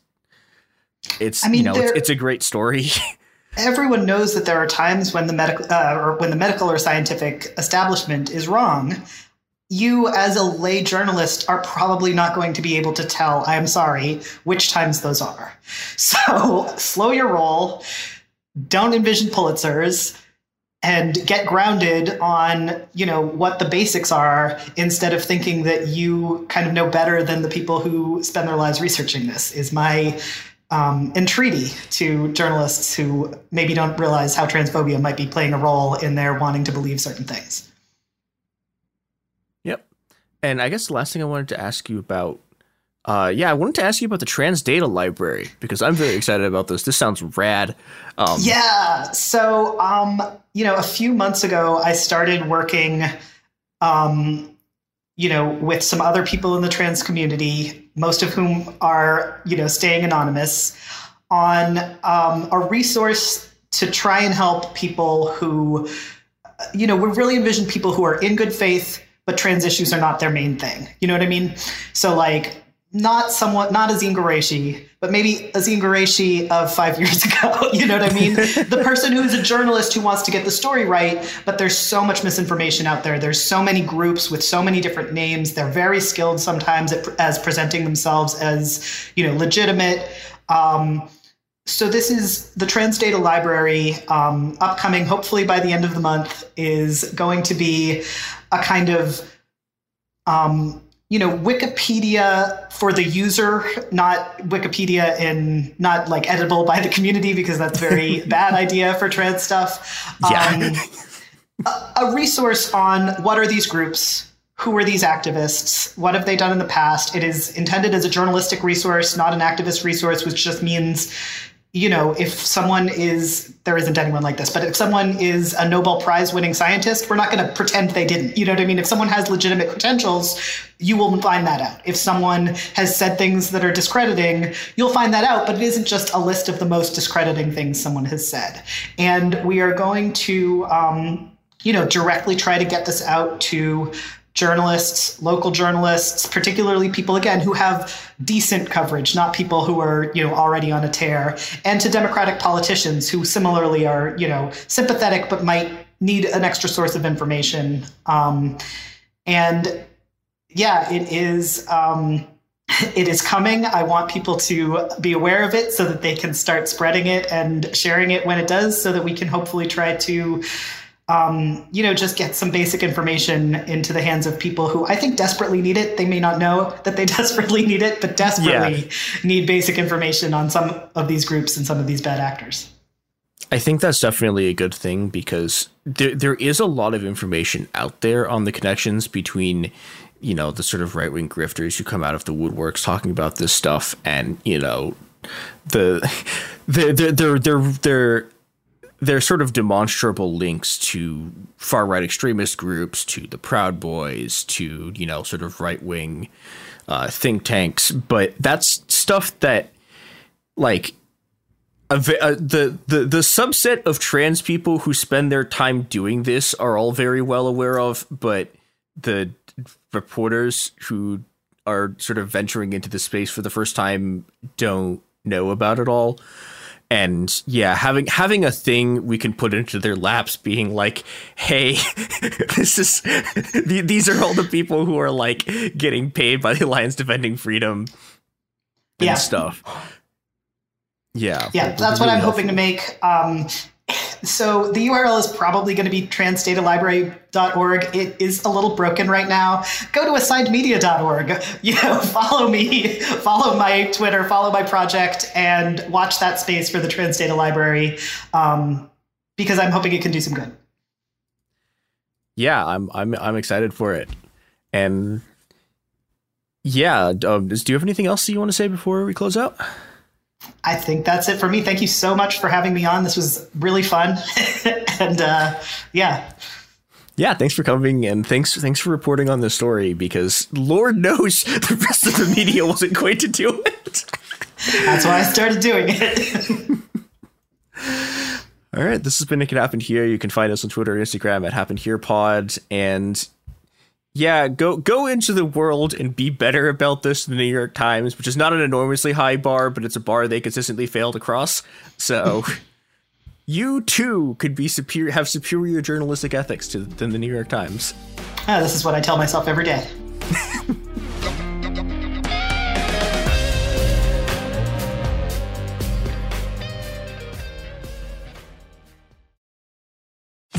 it's I mean, you know it's, it's a great story. *laughs* Everyone knows that there are times when the medical uh, or when the medical or scientific establishment is wrong you as a lay journalist are probably not going to be able to tell i'm sorry which times those are *laughs* so slow your roll don't envision pulitzers and get grounded on you know what the basics are instead of thinking that you kind of know better than the people who spend their lives researching this is my um, entreaty to journalists who maybe don't realize how transphobia might be playing a role in their wanting to believe certain things. And I guess the last thing I wanted to ask you about, uh, yeah, I wanted to ask you about the trans data library because I'm very excited about this. This sounds rad. Um, yeah. So, um, you know, a few months ago, I started working, um, you know, with some other people in the trans community, most of whom are, you know, staying anonymous, on um, a resource to try and help people who, you know, we really envision people who are in good faith but trans issues are not their main thing. You know what I mean? So like not somewhat not Azeen Ghorayshi, but maybe Azeen Ghorayshi of five *laughs* years ago. *laughs* You know what I mean? the person who is a journalist who wants to get the story right, but there's so much misinformation out there. There's so many groups with so many different names. They're very skilled sometimes at, as presenting themselves as you know legitimate. Um, so this is the Trans Data Library, um, upcoming hopefully by the end of the month, is going to be a kind of um, you know wikipedia for the user not wikipedia in not like editable by the community because that's very *laughs* bad idea for trans stuff yeah. Um, a, a resource on what are these groups who are these activists what have they done in the past it is intended as a journalistic resource not an activist resource which just means you know, if someone is, there isn't anyone like this, but if someone is a Nobel Prize winning scientist, we're not going to pretend they didn't. You know what I mean? If someone has legitimate credentials, you will find that out. If someone has said things that are discrediting, you'll find that out, but it isn't just a list of the most discrediting things someone has said. And we are going to, um, you know, directly try to get this out to journalists, local journalists, particularly people again who have decent coverage, not people who are, you know, already on a tear, and to democratic politicians who similarly are, you know, sympathetic but might need an extra source of information. Um, and yeah, it is um, it is coming. I want people to be aware of it so that they can start spreading it and sharing it when it does, so that we can hopefully try to um, you know, just get some basic information into the hands of people who I think desperately need it. They may not know that they *laughs* desperately need it, but desperately yeah. need basic information on some of these groups and some of these bad actors. I think that's definitely a good thing because there there is a lot of information out there on the connections between, you know, the sort of right wing grifters who come out of the woodworks talking about this stuff and, you know, the *laughs* the they're they're they're, they're sort of demonstrable links to far right extremist groups, to the Proud Boys, to you know sort of right wing uh, think tanks. But that's stuff that like a, a, the the the subset of trans people who spend their time doing this are all very well aware of, but the reporters who are sort of venturing into the space for the first time don't know about it all and yeah having having a thing we can put into their laps being like hey *laughs* this is these are all the people who are like getting paid by the alliance defending freedom and yeah. stuff. Yeah. Yeah that's what i'm hoping to make. Um so the URL is probably going to be transdatalibrary.org. It is a little broken right now. Go to assignedmedia.org. You know, *laughs* follow me, follow my Twitter, follow my project, and watch that space for the Transdata Library um, because I'm hoping it can do some good. Yeah, I'm I'm I'm excited for it, and yeah, um, do you have anything else that you want to say before we close out? I think that's it for me. Thank you so much for having me on. This was really fun. *laughs* and uh, yeah. Yeah, thanks for coming and thanks thanks for reporting on the story because Lord knows *laughs* the rest of the media wasn't going to do it. That's why I started doing it. *laughs* All right, this has been It Could Happen Here. You can find us on Twitter and Instagram at Happen Here Pod. And yeah, go go into the world and be better about this than the New York Times, which is not an enormously high bar, but it's a bar they consistently fail to cross. So *laughs* you too could be superior, have superior journalistic ethics to, than the New York Times. Ah, this is what I tell myself every day. *laughs*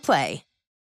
Play.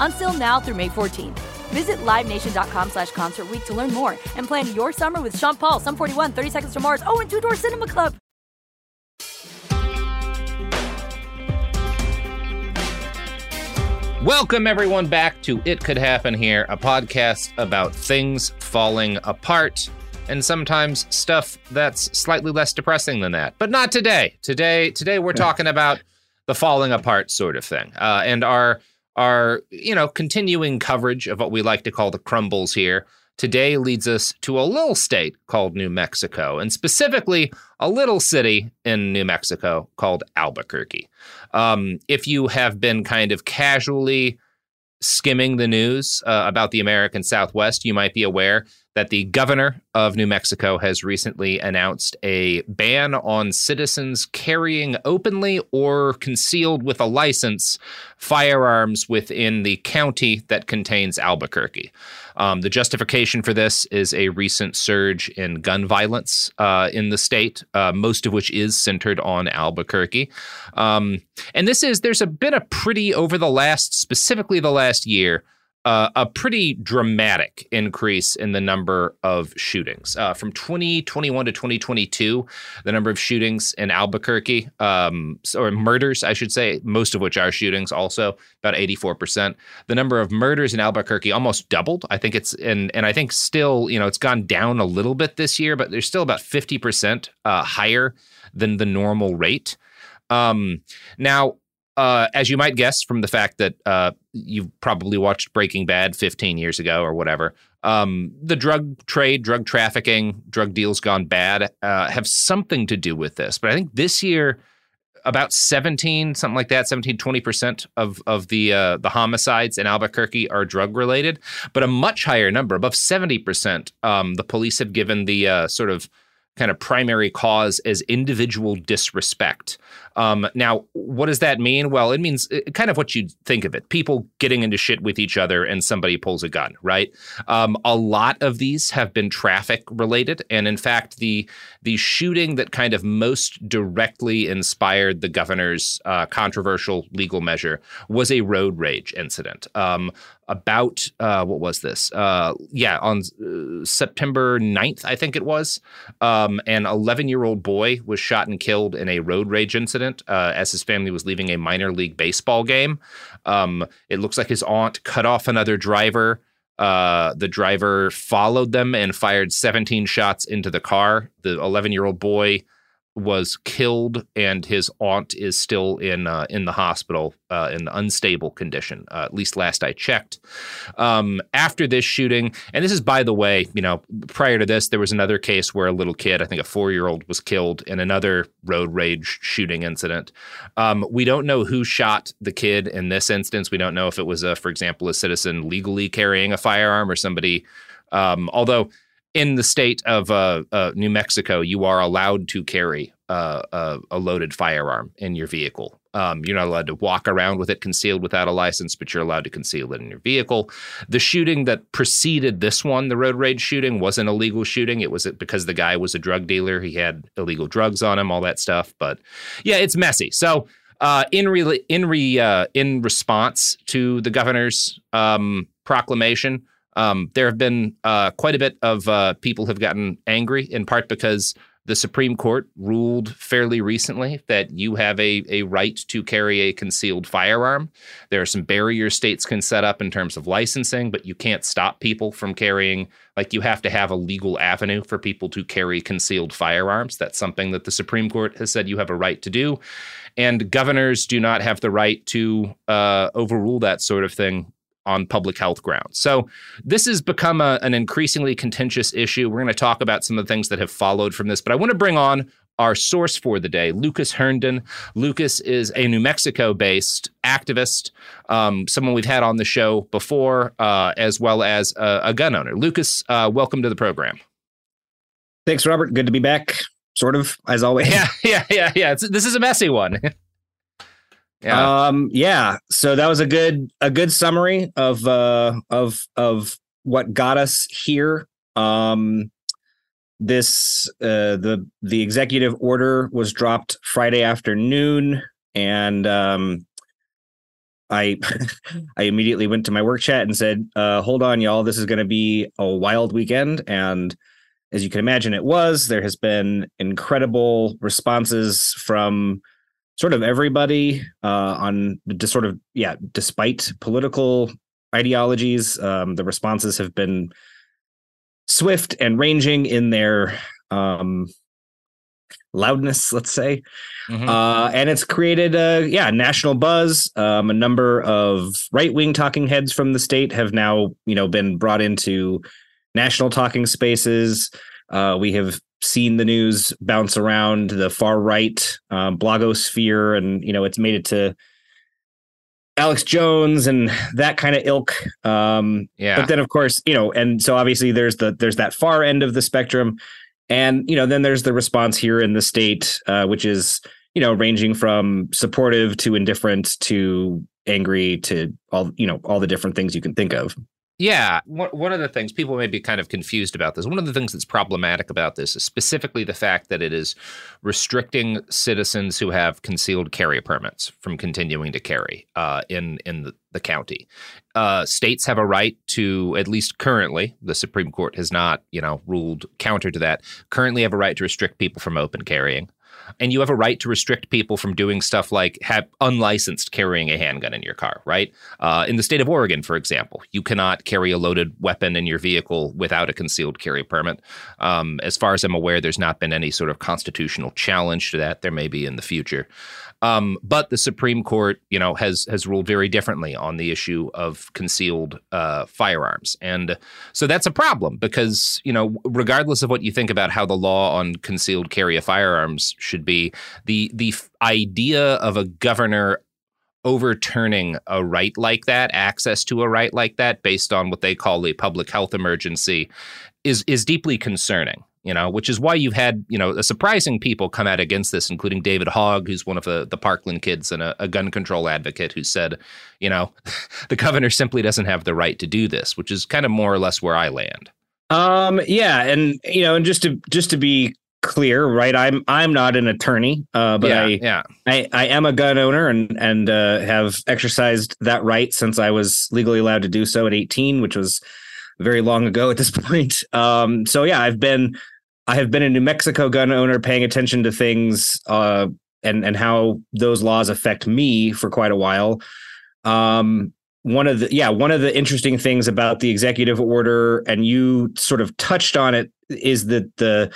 Until now through May 14th. Visit LiveNation.com slash Concert Week to learn more and plan your summer with Sean Paul, Sum 41, 30 Seconds to Mars, oh, and Two Door Cinema Club. Welcome, everyone, back to It Could Happen Here, a podcast about things falling apart and sometimes stuff that's slightly less depressing than that. But not today. Today, today we're *laughs* talking about the falling apart sort of thing. Uh, and our our you know continuing coverage of what we like to call the crumbles here today leads us to a little state called New Mexico, and specifically a little city in New Mexico called Albuquerque. Um, if you have been kind of casually skimming the news uh, about the American Southwest, you might be aware that the governor of New Mexico has recently announced a ban on citizens carrying openly or concealed with a license firearms within the county that contains Albuquerque. Um, the justification for this is a recent surge in gun violence uh, in the state, uh, most of which is centered on Albuquerque. Um, and this is, there's a, been a pretty, over the last, specifically the last year, uh, a pretty dramatic increase in the number of shootings. Uh, from 2021 to 2022, the number of shootings in Albuquerque, um, or murders, I should say, most of which are shootings, also about 84%. The number of murders in Albuquerque almost doubled. I think it's, and, and I think still, you know, it's gone down a little bit this year, but there's still about 50% uh, higher than the normal rate. Um, now, uh, as you might guess from the fact that uh, you've probably watched Breaking Bad 15 years ago or whatever, um, the drug trade, drug trafficking, drug deals gone bad uh, have something to do with this. But I think this year, about 17, something like that, 17, 20% of, of the, uh, the homicides in Albuquerque are drug related, but a much higher number, above 70%. Um, the police have given the uh, sort of kind of primary cause as individual disrespect. Um, now, what does that mean? Well, it means uh, kind of what you'd think of it people getting into shit with each other and somebody pulls a gun, right? Um, a lot of these have been traffic related. And in fact, the, the shooting that kind of most directly inspired the governor's uh, controversial legal measure was a road rage incident. Um, about uh, what was this? Uh, yeah, on uh, September 9th, I think it was. Um, an 11 year old boy was shot and killed in a road rage incident uh, as his family was leaving a minor league baseball game. Um, it looks like his aunt cut off another driver. Uh, the driver followed them and fired 17 shots into the car. The 11 year old boy was killed, and his aunt is still in uh, in the hospital uh, in unstable condition. Uh, at least last I checked. Um, after this shooting, and this is by the way, you know, prior to this, there was another case where a little kid, I think a four year old, was killed in another road rage shooting incident. Um, we don't know who shot the kid in this instance. We don't know if it was, a, for example, a citizen legally carrying a firearm or somebody. Um, although in the state of uh, uh, New Mexico, you are allowed to carry uh, a, a, loaded firearm in your vehicle Um, you're not allowed to walk around with it concealed without a license, but you're allowed to conceal it in your vehicle. The shooting that preceded this one, the road rage shooting, was an illegal shooting. It was because the guy was a drug dealer. He had illegal drugs on him, all that stuff. But yeah, it's messy. So uh, in re- in re- uh, in response to the governor's um, proclamation, um, there have been uh, quite a bit of uh, people have gotten angry, in part because the Supreme Court ruled fairly recently that you have a, a right to carry a concealed firearm. There are some barriers states can set up in terms of licensing, but you can't stop people from carrying, like, you have to have a legal avenue for people to carry concealed firearms. That's something that the Supreme Court has said you have a right to do. And governors do not have the right to uh, overrule that sort of thing on public health grounds. So this has become a, an increasingly contentious issue. We're going to talk about some of the things that have followed from this, but I want to bring on our source for the day, Lucas Herndon. Lucas is a New Mexico based activist, um, someone we've had on the show before, uh, as well as a, a gun owner. Lucas, uh, welcome to the program. Thanks, Robert. Good to be back, sort of, as always. Yeah, *laughs* yeah, yeah, yeah. It's, this is a messy one. *laughs* Yeah. Um, yeah. So that was a good a good summary of uh of of what got us here. Um this uh the the executive order was dropped Friday afternoon and um I *laughs* I immediately went to my work chat and said, uh, hold on, y'all, this is gonna be a wild weekend. And as you can imagine, it was. There has been incredible responses from sort of everybody uh, on just sort of yeah despite political ideologies um, the responses have been swift and ranging in their um, loudness let's say. Mm-hmm. uh, and it's created a yeah national buzz. Um, a number of right-wing talking heads from the state have now you know been brought into national talking spaces. Uh, we have seen the news bounce around the far right um, blogosphere, and you know it's made it to Alex Jones and that kind of ilk. Um, yeah. But then, of course, you know, and so obviously there's the there's that far end of the spectrum, and you know, then there's the response here in the state, uh, which is you know ranging from supportive to indifferent to angry to all you know all the different things you can think of. Yeah, one of the things people may be kind of confused about this. One of the things that's problematic about this is specifically the fact that it is restricting citizens who have concealed carry permits from continuing to carry uh, in in the, the county. Uh, states have a right to, at least currently, the Supreme Court has not, you know, ruled counter to that. Currently, have a right to restrict people from open carrying and you have a right to restrict people from doing stuff like have unlicensed carrying a handgun in your car, right? Uh, in the state of Oregon, for example, you cannot carry a loaded weapon in your vehicle without a concealed carry permit. Um, as far as I'm aware, there's not been any sort of constitutional challenge to that. There may be in the future. Um, but the Supreme Court, you know, has has ruled very differently on the issue of concealed uh, firearms, and so that's a problem because you know, regardless of what you think about how the law on concealed carry of firearms should be, the the idea of a governor overturning a right like that, access to a right like that, based on what they call a public health emergency, is is deeply concerning you know, which is why you've had, you know, a surprising people come out against this, including David Hogg, who's one of the, the Parkland kids and a, a gun control advocate who said, you know, *laughs* the governor simply doesn't have the right to do this, which is kind of more or less where I land. Um, yeah. And, you know, and just to, just to be clear, right. I'm, I'm not an attorney, uh, but yeah, I, yeah. I, I am a gun owner and, and, uh, have exercised that right since I was legally allowed to do so at 18, which was, very long ago at this *laughs* point. Um, so yeah, I've been I have been a New Mexico gun owner, paying attention to things uh, and and how those laws affect me for quite a while. Um, one of the yeah one of the interesting things about the executive order, and you sort of touched on it, is that the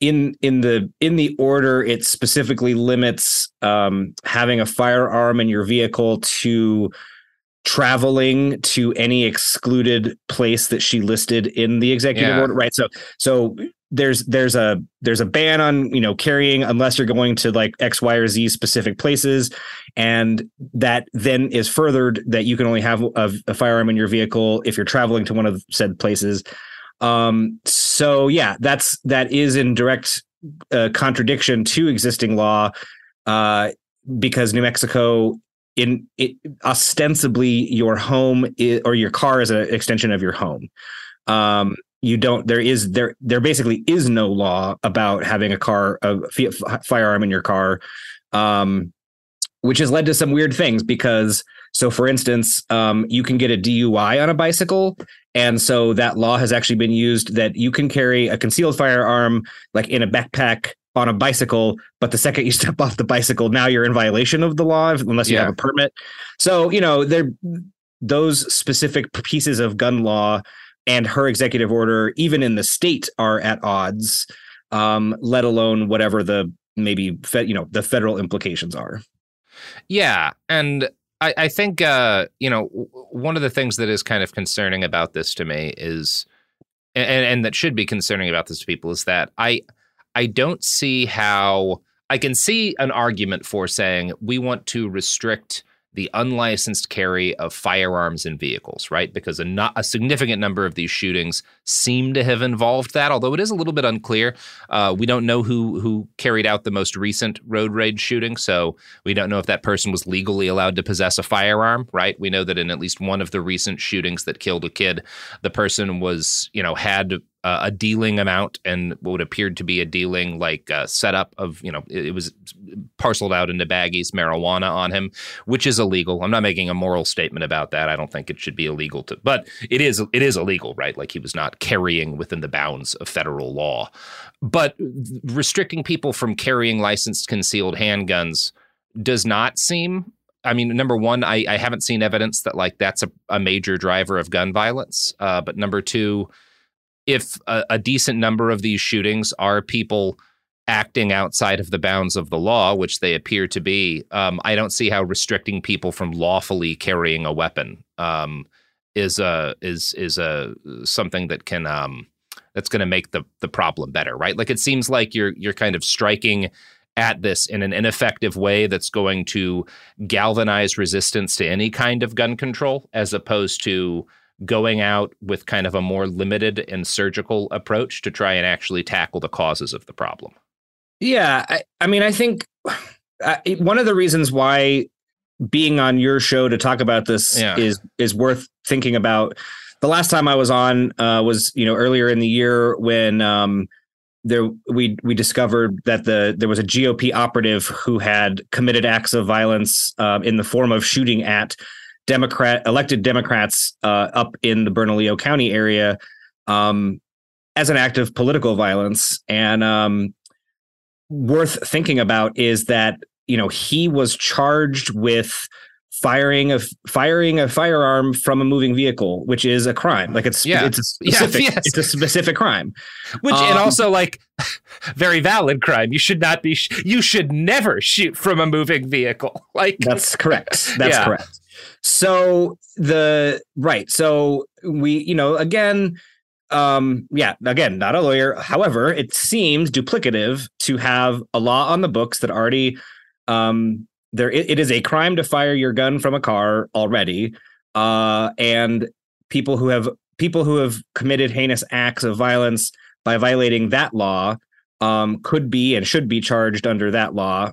in in the in the order it specifically limits um, having a firearm in your vehicle to traveling to any excluded place that she listed in the executive yeah. order right so so there's there's a there's a ban on you know carrying unless you're going to like x y or z specific places and that then is furthered that you can only have a, a firearm in your vehicle if you're traveling to one of said places um so yeah that's that is in direct uh, contradiction to existing law uh because New Mexico in it, ostensibly your home is, or your car is an extension of your home. Um, you don't there is there there basically is no law about having a car a firearm in your car um, which has led to some weird things because so for instance um, you can get a dui on a bicycle and so that law has actually been used that you can carry a concealed firearm like in a backpack on a bicycle but the second you *laughs* step off the bicycle now you're in violation of the law unless you yeah. have a permit so you know there those specific pieces of gun law and her executive order, even in the state, are at odds. Um, let alone whatever the maybe fe- you know the federal implications are. Yeah, and I, I think uh, you know one of the things that is kind of concerning about this to me is, and, and that should be concerning about this to people is that I I don't see how I can see an argument for saying we want to restrict the unlicensed carry of firearms in vehicles, right? Because a, not, a significant number of these shootings seem to have involved that, although it is a little bit unclear. Uh, we don't know who who carried out the most recent road rage shooting, so we don't know if that person was legally allowed to possess a firearm, right? We know that in at least one of the recent shootings that killed a kid, the person was, you know, had uh, a dealing amount and what appeared to be a dealing like uh, setup of you know it, it, was parceled out into baggies marijuana on him which is illegal. I'm not making a moral statement about that. I don't think it should be illegal to but it is it is illegal right? Like he was not carrying within the bounds of federal law. But restricting people from carrying licensed concealed handguns does not seem I mean, number one, I, I haven't seen evidence that like that's a, a major driver of gun violence. Uh, but number two, if a, a decent number of these shootings are people acting outside of the bounds of the law, which they appear to be, um, I don't see how restricting people from lawfully carrying a weapon um, is a is is a something that can um, that's going to make the the problem better, right? Like it seems like you're you're kind of striking at this in an ineffective way that's going to galvanize resistance to any kind of gun control, as opposed to going out with kind of a more limited and surgical approach to try and actually tackle the causes of the problem. Yeah, I, I mean, I think *sighs* uh, one of the reasons why being on your show to talk about this yeah. is is worth thinking about. The last time I was on uh, was you know earlier in the year when um, there we we discovered that the there was a GOP operative who had committed acts of violence uh, in the form of shooting at Democrat elected Democrats uh, up in the Bernalillo County area um, as an act of political violence. And um, worth thinking about is that you know he was charged with firing a firing a firearm from a moving vehicle, which is a crime. Like it's yeah. it's a *laughs* specific yeah, yes. it's a specific crime. Which um, and also like *laughs* very valid crime. You should not be sh- you should never shoot from a moving vehicle. *laughs* Like that's correct. That's yeah. correct. So the right. So we, you know, again, um, yeah, again, not a lawyer. However, it seems duplicative to have a law on the books that already um there it, it is a crime to fire your gun from a car already. Uh and people who have people who have committed heinous acts of violence by violating that law um, could be and should be charged under that law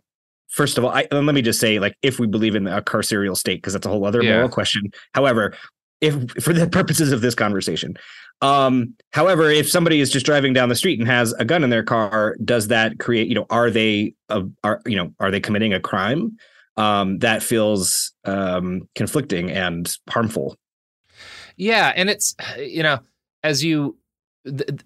first of all, I, let me just say, like, if we believe in a carceral state, because that's a whole other yeah. moral question. However, if for the *laughs* purposes of this conversation, um, however, if somebody is just driving down the street and has a gun in their car, does that create, you know, are they, uh, are you know, are they committing a crime? Um, that feels um, conflicting and harmful. Yeah, and it's *sighs* you know, as you, th-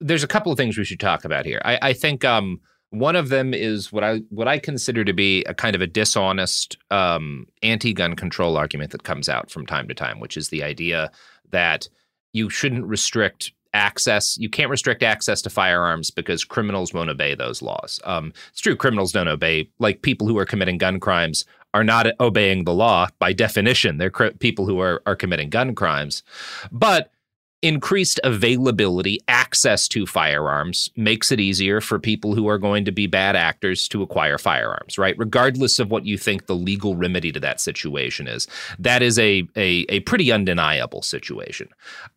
there's a couple of things we should talk about here. I, I think um, one of them is what I what I consider to be a kind of a dishonest um, anti-gun control argument that comes out from time to time, which is the idea that you shouldn't restrict access. You can't restrict access to firearms because criminals won't obey those laws. Um, it's true, criminals don't obey. Like people who are committing gun crimes are not obeying the law by definition. They're cr- people who are are committing gun crimes, but increased availability, access to firearms makes it easier for people who are going to be bad actors to acquire firearms, right? Regardless of what you think the legal remedy to that situation is. That is a, a, a pretty undeniable situation.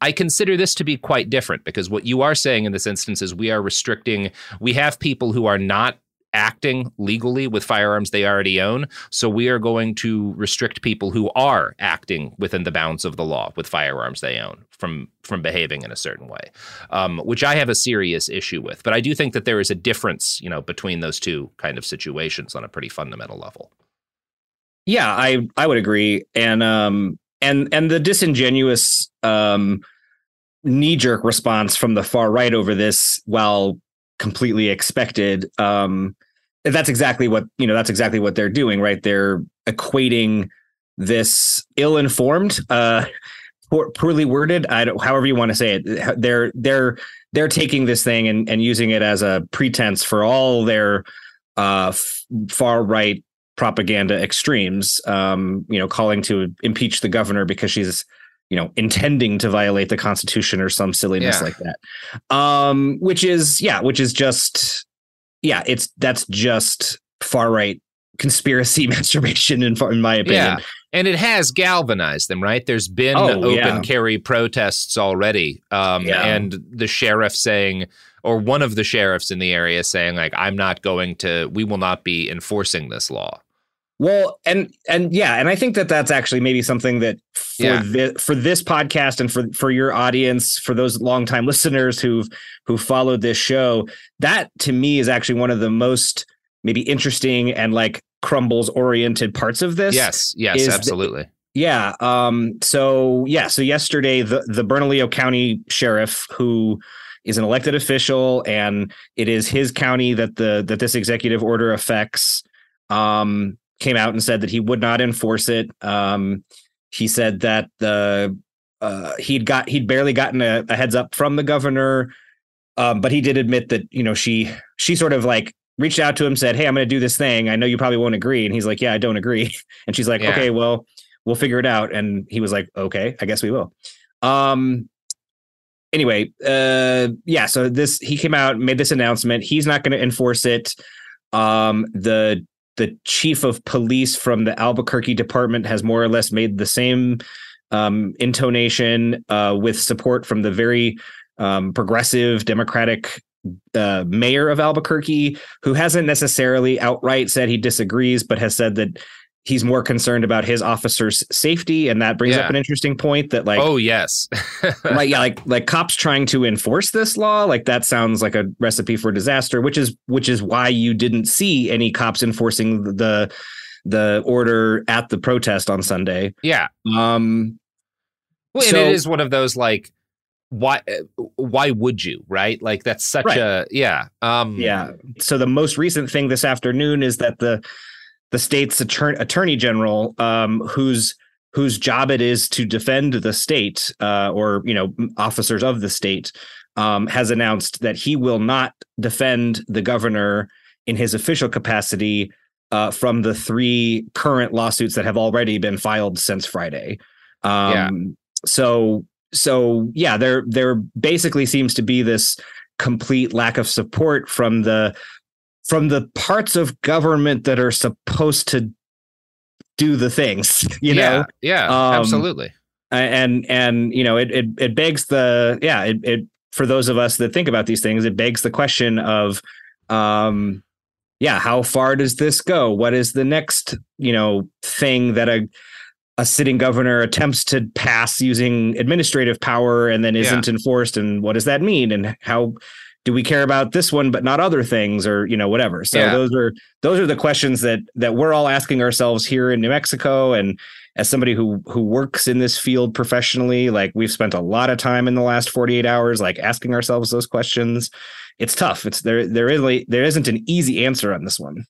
I consider this to be quite different because what you are saying in this instance is we are restricting, we have people who are not acting legally with firearms they already own. So we are going to restrict people who are acting within the bounds of the law with firearms they own from from behaving in a certain way, um, which I have a serious issue with. But I do think that there is a difference, you know, between those two kind of situations on a pretty fundamental level. Yeah, I I would agree, and um and and the disingenuous um knee jerk response from the far right over this, while completely expected, um, that's exactly what you know. That's exactly what they're doing, right? They're equating this ill-informed, uh, poor, poorly worded. I don't, however you want to say it. They're they're they're taking this thing and and using it as a pretense for all their uh, f- far right propaganda extremes. Um, you know, calling to impeach the governor because she's you know intending to violate the constitution or some silliness yeah. like that um which is yeah which is just yeah it's that's just far right conspiracy *laughs* masturbation in, in my opinion yeah. and it has galvanized them right there's been oh, open yeah. carry protests already um yeah. and the sheriff saying or one of the sheriffs in the area saying like i'm not going to we will not be enforcing this law well, and and yeah, and I think that that's actually maybe something that for yeah. this, for this podcast and for for your audience, for those longtime *laughs* listeners who've who followed this show, that to me is actually one of the most maybe interesting and like crumbles oriented parts of this. Yes, yes, absolutely. yeah. Um. So yeah. So yesterday, the the Bernalillo County Sheriff, who is an elected official, and it is his county that the that this executive order affects. Um, came out and said that he would not enforce it. Um, he said that the uh, he'd got he'd barely gotten a, a heads up from the governor, um, but he did admit that you know she she sort of like reached out to him, said, "Hey, I'm going to do this thing. I know you probably won't agree," and he's like, "Yeah, I don't agree." *laughs* And she's like, yeah. "Okay, well, we'll figure it out." And he was like, "Okay, I guess we will." Um. Anyway, uh, yeah. So this he came out, made this announcement. He's not going to enforce it. Um, the the chief of police from the Albuquerque department has more or less made the same um, intonation uh, with support from the very um, progressive Democratic uh, mayor of Albuquerque, who hasn't necessarily outright said he disagrees, but has said that he's more concerned about his officers' safety, and that brings yeah. up an interesting point that like oh yes, *laughs* like yeah, like like cops trying to enforce this law, like that sounds like a recipe for disaster. Which is which is why you didn't see any cops enforcing the the order at the protest on Sunday. Yeah. Um. Well, so, and it is one of those like why why would you right like that's such right. a yeah um yeah so the most recent thing this afternoon is that the the state's attorney, attorney general, um, whose whose job it is to defend the state uh, or you know officers of the state, um, has announced that he will not defend the governor in his official capacity uh, from the three current lawsuits that have already been filed since Friday. Um, yeah. So so yeah, there there basically seems to be this complete lack of support from the from the parts of government that are supposed to do the things *laughs* you yeah, know? Yeah um, absolutely. and and you know it it, it begs the yeah it, it for those of us that think about these things it begs the question of um yeah how far does this go? What is the next you know thing that a a sitting governor attempts to pass using administrative power and then isn't yeah. enforced? And what does that mean? And how do we care about this one but not other things or you know whatever? So yeah. those are those are the questions that that we're all asking ourselves here in New Mexico. And as somebody who who works in this field professionally like we've spent a lot of time in the last 48 hours like asking ourselves those questions. It's tough. It's there there really there isn't an easy answer on this one.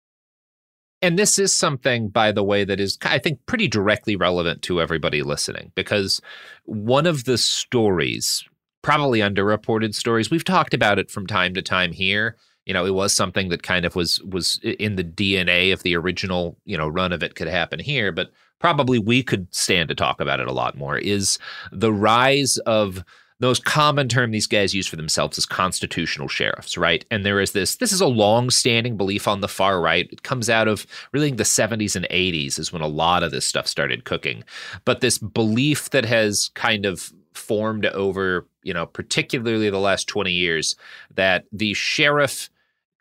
And this is something, by the way, that is, I think, pretty directly relevant to everybody listening because one of the stories probably underreported stories. We've talked about it from time to time here. You know, it was something that kind of was was in the DNA of the original, you know, run of it could happen here, but probably we could stand to talk about it a lot more is the rise of those common term these guys use for themselves as constitutional sheriffs, right? And there is this, this is a long-standing belief on the far right. It comes out of really the 70s and 80s is when a lot of this stuff started cooking. But this belief that has kind of formed over, you know, particularly the last 20 years, that the sheriff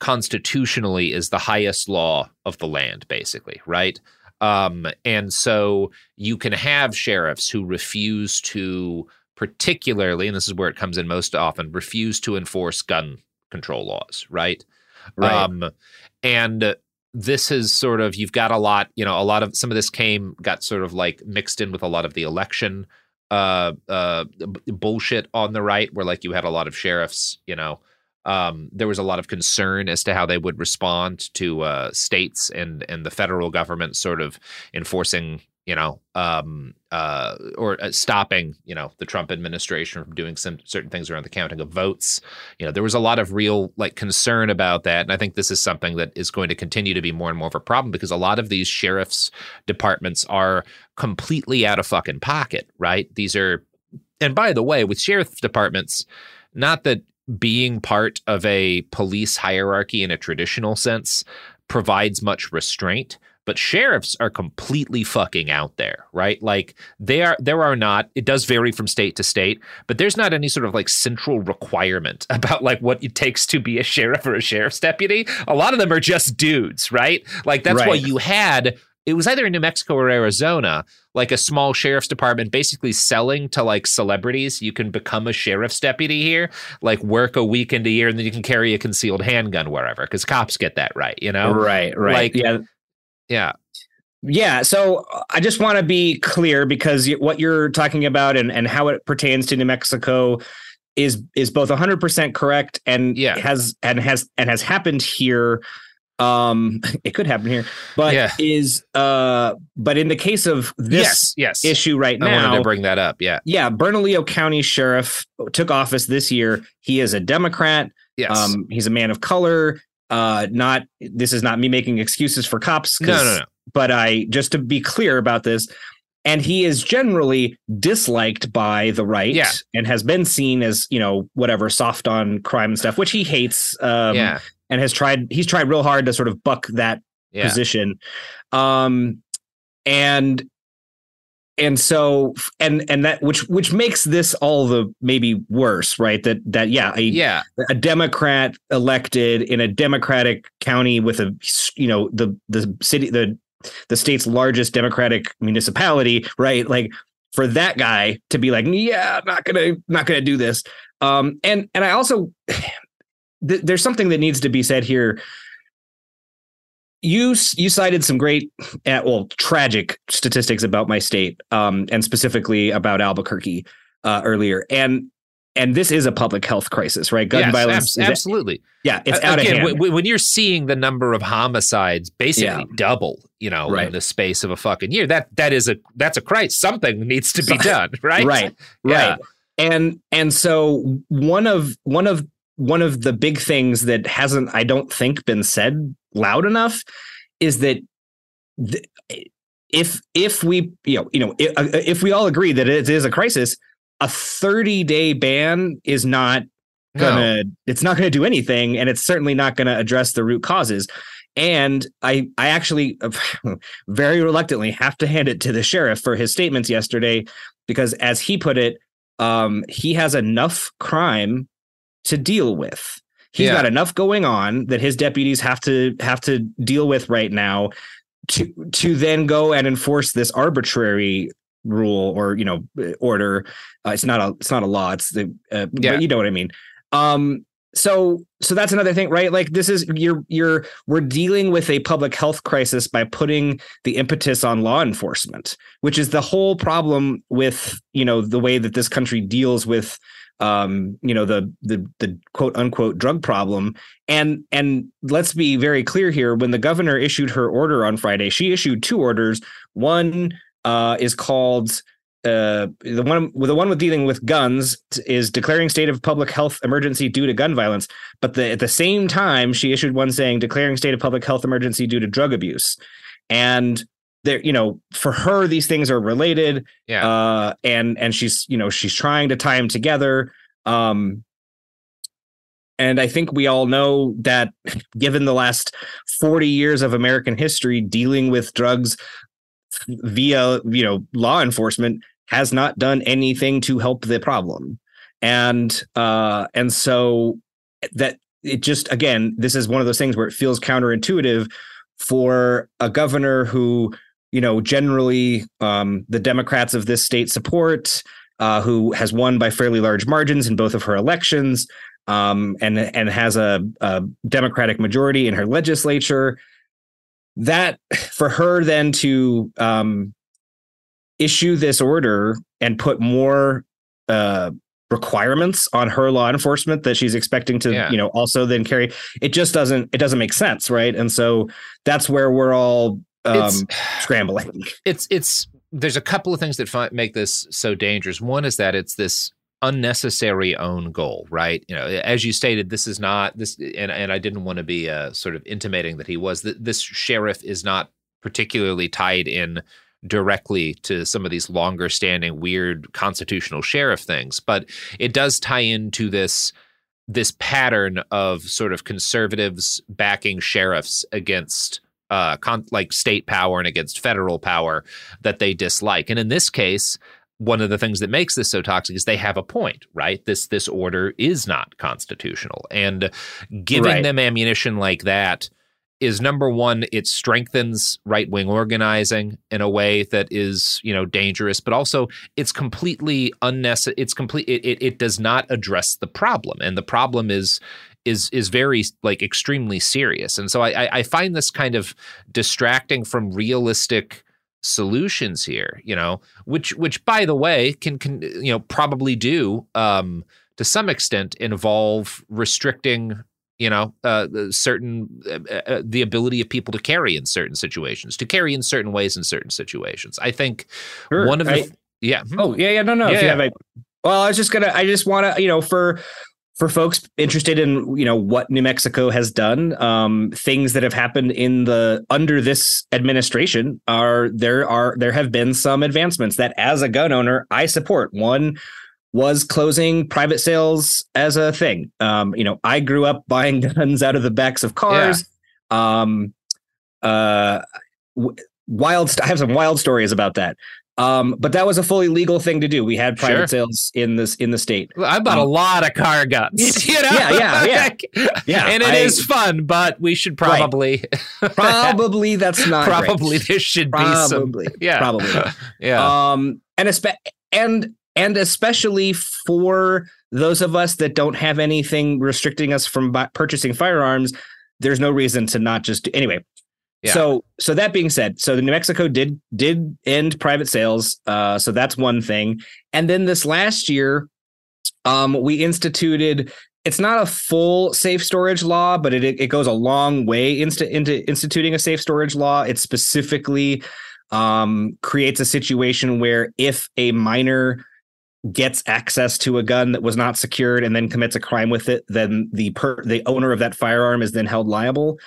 constitutionally is the highest law of the land, basically, right? Um, and so you can have sheriffs who refuse to, particularly, and this is where it comes in most often, refuse to enforce gun control laws, right? Right. Um, and this is sort of you've got a lot, you know, a lot of some of this came got sort of like mixed in with a lot of the election uh uh bullshit on the right where like you had a lot of sheriffs, you know, um, there was a lot of concern as to how they would respond to uh, states and and the federal government sort of enforcing, you know, um, uh, or uh, stopping, you know, the Trump administration from doing some certain things around the counting of votes. You know, there was a lot of real like concern about that, and I think this is something that is going to continue to be more and more of a problem because a lot of these sheriff's departments are completely out of fucking pocket, right? These are, and by the way, with sheriff departments, not that being part of a police hierarchy in a traditional sense provides much restraint but sheriffs are completely fucking out there right like they are there are not it does vary from state to state but there's not any sort of like central requirement *laughs* about like what it takes to be a sheriff or a sheriff's deputy a lot of them are just dudes right like that's right. why you had it was either in New Mexico or Arizona, like a small sheriff's department basically selling to like celebrities. You can become a sheriff's deputy here, like work a weekend a year, and then you can carry a concealed handgun wherever because cops get that right, you know? Right, right. Like, yeah. Yeah. Yeah, so uh, I just want to be clear because what you're talking about and, and how it pertains to New Mexico is is both 100% correct and yeah. has and has and has happened here um *laughs* it could happen here but yeah. is uh but in the case of this yes, yes. issue right now I wanted to bring that up yeah yeah Bernalillo County Sheriff took office this year he is a Democrat yes um he's a man of color uh not this is not me making excuses for cops no no no but I just to be clear about this and he is generally disliked by the right yeah. and has been seen as you know whatever soft on crime and stuff which he hates um, yeah and has tried he's tried real hard to sort of buck that yeah. position um and and so and and that which which makes this all the maybe worse right? That that yeah a, yeah. a democrat elected in a democratic county with a you know the the city the the state's largest democratic municipality right? Like for that guy to be like yeah not gonna not gonna do this. Um and and i also *sighs* th- there's something that needs to be said here. You you cited some great, uh, well, tragic statistics about my state, um, and specifically about Albuquerque uh, earlier, and and this is a public health crisis, right? Gun yes, violence, ab- absolutely. yeah, it's out Again, of hand. W- when you're seeing the number of homicides basically Yeah. double, you know, Right. in the space of a fucking year, that that is a that's a crisis. Something needs to be done, *laughs* right? Right, Yeah. right. And and so one of one of one of the big things that hasn't, I don't think, been said loud enough is that th- if if we you know you know if, uh, if we all agree that it is a crisis, a 30 day ban is not gonna it's not gonna do anything, and it's certainly not gonna address the root causes. And I I actually *laughs* very reluctantly have to hand it to the sheriff for his statements yesterday because as he put it, um, he has enough crime to deal with. He's Yeah. got enough going on that his deputies have to have to deal with right now to to then go and enforce this arbitrary rule or you know order. Uh, it's not a it's not a law. It's the uh, Yeah. but you know what I mean. Um, so so that's another thing, right? Like this is you're you're we're dealing with a public health crisis by putting the impetus on law enforcement, which is the whole problem with you know the way that this country deals with um you know the the the quote unquote drug problem. And and let's be very clear here when the governor issued her order on friday she issued two orders. One uh is called uh the one the one with dealing with guns is declaring state of public health emergency due to gun violence. But the, at the same time she issued one saying declaring state of public health emergency due to drug abuse. And there you know for her these things are related Yeah. uh and and she's you know she's trying to tie them together um and i think we all know that *laughs* given the last 40 years of american history dealing with drugs via you know law enforcement has not done anything to help the problem and uh and so that it just again, this is one of those things where it feels counterintuitive for a governor who, you know, generally um, the Democrats of this state support, uh, who has won by fairly large margins in both of her elections, um, and and has a, a Democratic majority in her legislature. That for her then to um, issue this order and put more uh, requirements on her law enforcement that she's expecting to yeah. you know also then carry it just doesn't it doesn't make sense right and so that's where we're all um it's, scrambling. it's it's there's a couple of things that fi- make this so dangerous. One is that it's this unnecessary own goal right? You know as you stated this is not this and, and i didn't want to be uh, sort of intimating that he was that this sheriff is not particularly tied in directly to some of these longer standing weird constitutional sheriff things but it does tie into this this pattern of sort of conservatives backing sheriffs against uh con- like state power and against federal power that they dislike and in this case one of the things that makes this so toxic is they have a point, right? This this order is not constitutional, and giving right. them ammunition like that is number one, it strengthens right wing organizing in a way that is, you know, dangerous, but also it's completely unnecessary. It's complete. It, it, it does not address the problem, and the problem is is is very like extremely serious. And so I, I find this kind of distracting from realistic solutions here. You know, which which by the way can can you know probably do um, to some extent involve restricting you know uh, certain uh, uh, the ability of people to carry in certain situations to carry in certain ways in certain situations i think sure. one of the I, yeah hmm. oh yeah yeah no no yeah, yeah. A, well i was just gonna i just want to you know for for folks interested in you know what new mexico has done um, things that have happened in the under this administration are there are there have been some advancements that as a gun owner i support one was closing private sales as a thing. Um, you know, I grew up buying *laughs* guns out of the backs of cars. Yeah. Um, uh, wild. I have some wild stories about that. Um, but that was a fully legal thing to do. We had private sure. sales in this in the state. Well, I bought um, a lot of car guns. *laughs* You know? Yeah, yeah, yeah, *laughs* yeah. And it I, is fun, but we should probably right. *laughs* probably that's not probably there should probably, be some yeah probably yeah um and espe- and and especially for those of us that don't have anything restricting us from purchasing firearms there's no reason to not just do anyway yeah. so so that being said so the new mexico did did end private sales uh so that's one thing and then this last year um we instituted it's not a full safe storage law but it it goes a long way into into instituting a safe storage law it specifically um creates a situation where if a minor gets access to a gun that was not secured and then commits a crime with it, then the per the owner of that firearm is then held liable.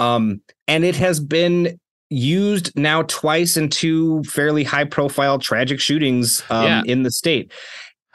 Um, and it has been used now twice in two fairly high profile tragic shootings um, yeah. in the state.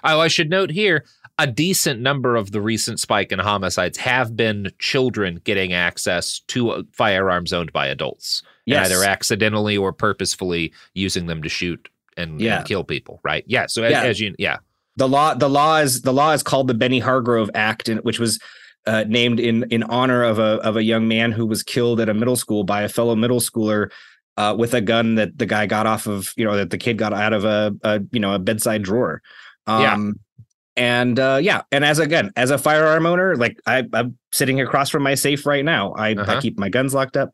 Oh, I should note here a decent number of the recent spike in homicides have been children getting access to uh, firearms owned by adults, yes. either accidentally or purposefully using them to shoot and, yeah. and kill people, right? Yeah. So yeah. As, as, you, yeah, the law, the law is the law is called the Benny Hargrove Act, which was uh, named in in honor of a of a young man who was killed at a middle school by a fellow middle schooler. Uh, with a gun that the guy got off of, you know, that the kid got out of a, a you know, a bedside drawer. Um, yeah. And uh, yeah, and as again, as a firearm owner, like I, am sitting across from my safe right now. I, uh-huh. I keep my guns locked up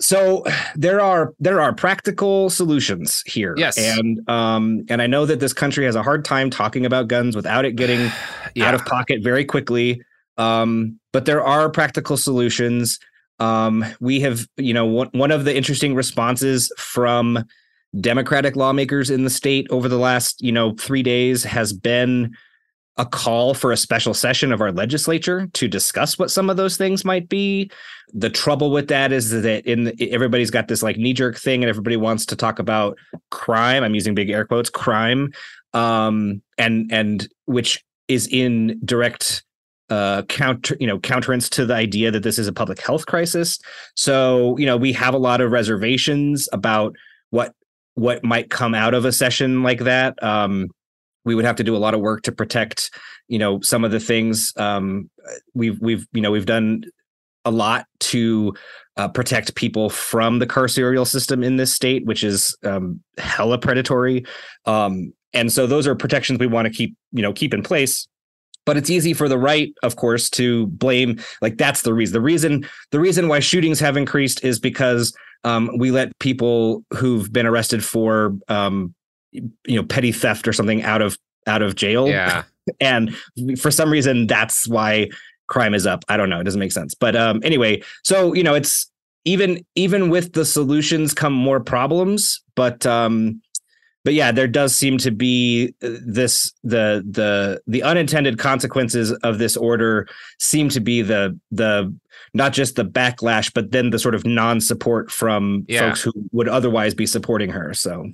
so there are there are practical solutions here yes and um and i know that this country has a hard time talking about guns without it getting *sighs* yeah. out of pocket very quickly um but there are practical solutions um we have you know one, one of the interesting responses from democratic lawmakers in the state over the last you know 3 days has been a call for a special session of our legislature to discuss what some of those things might be. The trouble with that is that in the, everybody's got this like knee jerk thing, and everybody wants to talk about crime. I'm using big air quotes, crime, um, and and which is in direct uh, counter, you know, counterance to the idea that this is a public health crisis. So, you know, we have a lot of reservations about what what might come out of a session like that. Um, we would have to do a lot of work to protect you know some of the things um, we've we've you know we've done a lot to uh, protect people from the carceral system in this state, which is um, hella predatory. Um, and so those are protections we want to keep, you know, keep in place. But it's easy for the right, of course, to blame. Like that's the reason. The reason the reason why shootings have increased is because um, we let people who've been arrested for um, you know petty theft or something out of out of jail. Yeah. *laughs* and for some reason, that's why crime is up. I don't know. It doesn't make sense. But um, anyway, so you know, it's even even with the solutions come more problems. But um, but yeah, there does seem to be uh, this the the the unintended consequences of this order seem to be the the not just the backlash, but then the sort of non-support from yeah. folks who would otherwise be supporting her. So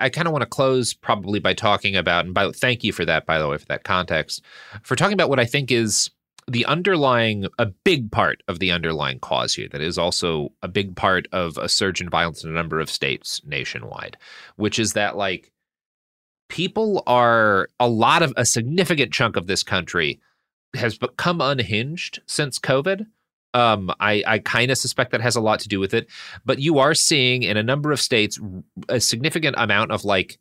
I kind of want to close probably by talking about, and by thank you for that, by the way, for that context, for talking about what I think is the underlying, a big part of the underlying cause here that is also a big part of a surge in violence in a number of states nationwide, which is that like people are a lot of a significant chunk of this country has become unhinged since COVID um, I, I kind of suspect that has a lot to do with it. But you are seeing in a number of states a significant amount of like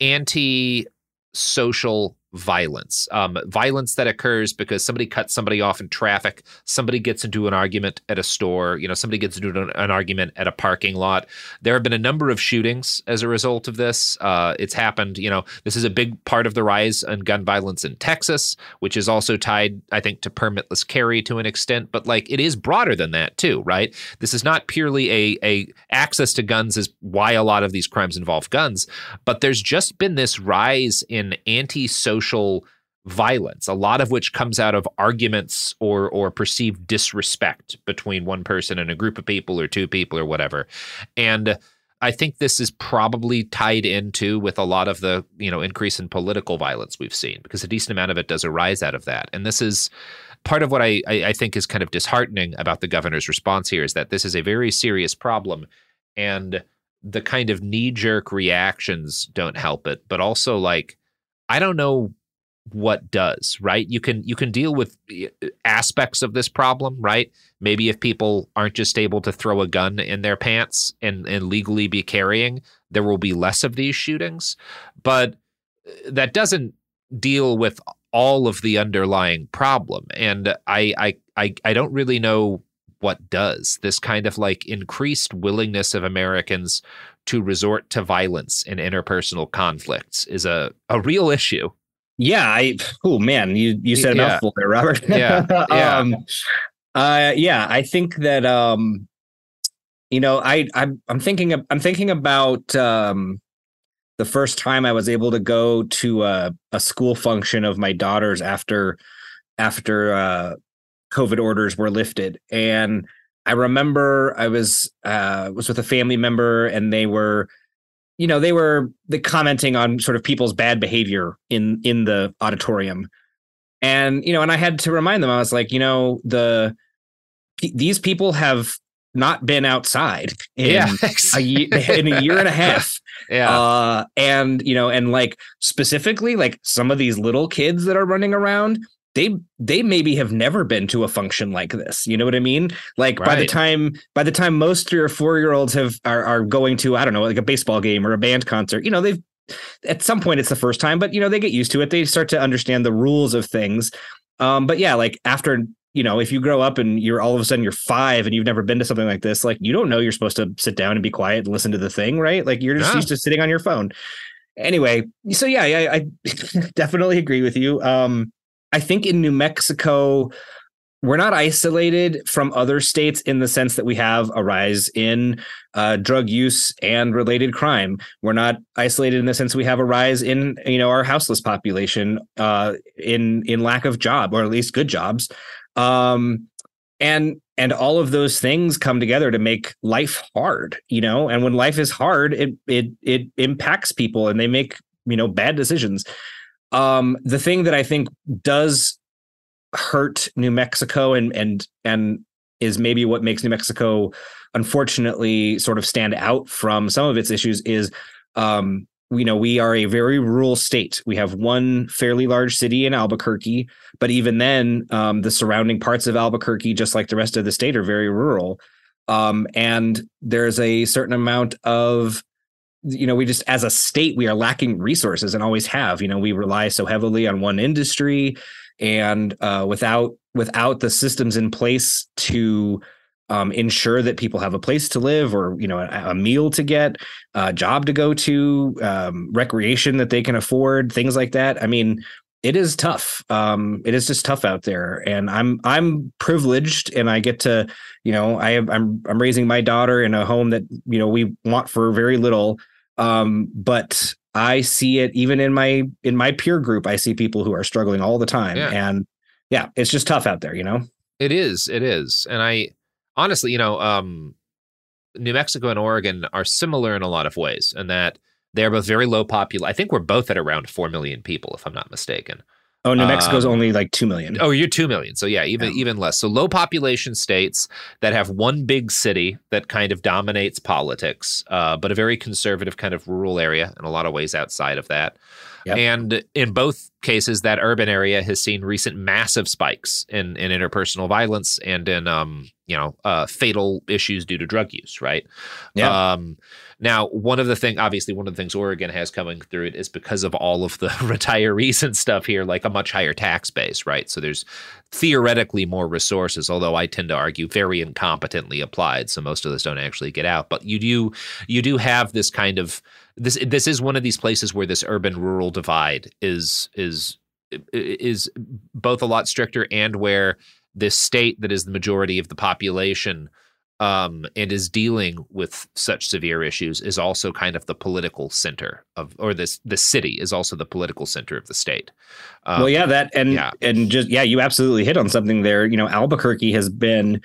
anti social violence. Um, violence that occurs because somebody cuts somebody off in traffic, somebody gets into an argument at a store, you know, somebody gets into an, an argument at a parking lot. There have been a number of shootings as a result of this. Uh, it's happened, you know, this is a big part of the rise in gun violence in Texas, which is also tied, I think, to permitless carry to an extent, but like it is broader than that too, right? This is not purely a, a access to guns is why a lot of these crimes involve guns, but there's just been this rise in anti-social social violence, a lot of which comes out of arguments or or perceived disrespect between one person and a group of people or two people or whatever. And I think this is probably tied into with a lot of the you know increase in political violence we've seen because a decent amount of it does arise out of that. And this is part of what I, I think is kind of disheartening about the governor's response here is that this is a very serious problem and the kind of knee jerk reactions don't help it, but also like I don't know what does right? You can you can deal with uh, aspects of this problem right? Maybe if people aren't just able to throw a gun in their pants and and legally be carrying there will be less of these shootings. But uh, that doesn't deal with all of the underlying problem. And i i i, I don't really know what does. This kind of like increased willingness of americans to resort to violence in interpersonal conflicts is a, a real issue. Yeah, I oh man, you you said yeah. a mouthful there, Robert. Yeah. yeah. *laughs* um uh yeah, I think that um you know, I I'm I'm thinking of, I'm thinking about um the first time I was able to go to a, a school function of my daughters after after uh COVID orders were lifted. And I remember I was uh, was with a family member and they were, you know, they were the commenting on sort of people's bad behavior in in the auditorium, and you know, and I had to remind them. I was like, you know, the these people have not been outside *laughs* in yeah. a year, *laughs* in a year and a half. *laughs* yeah. Uh, and you know, and like specifically, like some of these little kids that are running around, they they maybe have never been to a function like this. You know what i mean? Like right. by the time by the time most three or four year olds have are, are going to i don't know like a baseball game or a band concert you know they've at some point it's the first time but you know they get used to it. They start to understand the rules of things. Um but yeah like after you know if you grow up and you're all of a sudden you're five and you've never been to something like this like you don't know you're supposed to sit down and be quiet and listen to the thing right? Like you're just yeah. used to sitting on your phone. Anyway so yeah, yeah i *laughs* definitely agree with you. Um I think in New Mexico, we're not isolated from other states in the sense that we have a rise in uh, drug use and related crime. We're not isolated in the sense we have a rise in you know our houseless population uh, in in lack of job or at least good jobs, um, and and all of those things come together to make life hard. You know, and when life is hard, it it it impacts people and they make you know bad decisions. Um, the thing that I think does hurt New Mexico and and and is maybe what makes New Mexico unfortunately sort of stand out from some of its issues is um, you know we are a very rural state. We have one fairly large city in Albuquerque, but even then, um, the surrounding parts of Albuquerque, just like the rest of the state, are very rural. Um, and there's a certain amount of you know we just as a state we are lacking resources and always have you know we rely so heavily on one industry and uh, without without the systems in place to um, ensure that people have a place to live or you know a, a meal to get a job to go to um, recreation that they can afford things like that. I mean it is tough. Um, it is just tough out there. And i'm i'm privileged and i get to you know i am i'm i'm raising my daughter in a home that you know we want for very little. Um, but i see it even in my in my peer group i see people who are struggling all the time. Yeah. and yeah it's just tough out there you know? It is it is. And i honestly, you know, um, New Mexico and Oregon are similar in a lot of ways, and that they're both very low population. I think we're both at around four million people, if I'm not mistaken. Oh, New Mexico's um, only like two million. Oh, you're two million. So yeah, even yeah. even less. So low population states that have one big city that kind of dominates politics, uh, but a very conservative kind of rural area in a lot of ways outside of that. Yep. And in both cases, that urban area has seen recent massive spikes in, in interpersonal violence and in um, you know uh, fatal issues due to drug use. Right. Yeah. Um, now, one of the thing, obviously, one of the things Oregon has coming through it is because of all of the *laughs* retirees and stuff here, like a much higher tax base, right? So there's theoretically more resources, although I tend to argue very incompetently applied. So most of those don't actually get out. But you do you do have this kind of this this is one of these places where this urban rural divide is is is both a lot stricter and where this state that is the majority of the population um, and is dealing with such severe issues is also kind of the political center of, or this the city is also the political center of the state. Um, well, yeah, that and yeah. and just yeah, you absolutely hit on something there. You know, Albuquerque has been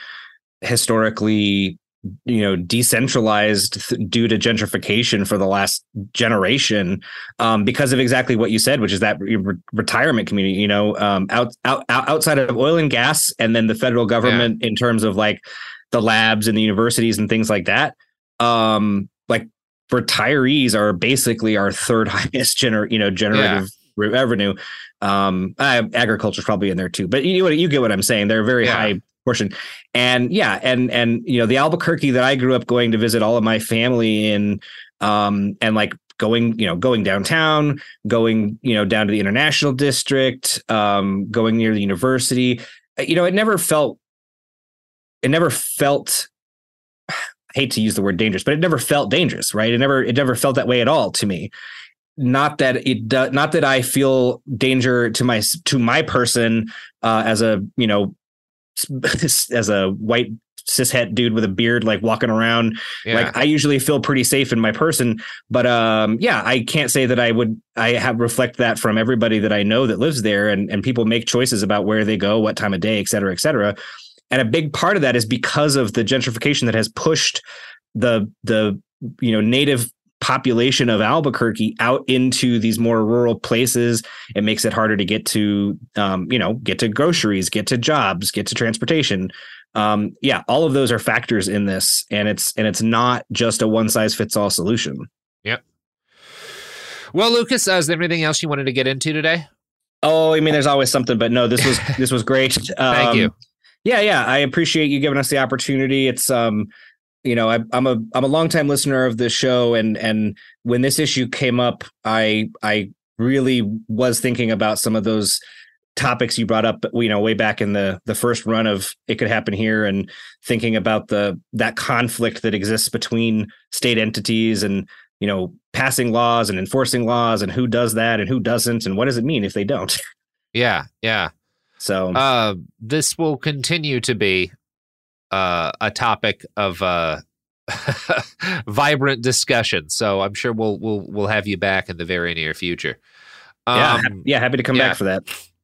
historically you know decentralized th- due to gentrification for the last generation um, because of exactly what you said which is that re- retirement community you know um, out, out outside of oil and gas and then the federal government yeah. in terms of like the labs and the universities and things like that um like retirees are basically our third *laughs* highest gener you know generative yeah. revenue um agriculture is probably in there too but you you get what i'm saying they're a very yeah. high portion and yeah and and you know the albuquerque that i grew up going to visit all of my family in um and like going you know going downtown going you know down to the international district um going near the university you know it never felt it never felt *sighs* I hate to use the word dangerous, but it never felt dangerous, right? It never it never felt that way at all to me. Not that it does, not that I feel danger to my to my person uh, as a you know *laughs* as a white cishet dude with a beard like walking around yeah. like i usually feel pretty safe in my person but um yeah i can't say that i would i have reflect that from everybody that i know that lives there and and people make choices about where they go what time of day et cetera et cetera and a big part of that is because of the gentrification that has pushed the the you know native population of Albuquerque out into these more rural places. It makes it harder to get to, um, you know, get to groceries, get to jobs, get to transportation. Um, yeah, all of those are factors in this, and it's and it's not just a one size fits all solution. Yep. Well, Lucas, uh, is there anything else you wanted to get into today? Oh, I mean, there's always something, but no, this was *laughs* this was great. Um, Thank you. Yeah, yeah, I appreciate you giving us the opportunity. It's um, you know, I, am a I'm a longtime listener of the show, and and when this issue came up, I I really was thinking about some of those topics you brought up you know way back in the the first run of it could happen here and thinking about the that conflict that exists between state entities and you know passing laws and enforcing laws and who does that and who doesn't and what does it mean if they don't *laughs* yeah yeah so uh, this will continue to be uh, a topic of uh, *laughs* vibrant discussion. So I'm sure we'll we'll we'll have you back in the very near future. Um, yeah, yeah, happy to come yeah. back for that.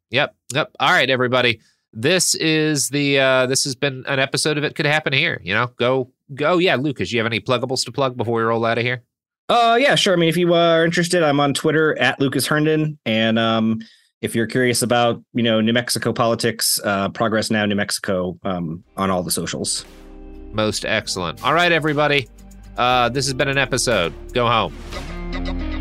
Yep, yep. All right, everybody. This is the uh, this has been an episode of it could happen here. You know, go go. Yeah, Lucas, you have any pluggables to plug before we roll out of here? Uh, yeah, sure. I mean, if you are interested, I'm on Twitter at Lucas Herndon, and um, if you're curious about you know New Mexico politics, uh, Progress Now New Mexico um, on all the socials. Most excellent. All right, everybody. Uh, this has been an episode. Go home.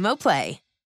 Xumo Play.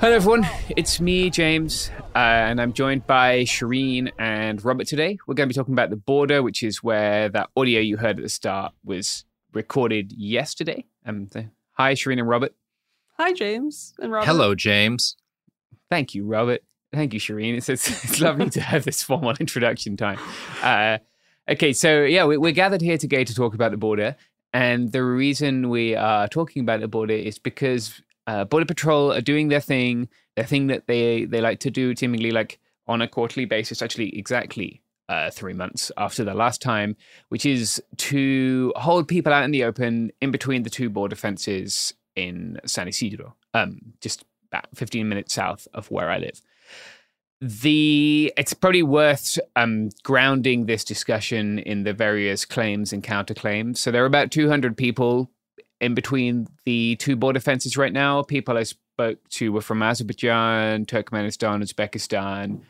Hello, everyone. It's me, James, uh, and I'm joined by Shireen and Robert today. We're going to be talking about the border, which is where that audio you heard at the start was recorded yesterday. Um, the, hi, Shireen and Robert. Hi, James and Robert. Hello, James. Thank you, Robert. Thank you, Shireen. It's, it's, it's lovely to have this formal introduction time. Uh, okay, so yeah, we, we're gathered here today to talk about the border. And the reason we are talking about the border is because uh, Border Patrol are doing their thing, their thing that they they like to do, seemingly like on a quarterly basis, actually exactly uh, three months after the last time, which is to hold people out in the open in between the two border fences in San Isidro, um, just about 15 minutes south of where I live. The it's probably worth um, grounding this discussion in the various claims and counterclaims. So there are about 200 people in between the two border fences right now. People I spoke to were from Azerbaijan, Turkmenistan, Uzbekistan,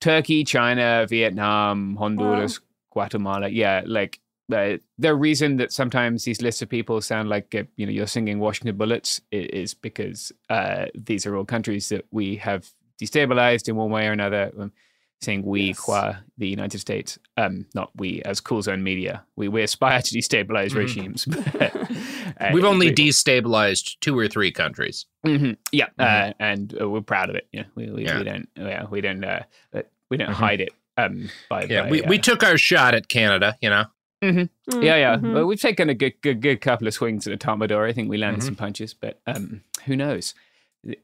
Turkey, China, Vietnam, Honduras, wow. Guatemala. Yeah, like uh, the reason that sometimes these lists of people sound like uh, you know you're singing Washington Bullets is because uh, these are all countries that we have destabilized in one way or another. Um, saying we yes. qua the United States, um, not we as Cool Zone Media. We we aspire to destabilize mm-hmm. regimes. *laughs* uh, We've only we, destabilized two or three countries. Mm-hmm. Yeah, uh, mm-hmm. Uh, and we're proud of it. Yeah, we, we, yeah. we don't yeah, we don't uh, uh we don't mm-hmm. hide it. Um, by, yeah, by, we, we uh, took our shot at Canada. You know. Mm-hmm. Mm, yeah, yeah. Mm-hmm. Well, we've taken a good, good, good couple of swings at a Tomador. I think we landed some punches, but um, who knows?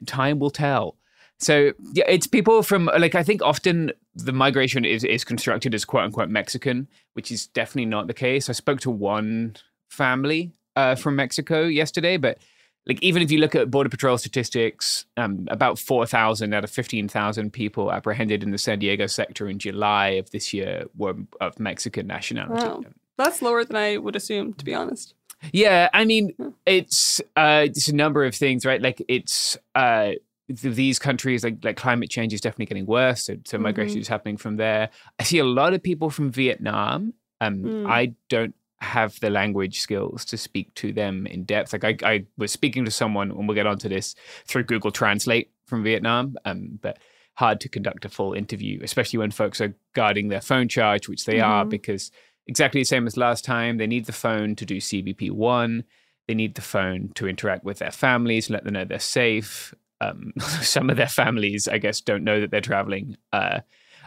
Time will tell. So yeah, it's people from like I think often the migration is is constructed as quote unquote Mexican, which is definitely not the case. I spoke to one family uh, from Mexico yesterday, but like even if you look at border patrol statistics, um, about four thousand out of fifteen thousand people apprehended in the San Diego sector in July of this year were of Mexican nationality. Wow. That's lower than I would assume, to be honest. Yeah, I mean, it's uh, it's a number of things, right? Like it's uh, these countries like like climate change is definitely getting worse so, so mm-hmm. migration is happening from there i see a lot of people from vietnam um mm. i don't have the language skills to speak to them in depth like I, I was speaking to someone and we'll get onto this through google translate from vietnam um but hard to conduct a full interview especially when folks are guarding their phone charge which they mm-hmm. are because exactly the same as last time they need the phone to do cbp1 they need the phone to interact with their families let them know they're safe um, *laughs* some of their families, I guess, don't know that they're traveling. Uh,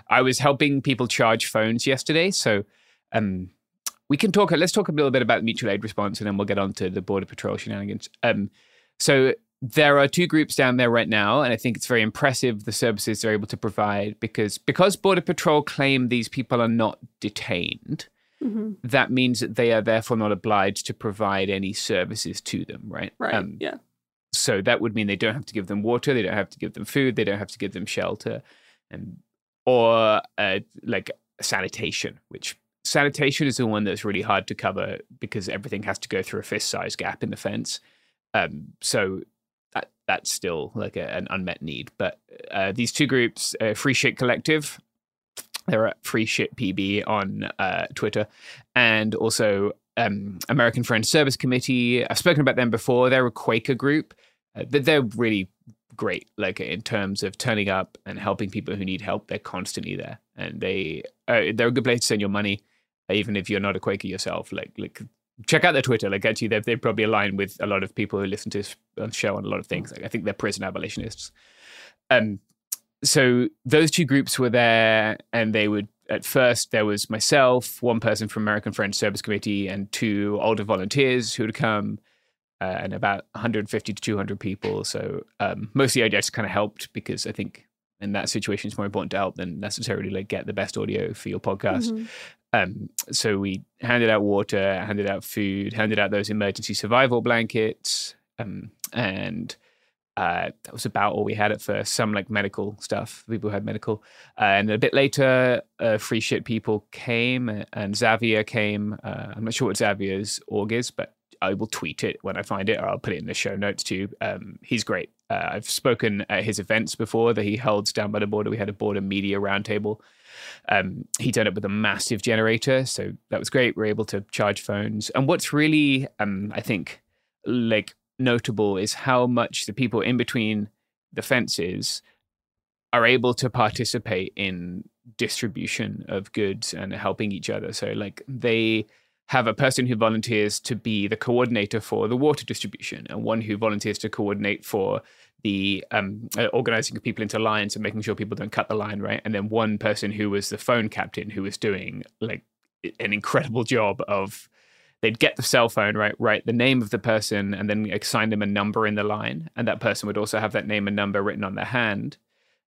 I was helping people charge phones yesterday, so um, we can talk. Let's talk a little bit about the mutual aid response, and then we'll get on to the border patrol shenanigans. Um, so there are two groups down there right now, and I think it's very impressive the services they're able to provide because because border patrol claim these people are not detained. mm-hmm. that means that they are therefore not obliged to provide any services to them, right? Right. Um, yeah. So that would mean they don't have to give them water, they don't have to give them food, they don't have to give them shelter, and or uh, like sanitation, which sanitation is the one that's really hard to cover because everything has to go through a fist size gap in the fence. Um, so that that's still like a, an unmet need. But uh, these two groups, uh, Free Shit Collective, they're at Free Shit PB on uh, Twitter, and also um, American Friends Service Committee. I've spoken about them before. They're a Quaker group. Uh, they're really great, like in terms of turning up and helping people who need help. They're constantly there, and they uh, they're a good place to send your money, even if you're not a Quaker yourself. Like like check out their Twitter. Like actually, they they probably align with a lot of people who listen to this show on a lot of things. Like I think they're prison abolitionists. Um, so those two groups were there, and they would at first there was myself, one person from American Friends Service Committee, and two older volunteers who would come, uh, and about 150 to 200 people. So um, mostly I just kind of helped because I think in that situation it's more important to help than necessarily like get the best audio for your podcast. Mm-hmm. Um, so we handed out water, handed out food, handed out those emergency survival blankets, um, and uh, that was about all we had at first. Some like medical stuff. People had medical, uh, and a bit later, uh, free shit people came, and Xavier came. Uh, I'm not sure what Xavier's org is, but I will tweet it when I find it, or I'll put it in the show notes too. Um, he's great. Uh, I've spoken at his events before that he holds down by the border. We had a border media roundtable. Um, he turned up with a massive generator, so that was great. We are able to charge phones. And what's really, um, I think, like notable is how much the people in between the fences are able to participate in distribution of goods and helping each other. So, like, they have a person who volunteers to be the coordinator for the water distribution, and one who volunteers to coordinate for the um, uh, organizing people into lines and making sure people don't cut the line, right? And then one person who was the phone captain who was doing like an incredible job of they'd get the cell phone right write the name of the person and then assign them a number in the line. And that person would also have that name and number written on their hand.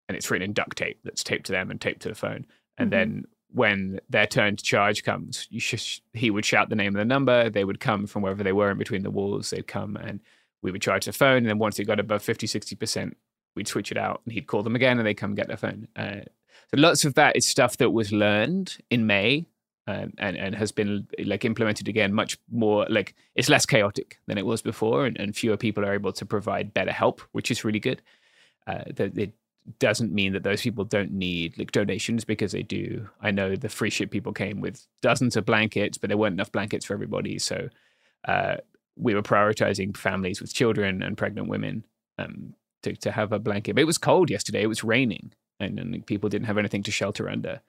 And it's written in duct tape that's taped to them and taped to the phone. And mm-hmm. then when their turn to charge comes sh- he would shout the name and the number. They would come from wherever they were in between the walls. They'd come and we would charge the phone and then once it got above 50 60% we'd switch it out and he'd call them again and they'd come get their phone. Uh, so lots of that is stuff that was learned in may and, and, and has been like implemented again much more like it's less chaotic than it was before and, and fewer people are able to provide better help which is really good. Uh, that it doesn't mean that those people don't need like donations because they do. I know the free shit people came with dozens of blankets but there weren't enough blankets for everybody so uh, we were prioritizing families with children and pregnant women um, to, to have a blanket but it was cold yesterday it was raining and, and people didn't have anything to shelter under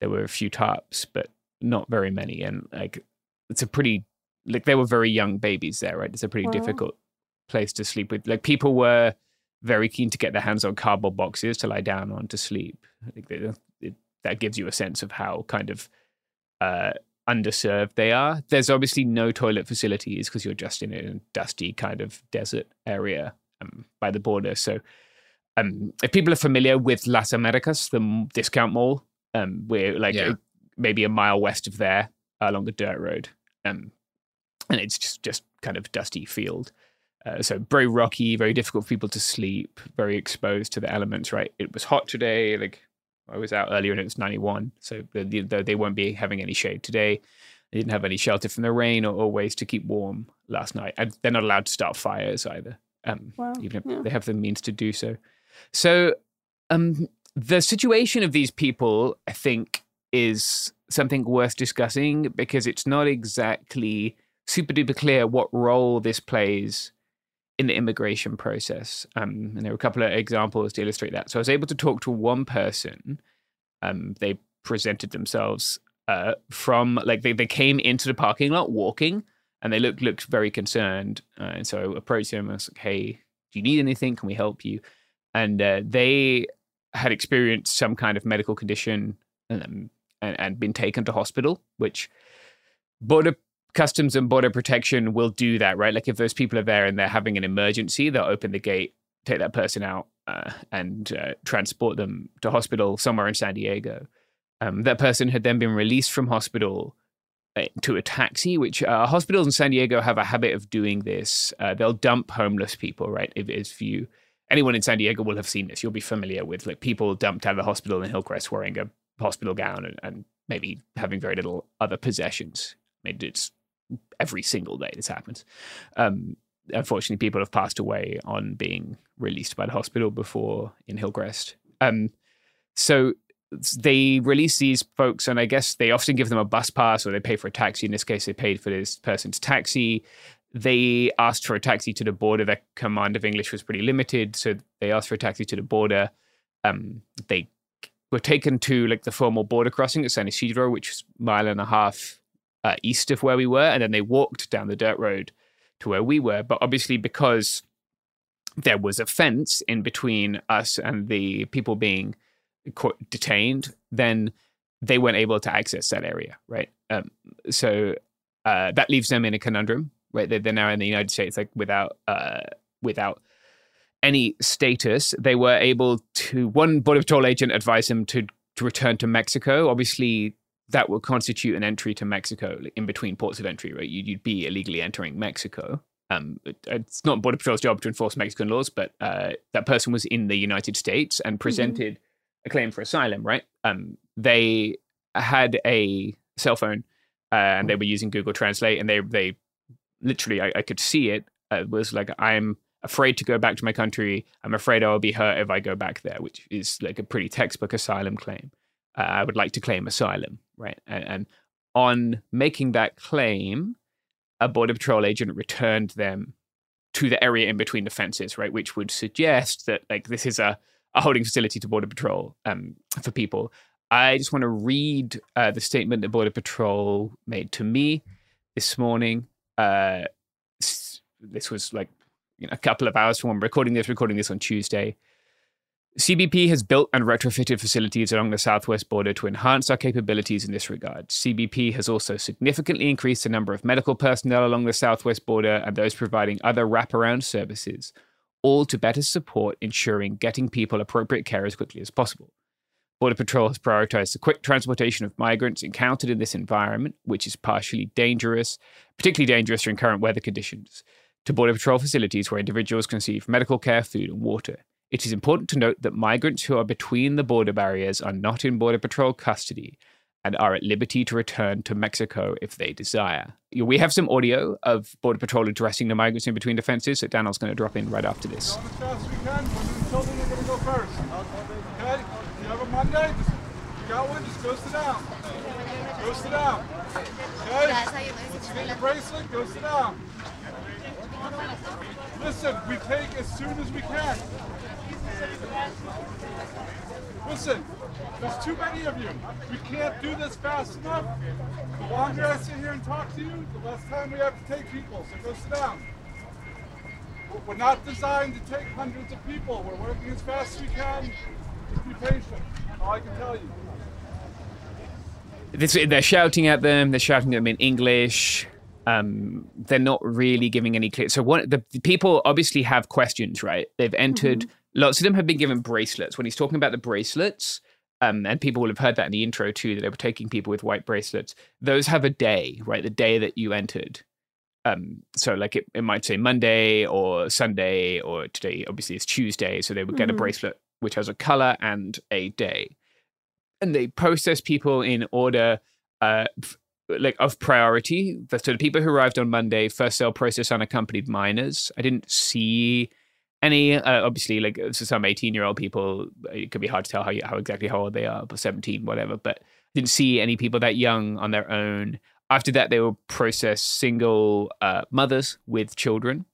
there were a few tarps but not very many, and like it's a pretty like they were very young babies there, right? It's a pretty wow. difficult place to sleep with. Like people were very keen to get their hands on cardboard boxes to lie down on to sleep. I think that it, that gives you a sense of how kind of uh, underserved they are. There's obviously no toilet facilities because you're just in a dusty kind of desert area um, by the border. So, um, if people are familiar with Las Americas, the discount mall, um, where like yeah maybe a mile west of there along a dirt road. Um, and it's just, just kind of dusty field. Uh, so very rocky, very difficult for people to sleep, very exposed to the elements, right? It was hot today. Like I was out earlier and it was 91. So they, they won't be having any shade today. They didn't have any shelter from the rain or, or ways to keep warm last night. And they're not allowed to start fires either, um, wow. even if yeah. they have the means to do so. So um, the situation of these people, I think, is something worth discussing because it's not exactly super duper clear what role this plays in the immigration process. Um, and there were a couple of examples to illustrate that. So I was able to talk to one person. Um, they presented themselves uh, from like they, they came into the parking lot walking and they looked looked very concerned. Uh, and so I approached them and I was like, "Hey, do you need anything? Can we help you?" And uh, they had experienced some kind of medical condition. Um, and, and been taken to hospital, which border customs and border protection will do that, right? Like if those people are there and they're having an emergency, they'll open the gate, take that person out, uh, and uh, transport them to hospital somewhere in San Diego. Um, that person had then been released from hospital uh, to a taxi, which uh, hospitals in San Diego have a habit of doing this. Uh, they'll dump homeless people, right? If, if you anyone in San Diego will have seen this, you'll be familiar with like people dumped out of the hospital in Hillcrest wearing a hospital gown and, and maybe having very little other possessions. I mean, it's every single day this happens. Um, unfortunately, people have passed away on being released by the hospital before in Hillcrest. Um, so they release these folks, and I guess they often give them a bus pass or they pay for a taxi. In this case, they paid for this person's taxi. They asked for a taxi to the border. Their command of English was pretty limited, so they asked for a taxi to the border. Um, they were taken to like the formal border crossing at San Isidro, which is a mile and a half uh, east of where we were, and then they walked down the dirt road to where we were. But obviously, because there was a fence in between us and the people being detained, then they weren't able to access that area, right? Um, so uh, that leaves them in a conundrum, right? They're, they're, now in the United States, like without uh, without any status. They were able to one border patrol agent advised them to to return to Mexico. Obviously, that would constitute an entry to Mexico in between ports of entry, right? You'd, you'd be illegally entering Mexico. Um, it, it's not Border Patrol's job to enforce Mexican laws, but uh, that person was in the United States and mm-hmm. presented mm-hmm. a claim for asylum, right? Um, they had a cell phone uh, and they were using Google Translate, and they they literally, I, I could see it. Uh, it was like I'm afraid to go back to my country. I'm afraid I will be hurt if I go back there, which is like a pretty textbook asylum claim. Uh, I would like to claim asylum, right? And, and on making that claim, a border patrol agent returned them to the area in between the fences, right? Which would suggest that like this is a, a holding facility to border patrol um, for people. I just want to read uh, the statement that border patrol made to me this morning. Uh, this was like you know a couple of hours from when recording this. Recording this on Tuesday. CBP has built and retrofitted facilities along the southwest border to enhance our capabilities in this regard. CBP has also significantly increased the number of medical personnel along the southwest border and those providing other wraparound services, all to better support ensuring getting people appropriate care as quickly as possible. Border Patrol has prioritized the quick transportation of migrants encountered in this environment, which is partially dangerous, particularly dangerous during current weather conditions, to Border Patrol facilities where individuals can receive medical care, food, and water. It is important to note that migrants who are between the border barriers are not in Border Patrol custody and are at liberty to return to Mexico if they desire. We have some audio of Border Patrol addressing the migrants in between defenses that Daniel's going to drop in right after this. As fast as we can. are going to go first. Okay? You have a Monday, you got one, just go sit down. Go sit down. Okay? Once you get your bracelet, go sit down. Listen, we take as soon as we can. Listen, there's too many of you. We can't do this fast enough. The longer I sit here and talk to you, the less time we have to take people. So go sit down. We're not designed to take hundreds of people. We're working as fast as we can. Just be patient. All I can tell you. This, they're shouting at them. They're shouting at them in English. Um, they're not really giving any clear. So one, the, the people obviously have questions, right? They've entered. Mm-hmm lots of them have been given bracelets. When he's talking about the bracelets, um, and people will have heard that in the intro too, that they were taking people with white bracelets. Those have a day, right? The day that you entered. Um, so like it, it might say Monday or Sunday or today. Obviously, it's Tuesday, so they would get mm-hmm. a bracelet which has a color and a day, and they process people in order. Uh, like of priority. So the people who arrived on Monday, first they'll process unaccompanied minors. I didn't see any uh, obviously like for some 18 year old people it could be hard to tell how, how exactly how old they are but 17 whatever but didn't see any people that young on their own. After that they will process single uh, mothers with children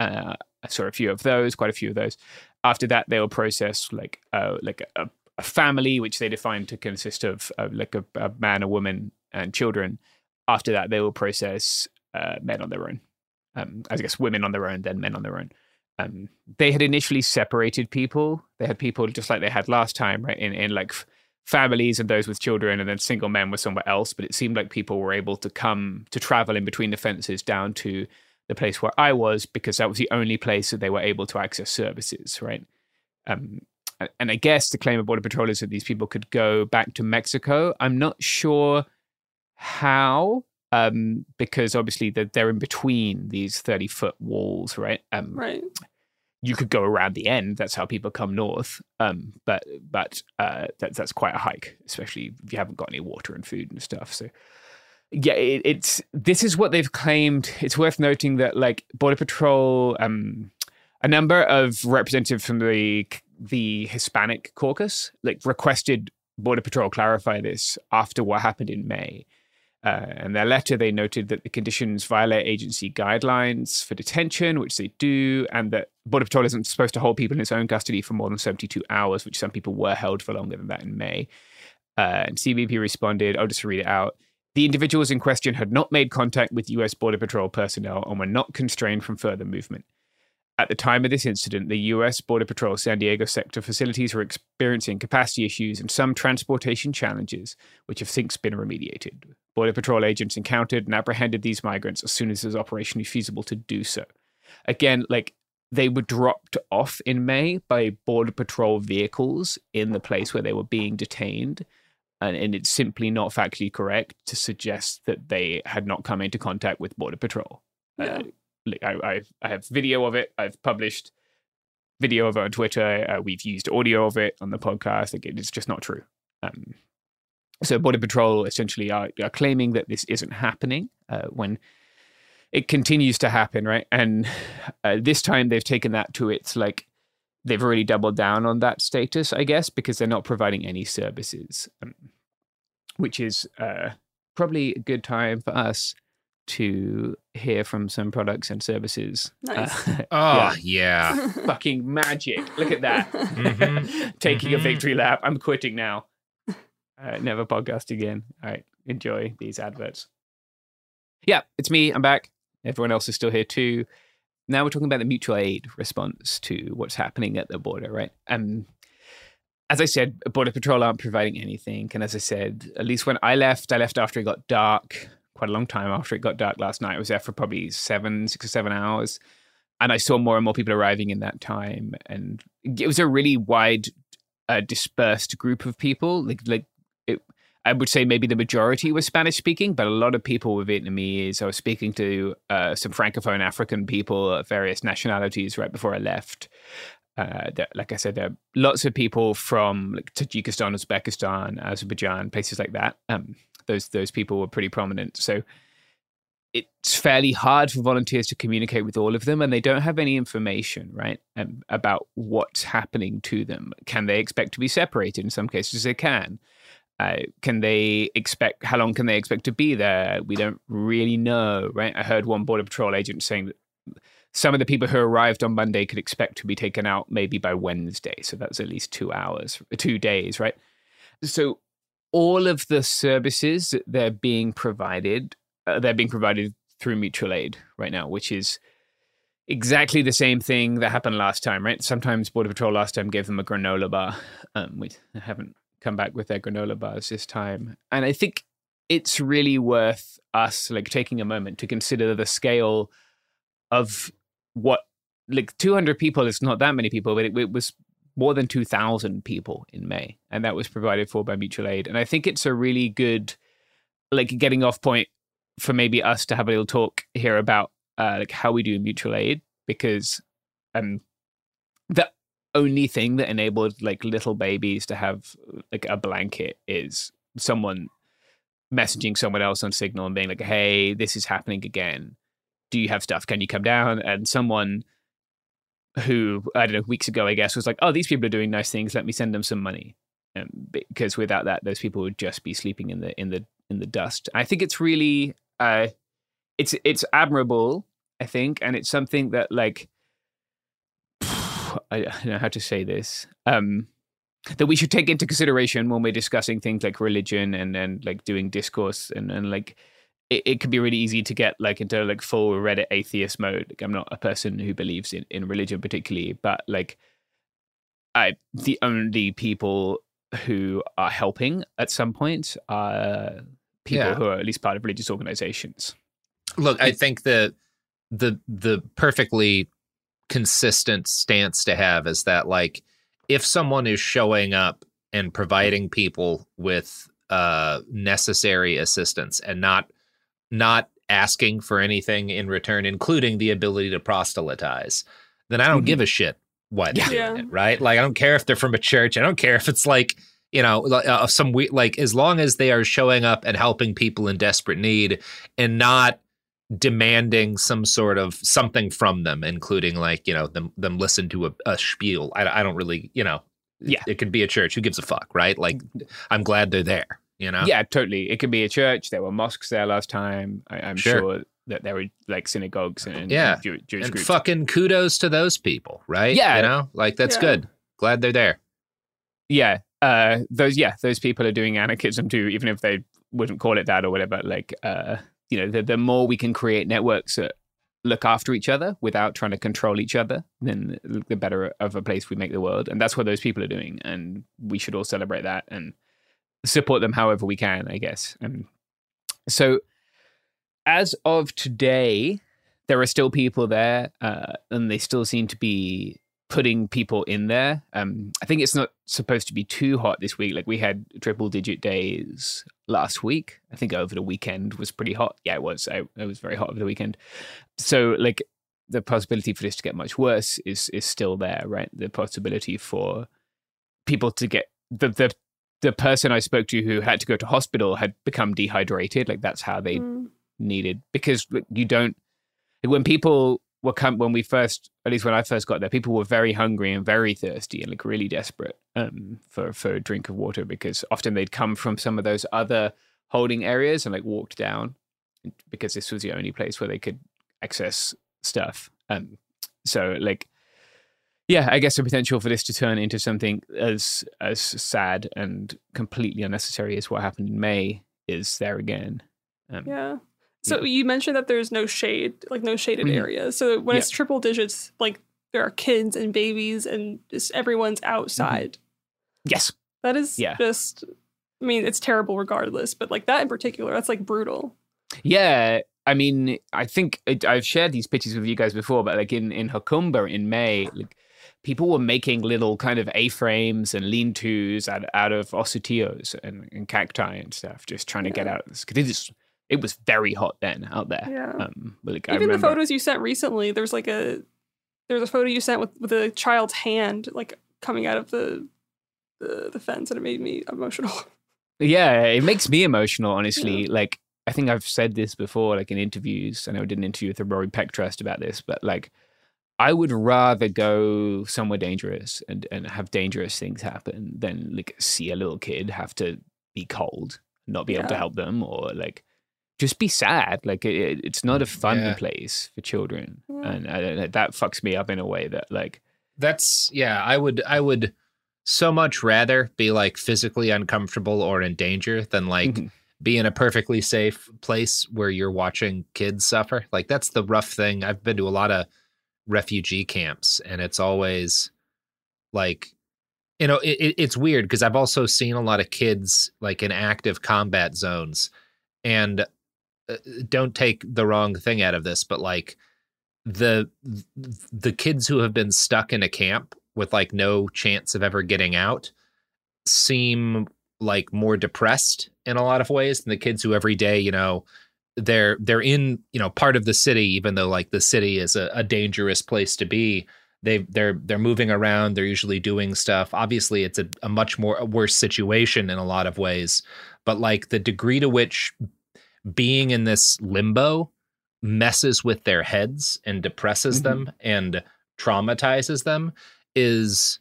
uh, i saw a few of those quite a few of those. After that they will process like uh, like a, a, family which they define to consist of like a, a, man a woman and children. After that they will process uh, men on their own um, i guess women on their own then men on their own um, they had initially separated people. They had people just like they had last time, right? In in like f- families and those with children, and then single men were somewhere else. But it seemed like people were able to come to travel in between the fences down to the place where I was because that was the only place that they were able to access services, right? Um, and I guess the claim of Border Patrol is that these people could go back to Mexico. I'm not sure how um, because obviously they're, they're in between these 30 foot walls, right? Um, right. You could go around the end. That's how people come north. Um, but but uh, that, that's quite a hike, especially if you haven't got any water and food and stuff. So yeah, it, it's this is what they've claimed. It's worth noting that like Border Patrol, um, a number of representatives from the the Hispanic caucus like requested Border Patrol clarify this after what happened in May. Uh, in their letter, they noted that the conditions violate agency guidelines for detention, which they do, and that Border Patrol isn't supposed to hold people in its own custody for more than 72 hours, which some people were held for longer than that in May. Uh, and CBP responded, I'll just read it out. The individuals in question had not made contact with US Border Patrol personnel and were not constrained from further movement. At the time of this incident, the US Border Patrol San Diego sector facilities were experiencing capacity issues and some transportation challenges, which have since been remediated. Border Patrol agents encountered and apprehended these migrants as soon as it was operationally feasible to do so. Again, like they were dropped off in May by Border Patrol vehicles in the place where they were being detained. And, and it's simply not factually correct to suggest that they had not come into contact with Border Patrol. Yeah. Uh, I, I, I have video of it. I've published video of it on Twitter. Uh, we've used audio of it on the podcast. Again, it's just not true. Um, so Border Patrol essentially are, are, claiming that this isn't happening uh, when it continues to happen, right? And uh, this time they've taken that to its like they've really doubled down on that status, I guess, because they're not providing any services, um, which is uh, probably a good time for us to hear from some products and services. Nice. Uh, *laughs* oh, yeah. yeah. Fucking magic. Look at that. Mm-hmm. *laughs* Taking mm-hmm. a victory lap. I'm quitting now. Uh, never podcast again. All right. Enjoy these adverts. Yeah, it's me. I'm back. Everyone else is still here too. Now we're talking about the mutual aid response to what's happening at the border, right? Um, as I said, Border Patrol aren't providing anything. And as I said, at least when I left, I left after it got dark quite a long time after it got dark last night. I was there for probably seven, six or seven hours. And I saw more and more people arriving in that time. And it was a really wide, uh, dispersed group of people. Like, like it, I would say maybe the majority was Spanish speaking, but a lot of people were Vietnamese. I was speaking to uh, some Francophone African people of various nationalities right before I left. Uh, like I said, there are lots of people from like, Tajikistan, Uzbekistan, Azerbaijan, places like that. Um, those those people were pretty prominent. So it's fairly hard for volunteers to communicate with all of them, and they don't have any information, right, um, about what's happening to them. Can they expect to be separated? In some cases, they can. Uh, can they expect? How long can they expect to be there? We don't really know, right? I heard one border patrol agent saying that some of the people who arrived on Monday could expect to be taken out maybe by Wednesday. So that's at least two hours, two days, right? So all of the services that they're being provided, uh, they're being provided through mutual aid right now, which is exactly the same thing that happened last time, right? Sometimes Border Patrol last time gave them a granola bar. Um, we haven't come back with their granola bars this time. And I think it's really worth us like taking a moment to consider the scale of what like 200 people is not that many people but it, it was more than 2,000 people in May, and that was provided for by mutual aid. And I think it's a really good, like, getting off point for maybe us to have a little talk here about uh, like how we do mutual aid because um the only thing that enabled like little babies to have like a blanket is someone messaging someone else on signal and being like hey this is happening again do you have stuff can you come down and someone who I don't know weeks ago I guess was like, oh, these people are doing nice things. Let me send them some money, um, because without that, those people would just be sleeping in the in the in the dust. I think it's really uh, it's it's admirable. I think, and it's something that like I don't know how to say this. Um, that we should take into consideration when we're discussing things like religion and and like doing discourse and and like it, it can be really easy to get like into like full Reddit atheist mode. Like I'm not a person who believes in, in religion particularly, but like I the only people who are helping at some point are people yeah. who are at least part of religious organizations. Look, I think that the the perfectly consistent stance to have is that like if someone is showing up and providing people with uh necessary assistance and not not asking for anything in return, including the ability to proselytize, then I don't mm-hmm. give a shit what yeah. It, right? Like I don't care if they're from a church. I don't care if it's like you know uh, some we like as long as they are showing up and helping people in desperate need and not demanding some sort of something from them, including like you know them them listen to a, a spiel. I, I don't really you know yeah it, it could be a church. Who gives a fuck, right? Like I'm glad they're there. You know? Yeah, totally. It could be a church. There were mosques there last time. I, am sure. sure. that there were like synagogues and yeah, Jew, Jewish and groups. fucking kudos to those people, right? Yeah, you know, like that's yeah. good. Glad they're there. Yeah, uh, those yeah, those people are doing anarchism too, even if they wouldn't call it that or whatever. Like, uh, you know, the, the more we can create networks that look after each other without trying to control each other, then the better of a place we make the world. And that's what those people are doing, and we should all celebrate that and support them however we can, I guess. And so, as of today, there are still people there, uh, and they still seem to be putting people in there. Um, I think it's not supposed to be too hot this week. Like we had triple digit days last week. I think over the weekend was pretty hot. Yeah, it was. I, it was very hot over the weekend. So like the possibility for this to get much worse is is still there, right? The possibility for people to get the the the person I spoke to who had to go to hospital had become dehydrated. Like that's how they mm. needed because you don't when people were come when we first at least when I first got there, people were very hungry and very thirsty and like really desperate um, for for a drink of water because often they'd come from some of those other holding areas and like walked down because this was the only place where they could access stuff. Um, so like yeah, I guess the potential for this to turn into something as as sad and completely unnecessary as what happened in May is there again. Um, yeah. So you mentioned that there's no shade, like no shaded mm-hmm. areas. So when yeah. it's triple digits, like there are kids and babies and just everyone's outside. Mm-hmm. Yes. That is yeah. just I mean, it's terrible regardless, but like that in particular, that's like brutal. Yeah, I mean, I think I've shared these pictures with you guys before, but like in in Jacumba in May, like people were making little kind of A-frames and lean-tos out, out of ocotillos and, and cacti and stuff, just trying to get out this because it is it was very hot then out there. Yeah. Um, like, Even the photos you sent recently, there's like a there's a photo you sent with with a child's hand like coming out of the the, the fence, and it made me emotional. *laughs* Yeah, it makes me emotional, honestly. Yeah. Like I think I've said this before, like in interviews. I know I did an interview with the Rory Peck Trust about this, but like I would rather go somewhere dangerous and, and have dangerous things happen than like see a little kid have to be cold, not be yeah. able to help them, or like just be sad. Like it, it's not a fun yeah. place for children, yeah. and, and that fucks me up in a way that like that's yeah. I would I would so much rather be like physically uncomfortable or in danger than like. Mm-hmm. Be in a perfectly safe place where you're watching kids suffer. Like that's the rough thing. I've been to a lot of refugee camps and it's always like you know it, it's weird because i've also seen a lot of kids like in active combat zones and Uh, don't take the wrong thing out of this but like the the kids who have been stuck in a camp with like no chance of ever getting out seem like more depressed in a lot of ways than the kids who every day you know they're they're in you know part of the city even though like the city is a, a dangerous place to be. They they're they're moving around they're usually doing stuff. Obviously it's a, a much more a worse situation in a lot of ways but like the degree to which being in this limbo messes with their heads and depresses mm-hmm. them and traumatizes them is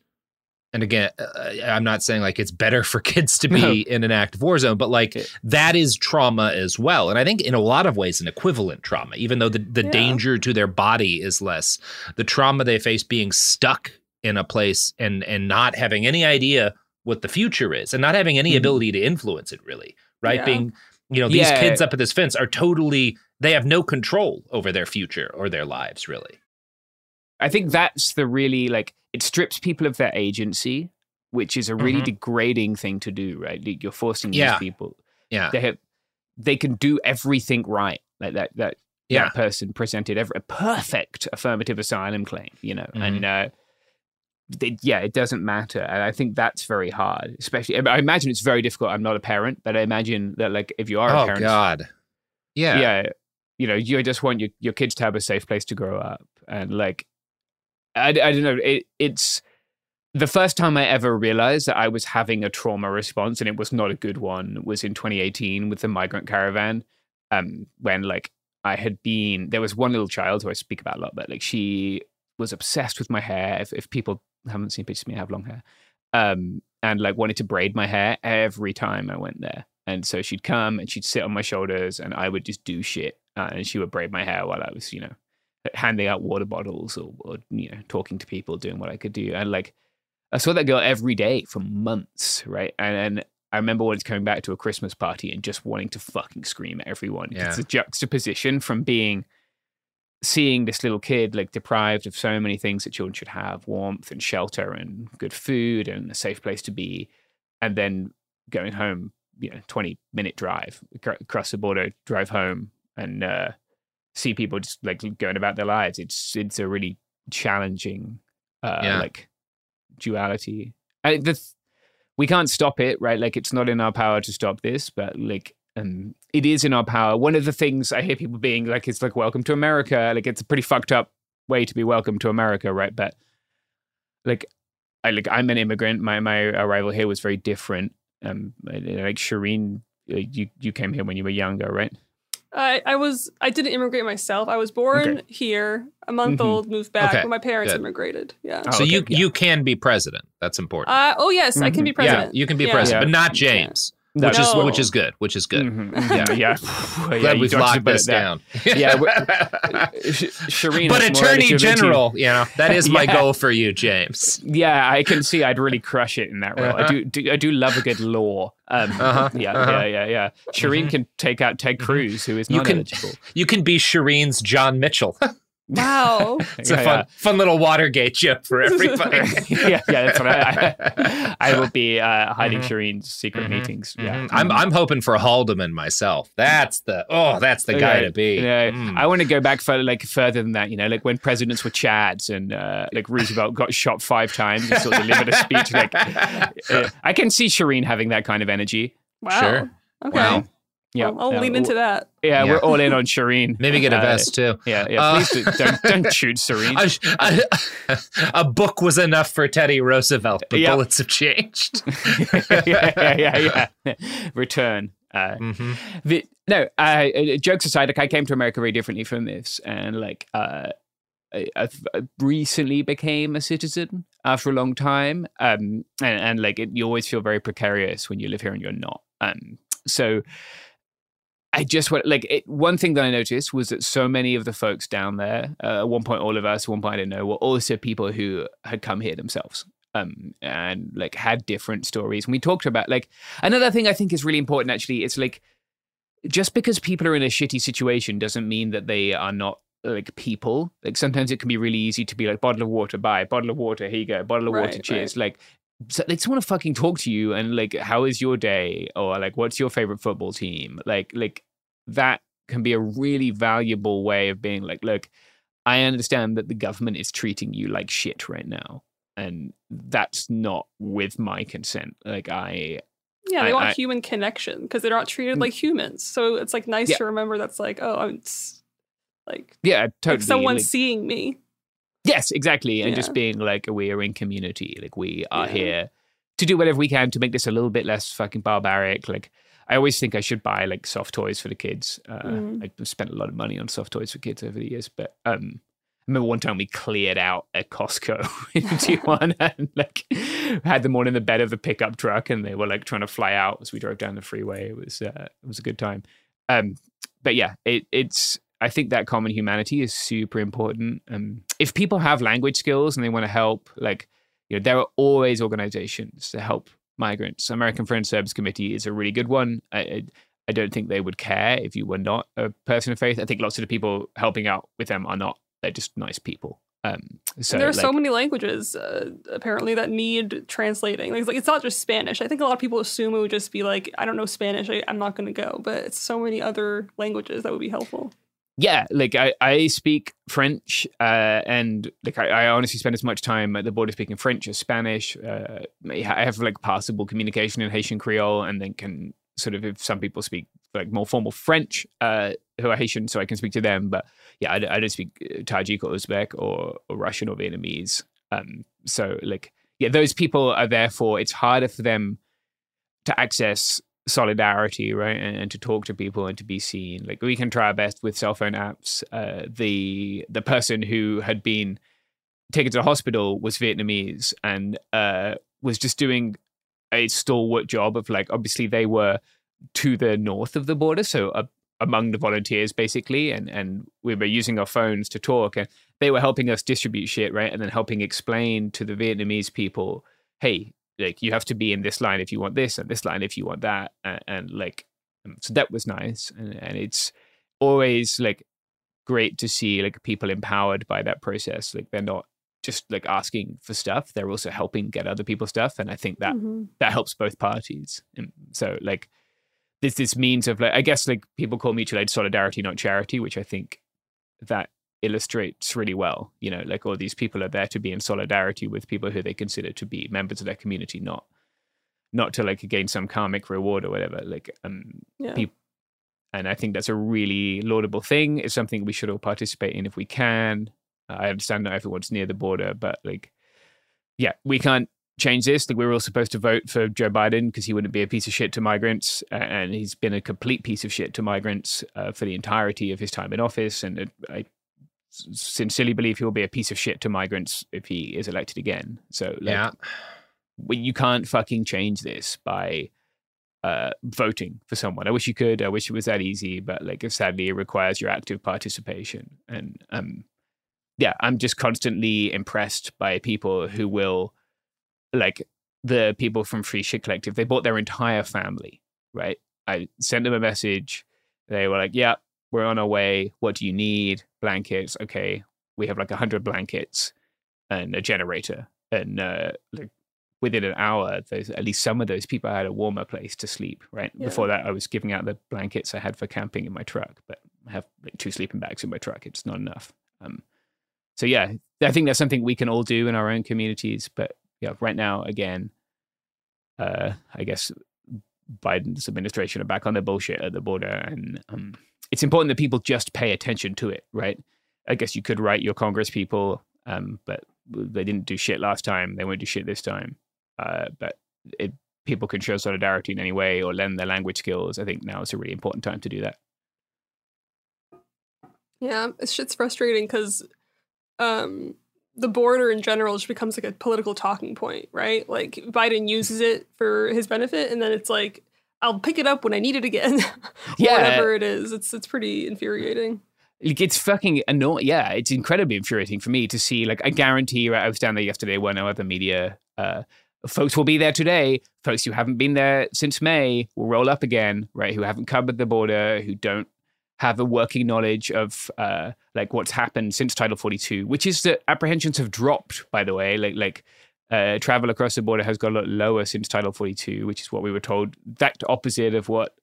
and again uh, i'm not saying like it's better for kids to be no. in an active war zone but like that is trauma as well and i think in a lot of ways an equivalent trauma even though the, the yeah. danger to their body is less the trauma they face being stuck in a place and and not having any idea what the future is and not having any mm ability to influence it really right yeah. being you know these yeah. kids up at this fence are totally they have no control over their future or their lives really I think that's the really like it strips people of their agency, which is a really mm-hmm. degrading thing to do, right? You're forcing these yeah. people. Yeah. They have they can do everything right. Like that that yeah. that person presented every, a perfect affirmative asylum claim, you know. Mm-hmm. And uh they, yeah, it doesn't matter. And I think that's very hard, especially. I imagine it's very difficult. I'm not a parent, but I imagine that, like, if you are a oh, parent, God, yeah, yeah, you know, you just want your your kids to have a safe place to grow up, and like, I, I don't know, it, it's the first time I ever realized that I was having a trauma response, and it was not a good one, was in 2018 with the migrant caravan, um, when like I had been there was one little child who I speak about a lot, but like she was obsessed with my hair. If, if people haven't seen pictures of me, I have long hair, um, and like wanted to braid my hair every time I went there. And so she'd come and she'd sit on my shoulders, and I would just do shit, uh, and she would braid my hair while I was, you know, handing out water bottles or, or you know talking to people, doing what I could do, and like I saw that girl every day for months, right? And, and I remember once coming back to a Christmas party and just wanting to fucking scream at everyone. Yeah. It's a juxtaposition from being seeing this little kid like deprived of so many things that children should have warmth and shelter and good food and a safe place to be and then going home you know 20 minute drive across the border drive home and uh, see people just like going about their lives it's it's a really challenging uh, yeah. like duality. I, the, we can't stop it, right? Like it's not in our power to stop this, but like um, it is in our power. One of the things I hear people being like, it's like welcome to America. Like it's a pretty fucked up way to be welcome to America, right? But like, I like I'm an immigrant. My my arrival here was very different. Um, like Shireen, uh, you you came here when you were younger, right? I, I was I didn't immigrate myself. I was born okay. here, a month mm-hmm. old, moved back, okay. but my parents Good. immigrated. Yeah. Oh, so okay. you yeah. you can be president. That's important. Uh, oh yes, mm-hmm. I can be mm-hmm. president. Yeah, you can be yeah. president, but not James which no. is which is good. Which is good. Mm-hmm. Yeah, yeah. *laughs* Glad *laughs* yeah, we've locked this *laughs* down. yeah, Shireen. But Attorney General, you know, that is my yeah. goal for you, James. Yeah, I can see I'd really crush it in that role. Uh-huh. I do, do, I do love a good law. Um, uh-huh. Yeah, uh-huh. yeah, yeah, yeah. Shireen mm-hmm. can take out Ted mm-hmm. Cruz, who is not you can, eligible. You can be Shireen's John Mitchell. Wow, *laughs* it's yeah, a fun, yeah. fun little Watergate joke for *laughs* everybody. yeah, yeah, that's what I. I, *laughs* I will be uh, hiding mm-hmm. Shireen's secret mm-hmm. meetings. Yeah, mm-hmm. I'm I'm hoping for Haldeman myself. That's the oh, that's the guy to be. Yeah, mm. I want to go back for like further than that. You know, like when presidents were Chads and uh, like Roosevelt got shot five times and sort of delivered a speech. Like, uh, I can see Shireen having that kind of energy. Wow. Sure. Okay. Wow. Yeah, I'll, I'll lean into that. Yeah, yeah, we're all in on Shireen. *laughs* Maybe get a uh, vest too. Yeah, yeah. Uh, please don't, don't *laughs* shoot Shireen. A, *laughs* a, book was enough for Teddy Roosevelt, but yep. bullets have changed. yeah, yeah, yeah, yeah. Return. Uh, mm-hmm. the, no, uh, jokes aside, like I came to America very differently from this, and like uh, I, I've recently became a citizen after a long time, um, and, and like it, you always feel very precarious when you live here and you're not. Um, so I just went like it, one thing that I noticed was that so many of the folks down there, uh, at one point, all of us, at one point, I didn't know, were also people who had come here themselves. Um, and like had different stories. And we talked about like another thing I think is really important actually, it's like just because people are in a shitty situation doesn't mean that they are not like people. Like sometimes it can be really easy to be like bottle of water, buy bottle of water, here you go, bottle of right, water, cheers. Right. Like so they just want to fucking talk to you and like how is your day? Or like what's your favorite football team? Like like that can be a really valuable way of being like look i understand that the government is treating you like shit right now and that's not with my consent. Like i yeah they I, want I, human connection because they're not treated mm. like humans. So it's like nice yeah. to remember that's like oh it's like yeah totally like someone like, seeing me Yes, exactly. And yeah. just being like, we are in community. Like, we are yeah. here to do whatever we can to make this a little bit less fucking barbaric. Like, I always think I should buy like soft toys for the kids. Uh, mm. I've spent a lot of money on soft toys for kids over the years, but um, I remember one time we cleared out a Costco *laughs* in *laughs* Tijuana and like had them all in the bed of the pickup truck, and they were like trying to fly out as we drove down the freeway. It was uh, it was a good time. Um, but yeah, it, it's I think that common humanity is super important. Um, if people have language skills and they want to help, like, you know, there are always organizations to help migrants. American Friends Service Committee is a really good one. I, I don't think they would care if you were not a person of faith. I think lots of the people helping out with them are not. They're just nice people. Um, so there are like, so many languages uh, apparently that need translating. Like, it's not just Spanish. I think a lot of people assume it would just be like, I don't know Spanish. I, I'm not going to go. But it's so many other languages that would be helpful yeah, like I, I speak French, uh, and like I, I, honestly spend as much time at the border speaking French as Spanish. Uh, I have like passable communication in Haitian Creole, and then can sort of if some people speak like more formal French uh, who are Haitian, so I can speak to them. But yeah, I, I don't speak uh, Tajik or Uzbek or, or Russian or Vietnamese. Um, so like yeah, those people are therefore it's harder for them to access solidarity, right, and, and, to talk to people and to be seen. Like we can try our best with cell phone apps. Uh, the the person who had been taken to the hospital was Vietnamese and uh, was just doing a stalwart job of like obviously they were to the north of the border, so among the volunteers basically, and and we were using our phones to talk, and they were helping us distribute shit, right, and then helping explain to the Vietnamese people, hey, like you have to be in this line if you want this, and this line if you want that, and, and like um, so that was nice, and, and it's always like great to see like people empowered by that process like they're not just like asking for stuff they're also helping get other people stuff and i think that mm-hmm. that helps both parties and so like there's this means of like I guess like people call mutual aid solidarity, not charity, which I think that illustrates really well. You know, like all these people are there to be in solidarity with people who they consider to be members of their community, not not to like gain some karmic reward or whatever. Like um yeah. people and I think that's a really laudable thing. It's something we should all participate in if we can. I understand not everyone's near the border, but like, yeah, we can't change this. Like we were all supposed to vote for Joe Biden because he wouldn't be a piece of shit to migrants, and he's been a complete piece of shit to migrants uh, for the entirety of his time in office. And I sincerely believe he will be a piece of shit to migrants if he is elected again. So like, yeah, you can't fucking change this by uh, voting for someone. I wish you could. I wish it was that easy, but like sadly, it requires your active participation. And um, yeah, I'm just constantly impressed by people who will like the people from Free Shit Collective, they bought their entire family, right? I sent them a message. They were like, yeah, we're on our way. What do you need? Blankets. Okay. We have like a hundred blankets and a generator. And uh, like within an hour, there's at least some of those people had a warmer place to sleep, right? Yeah. Before that, I was giving out the blankets I had for camping in my truck, but I have like two sleeping bags in my truck. It's not enough. Um, so yeah, I think that's something we can all do in our own communities, but yeah, right now, again, uh, I guess Biden's administration are back on their bullshit at the border, and um, it's important that people just pay attention to it, right? I guess you could write your Congress people, um, but they didn't do shit last time. They won't do shit this time. Uh, but it, people can show solidarity in any way or lend their language skills. I think now is a really important time to do that. Yeah, it's shit's frustrating because um, the border in general just becomes like a political talking point, right? Like Biden uses it for his benefit, and then it's like I'll pick it up when I need it again. *laughs* yeah, whatever it is, it's it's pretty infuriating. Like it's fucking annoying. Yeah, it's incredibly infuriating for me to see. Like, I guarantee, right? I was down there yesterday when no other media uh, folks will be there today. Folks who haven't been there since May will roll up again, right? Who haven't covered the border, who don't have a working knowledge of uh, like what's happened since Title 42, which is that apprehensions have dropped, by the way. Like like uh, travel across the border has got a lot lower since Title 42, which is what we were told. That opposite of what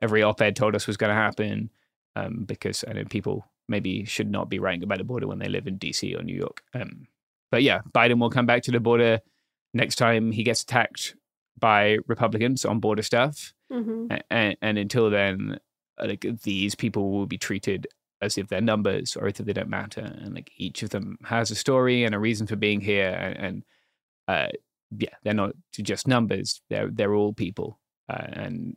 every op-ed told us was going to happen, um, because I know people maybe should not be writing about the border when they live in DC or New York. Um, but yeah, Biden will come back to the border next time he gets attacked by Republicans on border stuff. Mm-hmm. And, and, until then, uh, like these people will be treated as if they're numbers or as if they don't matter and like each of them has a story and a reason for being here and, and uh, yeah they're not just numbers they're they're all people uh, and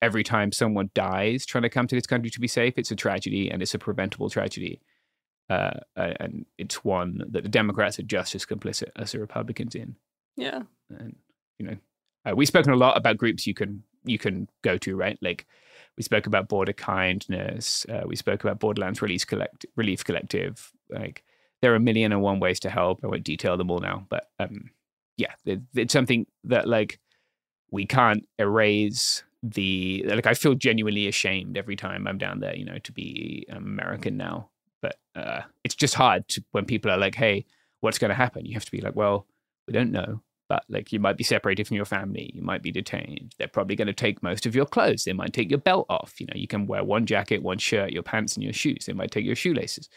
every time someone dies trying to come to this country to be safe it's a tragedy and it's a preventable tragedy uh, and it's one that the democrats are just as complicit as the republicans in yeah and you know uh, we've spoken a lot about groups you can you can go to right like we spoke about border kindness. Uh, we spoke about Borderlands Release Collect- Relief Collective. Like there are a million and one ways to help. I won't detail them all now, but um, yeah, it, it's something that like we can't erase the like. I feel genuinely ashamed every time I'm down there. You know, to be American now, but uh, it's just hard to, when people are like, "Hey, what's going to happen?" You have to be like, "Well, we don't know but like you might be separated from your family you might be detained they're probably going to take most of your clothes they might take your belt off you know you can wear one jacket one shirt your pants and your shoes they might take your shoelaces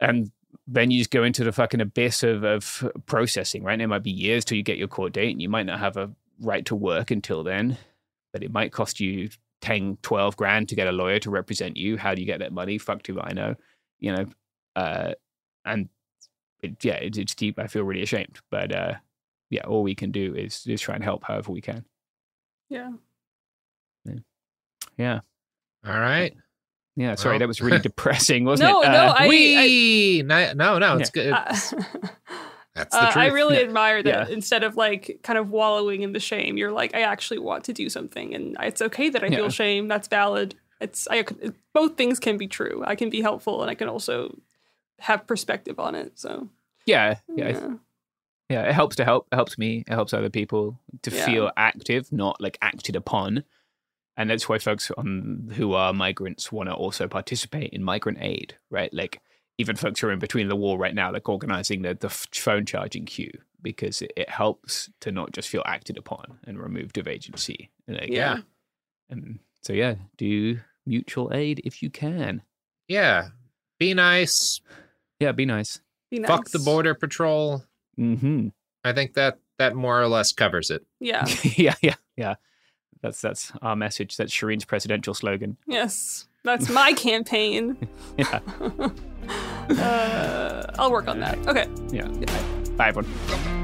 and then you just go into the fucking abyss of, of processing right and it might be years till you get your court date and you might not have a right to work until then but it might cost you 10, 12 grand to get a lawyer to represent you. How do you get that money? Fuck do I know? You know, uh, and it, yeah, it, it's deep. I feel really ashamed, but uh, yeah, all we can do is is try and help however we can. Yeah. Yeah. yeah. All right. Yeah, sorry, well. that was really *laughs* depressing, wasn't no, it? No, no, uh, I, we I, no, no, it's good. Uh, *laughs* That's the uh, truth. I really Yeah. admire that Yeah. instead of like kind of wallowing in the shame, you're like, I actually want to do something, and it's okay that I Yeah. feel shame. That's valid. It's I could- both things can be true. I can be helpful, and I can also have perspective on it. So yeah, yeah, yeah, yeah. It helps to help. It helps me. It helps other people to Yeah. feel active, not like acted upon. And that's why folks on who are migrants want to also participate in migrant aid, right? Like even folks who are in between the wall right now, like organizing the, the phone charging queue, because it, it helps to not just feel acted upon and removed of agency. Like, Yeah. And so, yeah, do mutual aid if you can. Yeah. Be nice. Yeah, be nice. be nice. Fuck the border patrol. Mm-hmm. I think that that more or less covers it. Yeah. *laughs* yeah, yeah, yeah. That's that's our message. That's Shireen's presidential slogan. yes, that's my *laughs* campaign. *laughs* Yeah, *laughs* Uh, I'll work on that. Okay. yeah. Bye, everyone.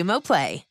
Xumo Play.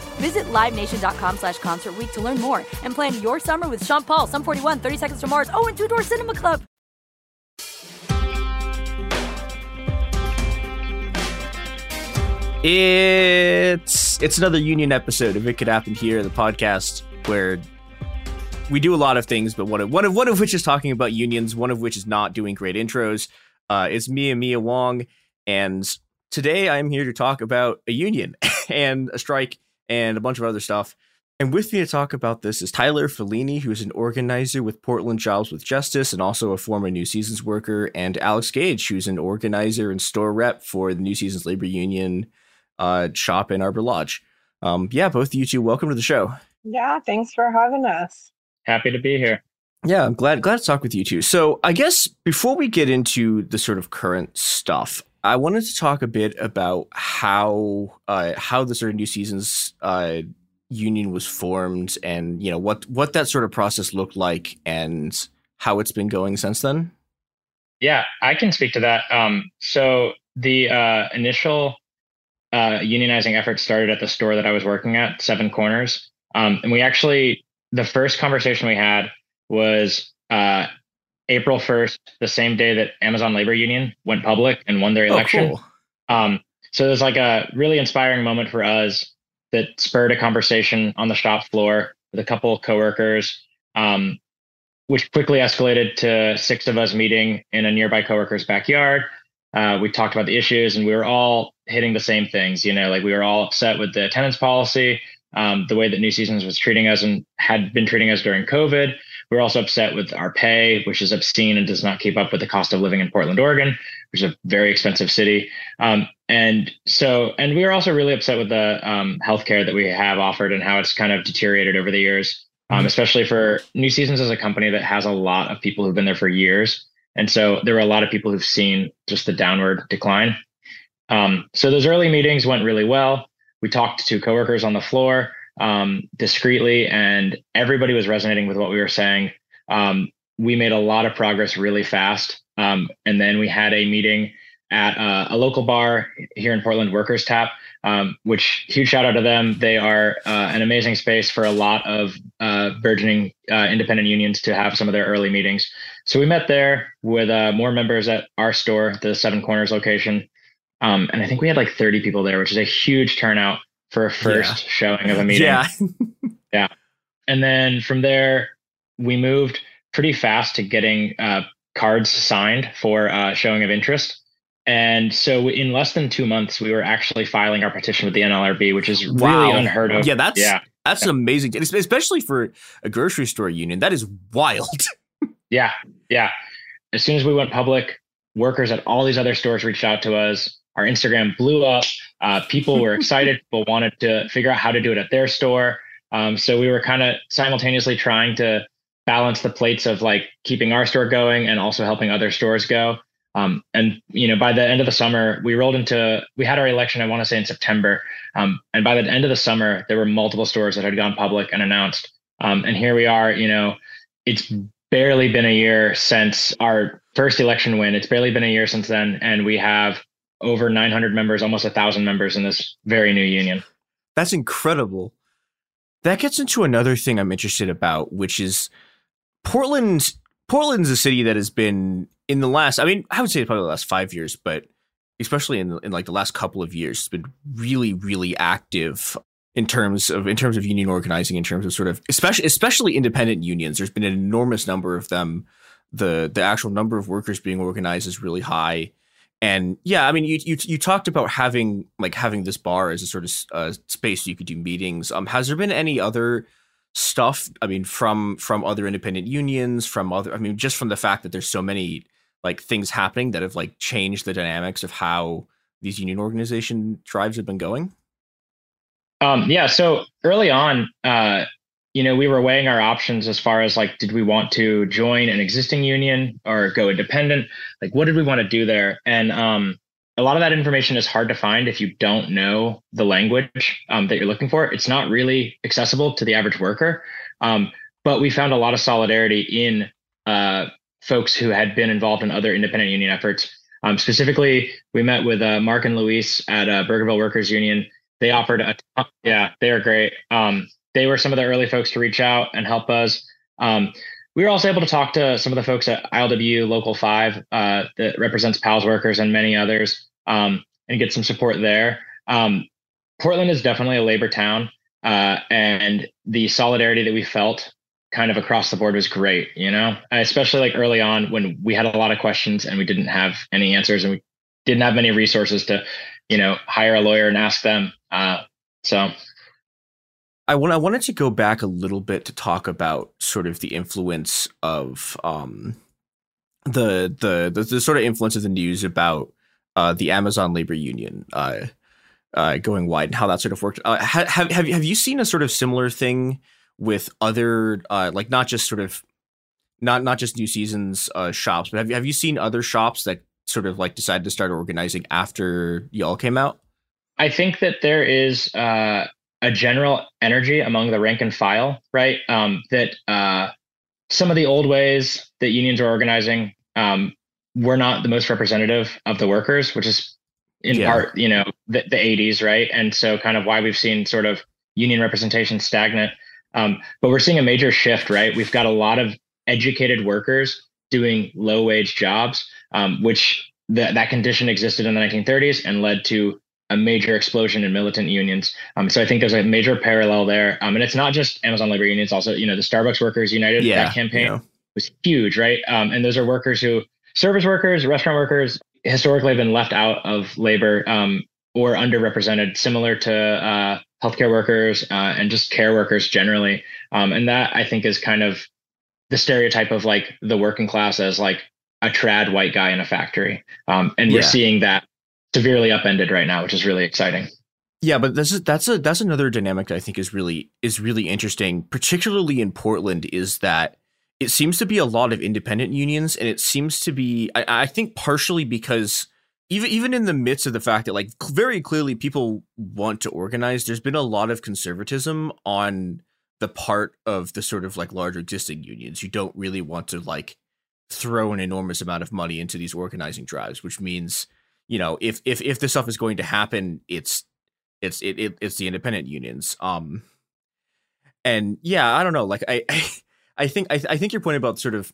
Visit LiveNation.com slash Concert to learn more and plan your summer with Sean Paul, Sum 41, 30 Seconds to Mars, oh, and Two Door Cinema Club. It's it's another union episode of It Could Happen Here, the podcast where we do a lot of things, but one of one of one of which is talking about unions, one of which is not doing great intros. Uh, it's me and Mia Wong, and today I'm here to talk about a union *laughs* and a strike and a bunch of other stuff. And with me to talk about this is Tyler Fellini, who's an organizer with Portland Jobs with Justice and also a former New Seasons worker, and Alex Gage, who's an organizer and store rep for the New Seasons Labor Union uh, shop in Arbor Lodge. Um, yeah, both of you two, welcome to the show. Yeah, thanks for having us. Happy to be here. Yeah, I'm glad glad to talk with you two. So I guess before we get into the sort of current stuff, I wanted to talk a bit about how uh, how the sort of new seasons uh, union was formed, and you know what what that sort of process looked like, and how it's been going since then. Yeah, I can speak to that. Um, so the uh, initial uh, unionizing effort started at the store that I was working at, Seven Corners, um, and we actually the first conversation we had was uh, April 1st, the same day that Amazon Labor Union went public and won their election. Oh, election. cool. Um, so it was like a really inspiring moment for us that spurred a conversation on the shop floor with a couple of coworkers, um, which quickly escalated to six of us meeting in a nearby coworker's backyard. Uh, we talked about the issues and we were all hitting the same things. You know, like we were all upset with the attendance policy, um, the way that New Seasons was treating us and had been treating us during COVID. We were also upset with our pay, which is obscene and does not keep up with the cost of living in Portland, Oregon. which is a very expensive city. Um, and so, and we were also really upset with the um, healthcare that we have offered and how it's kind of deteriorated over the years, um, mm-hmm. especially for New Seasons as a company that has a lot of people who've been there for years. And so there were a lot of people who've seen just the downward decline. Um, so those early meetings went really well. We talked to coworkers on the floor um, discreetly, and everybody was resonating with what we were saying. Um, we made a lot of progress really fast. Um, and then we had a meeting at uh, a local bar here in Portland, Workers Tap, um, which huge shout out to them. They are uh, an amazing space for a lot of uh, burgeoning uh, independent unions to have some of their early meetings. So we met there with uh, more members at our store, the Seven Corners location. Um, and I think we had like 30 people there, which is a huge turnout for a first yeah. showing of a meeting. Yeah. *laughs* yeah. And then from there, we moved pretty fast to getting uh, cards signed for uh, showing of interest. And so in less than two months, we were actually filing our petition with the NLRB, which is really unheard of. Yeah, that's yeah. that's yeah. amazing, especially for a grocery store union. That is wild. *laughs* yeah, yeah. As soon as we went public, workers at all these other stores reached out to us. Our Instagram blew up. Uh, people were *laughs* excited. people wanted to figure out how to do it at their store. Um, so we were kind of simultaneously trying to balance the plates of like keeping our store going and also helping other stores go. Um, and you know, by the end of the summer, we rolled into we had our election. I want to say in September, um, and by the end of the summer, there were multiple stores that had gone public and announced. Um, and here we are. You know, it's barely been a year since our first election win. It's barely been a year since then, and we have over 900 members, almost a thousand members in this very new union. That's incredible. That gets into another thing I'm interested about, which is Portland. Portland's a city that has been in the last, I mean, I would say probably the last five years, but especially in in like the last couple of years, it's been really, really active in terms of in terms of union organizing, in terms of sort of especially especially independent unions. There's been an enormous number of them. The the actual number of workers being organized is really high. And yeah, I mean, you you you talked about having like having this bar as a sort of uh, space you could do meetings. Um, has there been any other stuff? I mean, from from other independent unions, from other, I mean, just from the fact that there's so many like things happening that have like changed the dynamics of how these union organization drives have been going? Um, yeah. So early on, uh, you know, we were weighing our options as far as like, did we want to join an existing union or go independent? Like, what did we want to do there? And um, a lot of that information is hard to find if you don't know the language um, that you're looking for. It's not really accessible to the average worker. Um, but we found a lot of solidarity in uh, folks who had been involved in other independent union efforts. Um, specifically, we met with uh, Mark and Luis at uh, Burgerville Workers Union. They offered a yeah, they are great. They were some of the early folks to reach out and help us. Um, we were also able to talk to some of the folks at ILW Local Five uh, that represents Powell's workers and many others, um, and get some support there. Um, Portland is definitely a labor town, uh, and the solidarity that we felt kind of across the board was great, you know, especially like early on when we had a lot of questions and we didn't have any answers and we didn't have many resources to, you know, hire a lawyer and ask them. Uh, so I want I wanted to go back a little bit to talk about sort of the influence of um the the the, the sort of influence of the news about uh the Amazon labor union uh uh going wide and how that sort of worked. Uh, have have have you seen a sort of similar thing with other uh, like not just sort of not not just new seasons uh, shops, but have you have you seen other shops that sort of like decided to start organizing after y'all came out? I think that there is uh, a general energy among the rank and file, right? Um, that uh, some of the old ways that unions are organizing um, were not the most representative of the workers, which is in yeah. part, you know, the, the 80s, right? And so, kind of why we've seen sort of union representation stagnant. Um, but we're seeing a major shift, right? We've got a lot of educated workers doing low wage jobs, um, which th- that condition existed in the 1930s and led to a major explosion in militant unions. Um, so I think there's a major parallel there. Um, and it's not just Amazon labor unions, also, you know, the Starbucks Workers United, yeah, that campaign yeah. was huge, right? Um, and those are workers who, service workers, restaurant workers, historically have been left out of labor um, or underrepresented, similar to uh, healthcare workers uh, and just care workers generally. Um, and that I think is kind of the stereotype of like the working class as like a trad white guy in a factory. Um, and we're seeing that severely upended right now, which is really exciting. Yeah, but this is that's a that's another dynamic I think is really is really interesting, particularly in Portland, is that it seems to be a lot of independent unions, and it seems to be I, I think partially because even even in the midst of the fact that like very clearly people want to organize, there's been a lot of conservatism on the part of the sort of like larger existing unions. You don't really want to like throw an enormous amount of money into these organizing drives, which means you know if if if this stuff is going to happen, it's it's it, it it's the independent unions. Um, and yeah, I don't know. Like I, I, I think I, I think your point about sort of,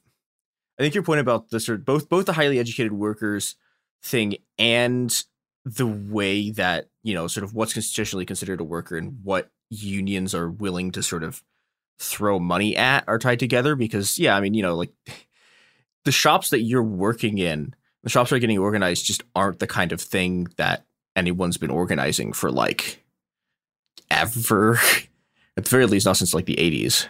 I think your point about the sort of both both the highly educated workers thing and the way that you know sort of what's constitutionally considered a worker and what unions are willing to sort of throw money at are tied together because yeah i mean you know like the shops that you're working in the shops are getting organized just aren't the kind of thing that anyone's been organizing for like ever. *laughs* At the very least, not since like the 80s.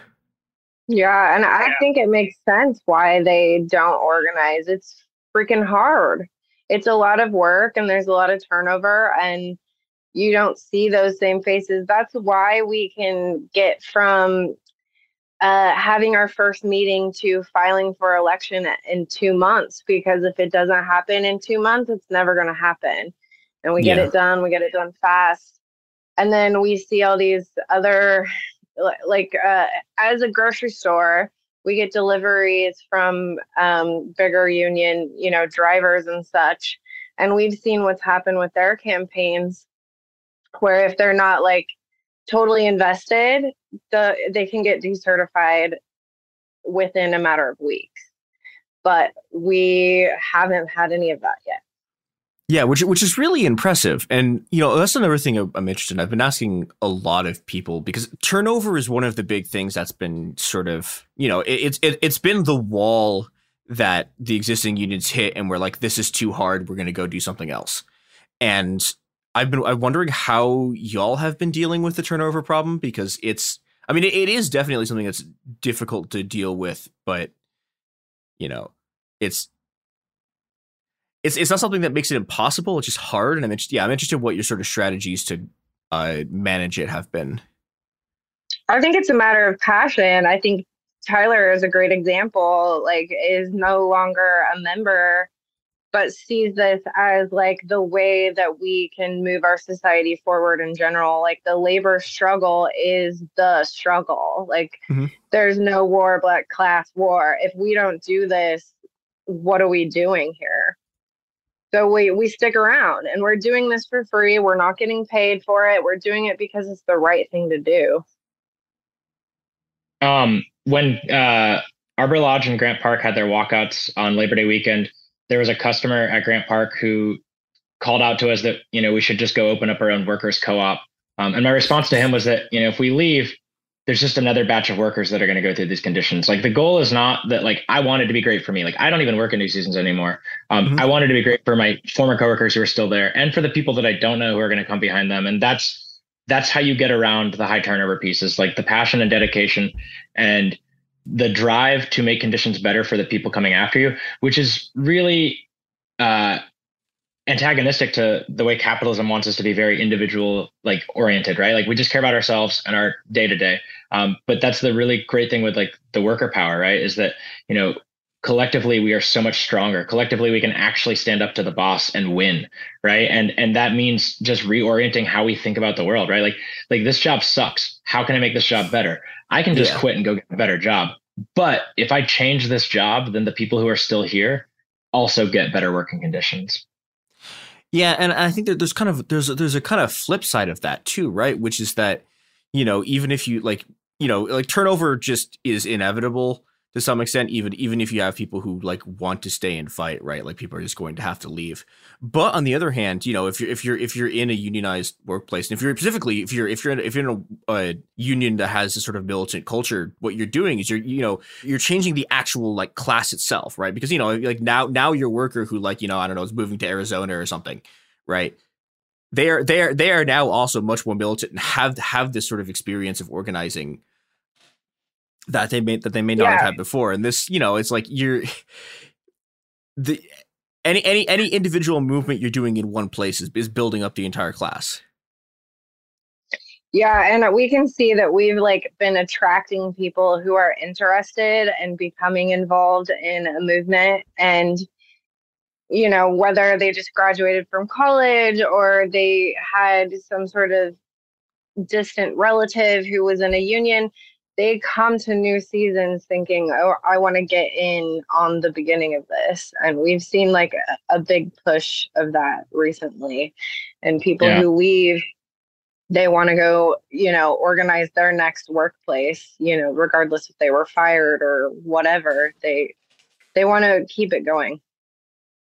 Yeah, and I think it makes sense why they don't organize. It's freaking hard. It's a lot of work and there's a lot of turnover and you don't see those same faces. That's why we can get from uh, having our first meeting to filing for election in two months because if it doesn't happen in two months, it's never going to happen. And we get yeah. it done we get it done fast. And then we see all these other like uh, as a grocery store we get deliveries from um, bigger union you know drivers and such. And we've seen what's happened with their campaigns where if they're not like totally invested the they can get decertified within a matter of weeks but we haven't had any of that yet yeah, which which is really impressive, and you know that's another thing I'm interested in. I've been asking a lot of people because turnover is one of the big things that's been sort of you know it, it's it, it's been the wall that the existing unions hit, and we're like, this is too hard. We're going to go do something else. And I've been I'm wondering how y'all have been dealing with the turnover problem because it's I mean it, it is definitely something that's difficult to deal with, but you know it's it's it's not something that makes it impossible. It's just hard, and I'm interested. Yeah, I'm interested in what your sort of strategies to uh, manage it have been. I think it's a matter of passion. I think Tyler is a great example. Like, is no longer a member, but sees this as like the way that we can move our society forward in general. Like, the labor struggle is the struggle. Like, mm-hmm. there's no war, black class war. If we don't do this, what are we doing here? So we we stick around and we're doing this for free. We're not getting paid for it. We're doing it because it's the right thing to do. Um, when uh, Arbor Lodge and Grant Park had their walkouts on Labor Day weekend, there was a customer at Grant Park who called out to us that you know we should just go open up our own workers co-op. Um, and my response to him was that you know if we leave, there's just another batch of workers that are going to go through these conditions. Like the goal is not that like I wanted to be great for me. Like I don't even work in New Seasons anymore. Um, mm-hmm. I wanted to be great for my former coworkers who are still there, and for the people that I don't know who are going to come behind them. And that's that's how you get around the high turnover pieces, like the passion and dedication, and the drive to make conditions better for the people coming after you, which is really uh, antagonistic to the way capitalism wants us to be very individual like oriented right? Like we just care about ourselves and our day to day but that's the really great thing with like the worker power right? Is that you know collectively we are so much stronger. Collectively we can actually stand up to the boss and win right? And and that means just reorienting how we think about the world right? Like like this job sucks. How can i make this job better? I can just yeah. quit and go get a better job. But if i change this job then the people who are still here also get better working conditions. Yeah, and I think that there's kind of there's there's a kind of flip side of that too, right? Which is that you know even if you like you know like turnover just is inevitable to some extent even even if you have people who like want to stay and fight right? Like people are just going to have to leave. But on the other hand you know if you're if you're if you're in a unionized workplace and if you're specifically if you're if you're in, if you're in a, union that has a sort of militant culture what you're doing is you're you know you're changing the actual like class itself right? Because you know like now now your worker who like you know i don't know is moving to arizona or something right? They are they are they are now also much more militant and have have this sort of experience of organizing that they may that they may not yeah. have had before. And this, you know, it's like you're the any any any individual movement you're doing in one place is, is building up the entire class. Yeah, and we can see that we've like been attracting people who are interested and becoming involved in a movement and you know, whether they just graduated from college or they had some sort of distant relative who was in a union, they come to new seasons thinking, oh, I want to get in on the beginning of this. And we've seen like a, a big push of that recently. And people yeah. who leave, they want to go, you know, organize their next workplace, you know, regardless if they were fired or whatever. They they want to keep it going.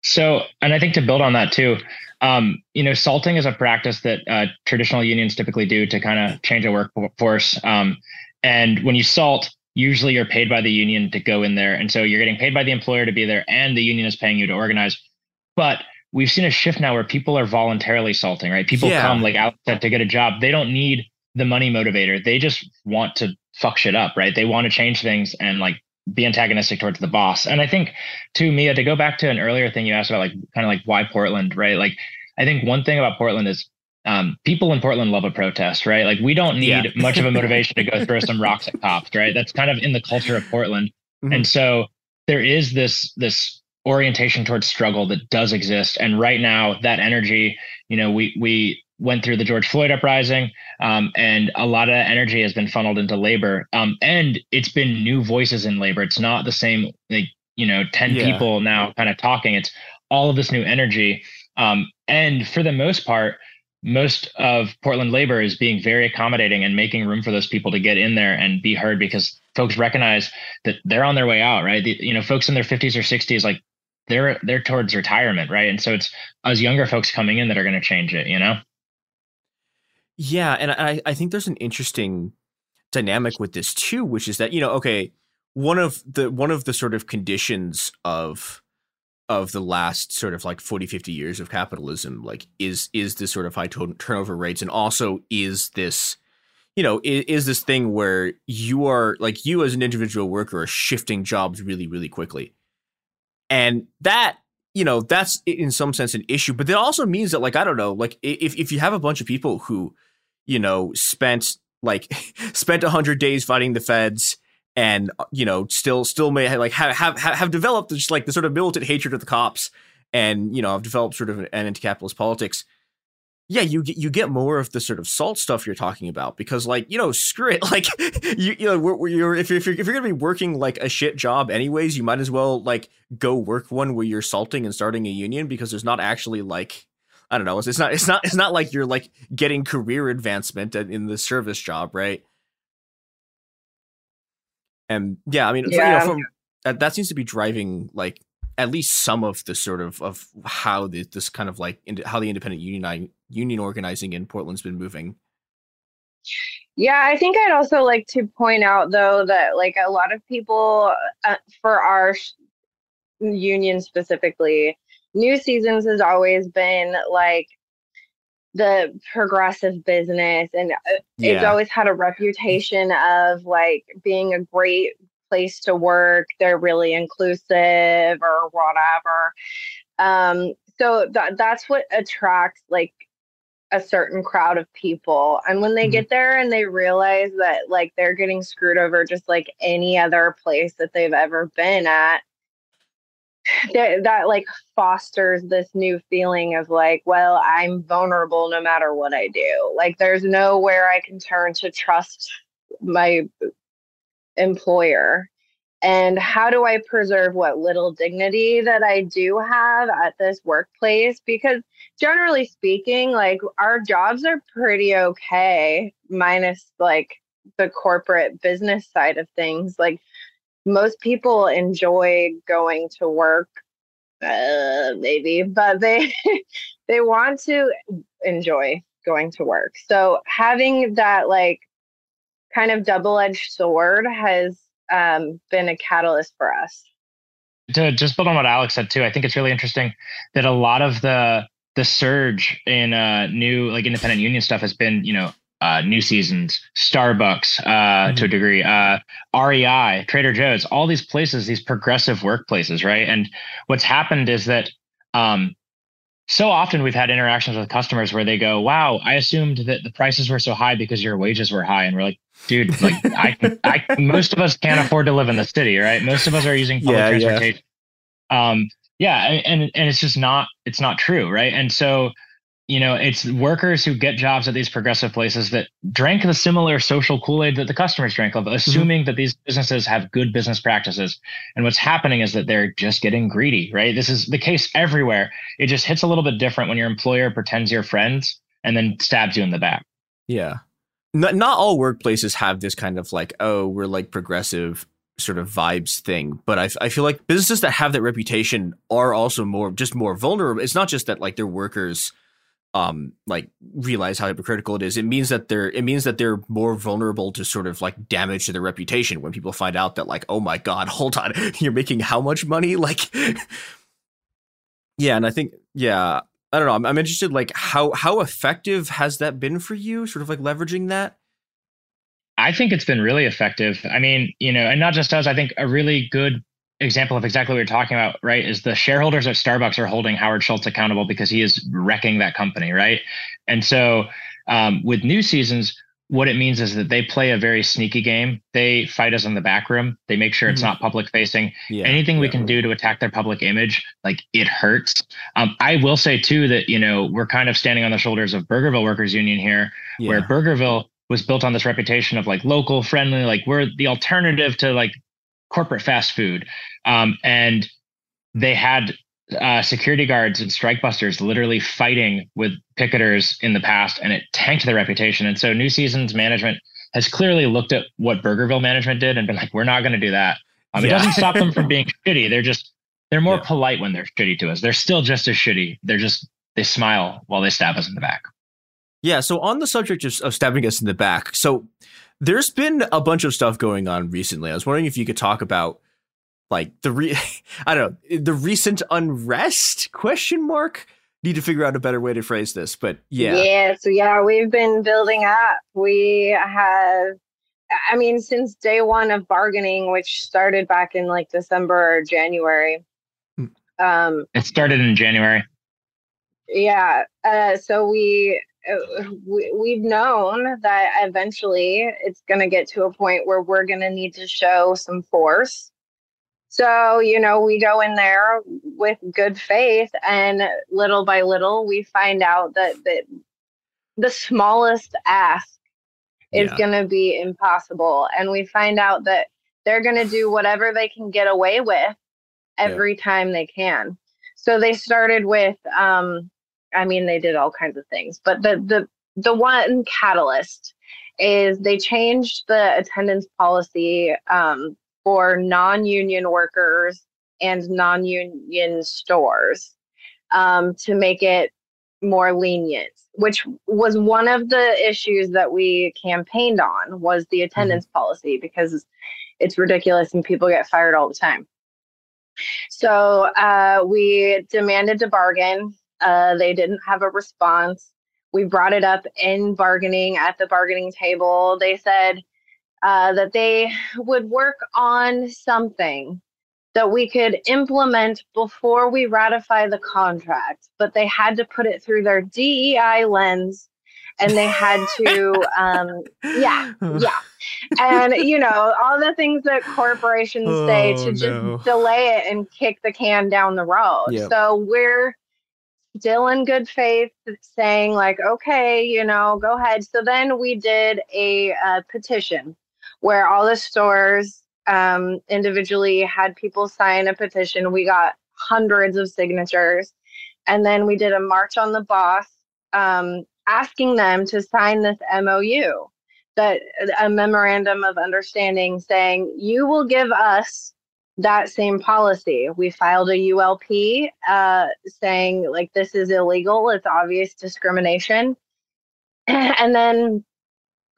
So, and I think to build on that too, um, you know, salting is a practice that uh, traditional unions typically do to kind of change a workforce. Um, and when you salt, usually you're paid by the union to go in there. And so you're getting paid by the employer to be there and the union is paying you to organize. But we've seen a shift now where people are voluntarily salting, right? People yeah. come like out to get a job. They don't need the money motivator. They just want to fuck shit up, right? They want to change things and like be antagonistic towards the boss. And I think to Mia, to go back to an earlier thing you asked about, like kind of like why Portland, right? Like I think one thing about Portland is um, people in Portland love a protest, right? Like we don't need yeah. much of a *laughs* motivation to go throw some rocks at cops, right? That's kind of in the culture of Portland. Mm-hmm. And so there is this this orientation towards struggle that does exist. And right now, that energy, you know, we we went through the George Floyd uprising, um, and a lot of energy has been funneled into labor. Um, and it's been new voices in labor. It's not the same, like you know, ten yeah. people now kind of talking. It's all of this new energy. Um, and for the most part, most of Portland labor is being very accommodating and making room for those people to get in there and be heard because folks recognize that they're on their way out, right? The, you know, folks in their 50s or 60s, like they're they're towards retirement, right? And so it's us younger folks coming in that are going to change it, you know? Yeah, and I I think there's an interesting dynamic with this too, which is that you know, okay, one of the one of the sort of conditions of of the last sort of like 40 50 years of capitalism like is is this sort of high to- turnover rates and also is this you know is, is, this thing where you are like you as an individual worker are shifting jobs really really quickly. And that you know that's in some sense an issue but that also means that like i don't know like if, if you have a bunch of people who you know spent like *laughs* spent 100 days fighting the feds and uh, you know still still may have, like have have have developed just like the sort of militant hatred of the cops and you know have developed sort of an anti-capitalist politics yeah you get you get more of the sort of salt stuff you're talking about because like you know screw it *laughs* like you you know we're, you're, if, you're, if you're if you're gonna be working like a shit job anyways you might as well like go work one where you're salting and starting a union because there's not actually like I don't know it's, it's not it's not it's not like you're like getting career advancement in the service job right and yeah, I mean, yeah. You know, from, that, that seems to be driving like at least some of the sort of of how the, this kind of like how the independent union union organizing in Portland's been moving. Yeah, I think I'd also like to point out though that like a lot of people uh, for our sh- union specifically, New Seasons has always been like the progressive business and uh, yeah. it's always had a reputation of like being a great place to work they're really inclusive or whatever um so that that's what attracts like a certain crowd of people and when they mm-hmm. get there and they realize that like they're getting screwed over just like any other place that they've ever been at that, that like fosters this new feeling of like well i'm vulnerable no matter what i do. Like there's nowhere i can turn to trust my employer. And how do i preserve what little dignity that i do have at this workplace? Because generally speaking like our jobs are pretty okay minus like the corporate business side of things. Like most people enjoy going to work uh, maybe but they *laughs* they want to enjoy going to work. So having that like kind of double-edged sword has um, been a catalyst for us. To just build on what alex said too i think it's really interesting that a lot of the the surge in uh, new like independent union stuff has been you know uh, New Seasons, Starbucks uh, mm-hmm. to a degree, uh, REI, Trader Joe's, all these places, these progressive workplaces, right? And what's happened is that um, so often we've had interactions with customers where they go, "Wow, I assumed that the prices were so high because your wages were high," and we're like, "Dude, like I, I, *laughs* most of us can't afford to live in the city, right? Most of us are using public yeah, transportation." Yeah. Um, yeah, and and it's just not it's not true, right? And so you know, it's workers who get jobs at these progressive places that drank the similar social Kool Aid that the customers drank of, mm-hmm. assuming mm-hmm. that these businesses have good business practices. And what's happening is that they're just getting greedy, right? This is the case everywhere. It just hits a little bit different when your employer pretends you're friends and then stabs you in the back. Yeah. Not, not all workplaces have this kind of like, oh, we're like progressive sort of vibes thing but I, I feel like businesses that have that reputation are also more just more vulnerable it's not just that like their workers um like realize how hypocritical it is it means that they're it means that they're more vulnerable to sort of like damage to their reputation when people find out that like oh my god *laughs* hold on you're making how much money *laughs* like yeah and i think yeah i don't know I'm, I'm interested like how how effective has that been for you sort of like leveraging that I think it's been really effective. I mean, you know, and not just us, I think a really good example of exactly what you're talking about, right, is the shareholders at Starbucks are holding Howard Schultz accountable because he is wrecking that company, right? And so um, with new seasons, what it means is that they play a very sneaky game. They fight us in the back room. They make sure mm-hmm. it's not public facing. Yeah, Anything yeah, we can right. do to attack their public image, like it hurts. Um, I will say too that you know we're kind of standing on the shoulders of Burgerville Workers Union here, yeah. where Burgerville was built on this reputation of like local friendly, like we're the alternative to like corporate fast food. Um, and they had uh, security guards and strike busters literally fighting with picketers in the past, and it tanked their reputation. And so, New Seasons management has clearly looked at what Burgerville management did and been like, "We're not going to do that." Um, yeah. It doesn't stop them from being *laughs* shitty. They're just they're more yeah. polite when they're shitty to us. They're still just as shitty. They're just they smile while they stab us in the back. Yeah. So on the subject of, of stabbing us in the back, so there's been a bunch of stuff going on recently. I was wondering if you could talk about like the re- *laughs* I don't know the recent unrest question mark. Need to figure out a better way to phrase this, but yeah. Yeah. So yeah, we've been building up. We have. I mean, since day one of bargaining, which started back in like December or January. Hmm. Um, it started in January. Yeah. Uh, so we we, have known that eventually it's going to get to a point where we're going to need to show some force. So, you know, we go in there with good faith, and little by little, we find out that, that the smallest ask is yeah. going to be impossible. And we find out that they're going to do whatever they can get away with every yeah. time they can. So they started with um, I mean, they did all kinds of things, but the the the one catalyst is they changed the attendance policy um, for non-union workers and non-union stores um, to make it more lenient which was one of the issues that we campaigned on was the mm-hmm. attendance mm-hmm. policy because it's ridiculous and people get fired all the time so uh, we demanded to bargain uh, they didn't have a response. We brought it up in bargaining at the bargaining table. They said uh, that they would work on something that we could implement before we ratify the contract, but they had to put it through their DEI lens and they had to *laughs* um yeah yeah and you know all the things that corporations oh, say to no. just delay it and kick the can down the road yep. so we're still in good faith saying like okay you know go ahead. So then we did a uh, petition where all the stores um, individually had people sign a petition. We got hundreds of signatures. And then we did a march on the boss um, asking them to sign this mou that a memorandum of understanding saying you will give us that same policy. We filed a ULP uh, saying, like, this is illegal, it's obvious discrimination. *clears throat* and then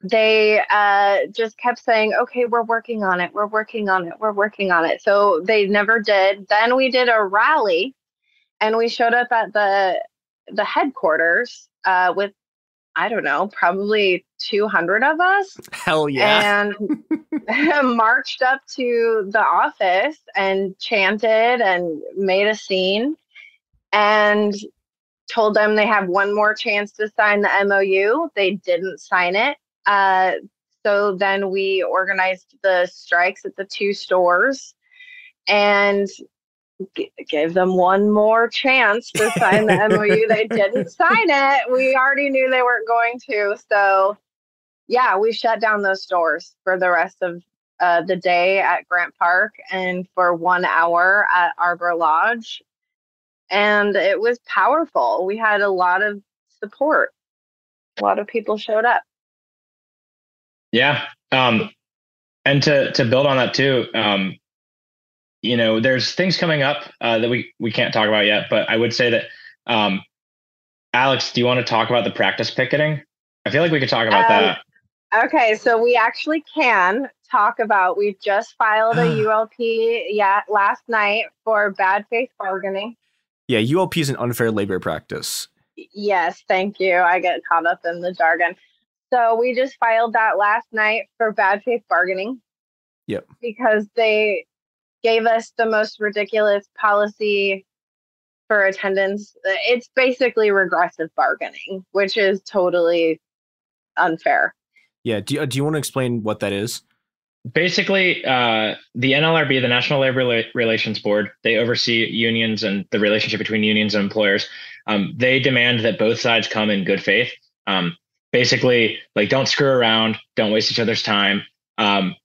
they uh, just kept saying, okay, we're working on it, we're working on it, we're working on it. So they never did. Then we did a rally and we showed up at the the headquarters uh, with I don't know, probably 200 of us. Hell yeah. And *laughs* *laughs* marched up to the office and chanted and made a scene and told them they have one more chance to sign the MOU. They didn't sign it. Uh, so then we organized the strikes at the two stores and g- gave them one more chance to sign the MOU. They *laughs* didn't sign it. We already knew they weren't going to. So, yeah, we shut down those stores for the rest of uh, the day at Grant Park and for one hour at Arbor Lodge. And it was powerful. We had a lot of support, a lot of people showed up. Yeah. Um, and to, to build on that too, um, you know, there's things coming up uh, that we we can't talk about yet. But I would say that, um, Alex, do you want to talk about the practice picketing? I feel like we could talk about um, that. Okay, so we actually can talk about. We've just filed a *sighs* ULP yeah last night for bad faith bargaining. Yeah, ULP is an unfair labor practice. Yes, thank you. I get caught up in the jargon. So we just filed that last night for bad faith bargaining. Yep. Because they gave us the most ridiculous policy for attendance. It's basically regressive bargaining, which is totally unfair. Yeah. Do you, do you want to explain what that is? Basically, uh, the NLRB, the National Labor Relations Board, they oversee unions and the relationship between unions and employers. Um, they demand that both sides come in good faith. Um, basically, like don't screw around, don't waste each other's time. Um,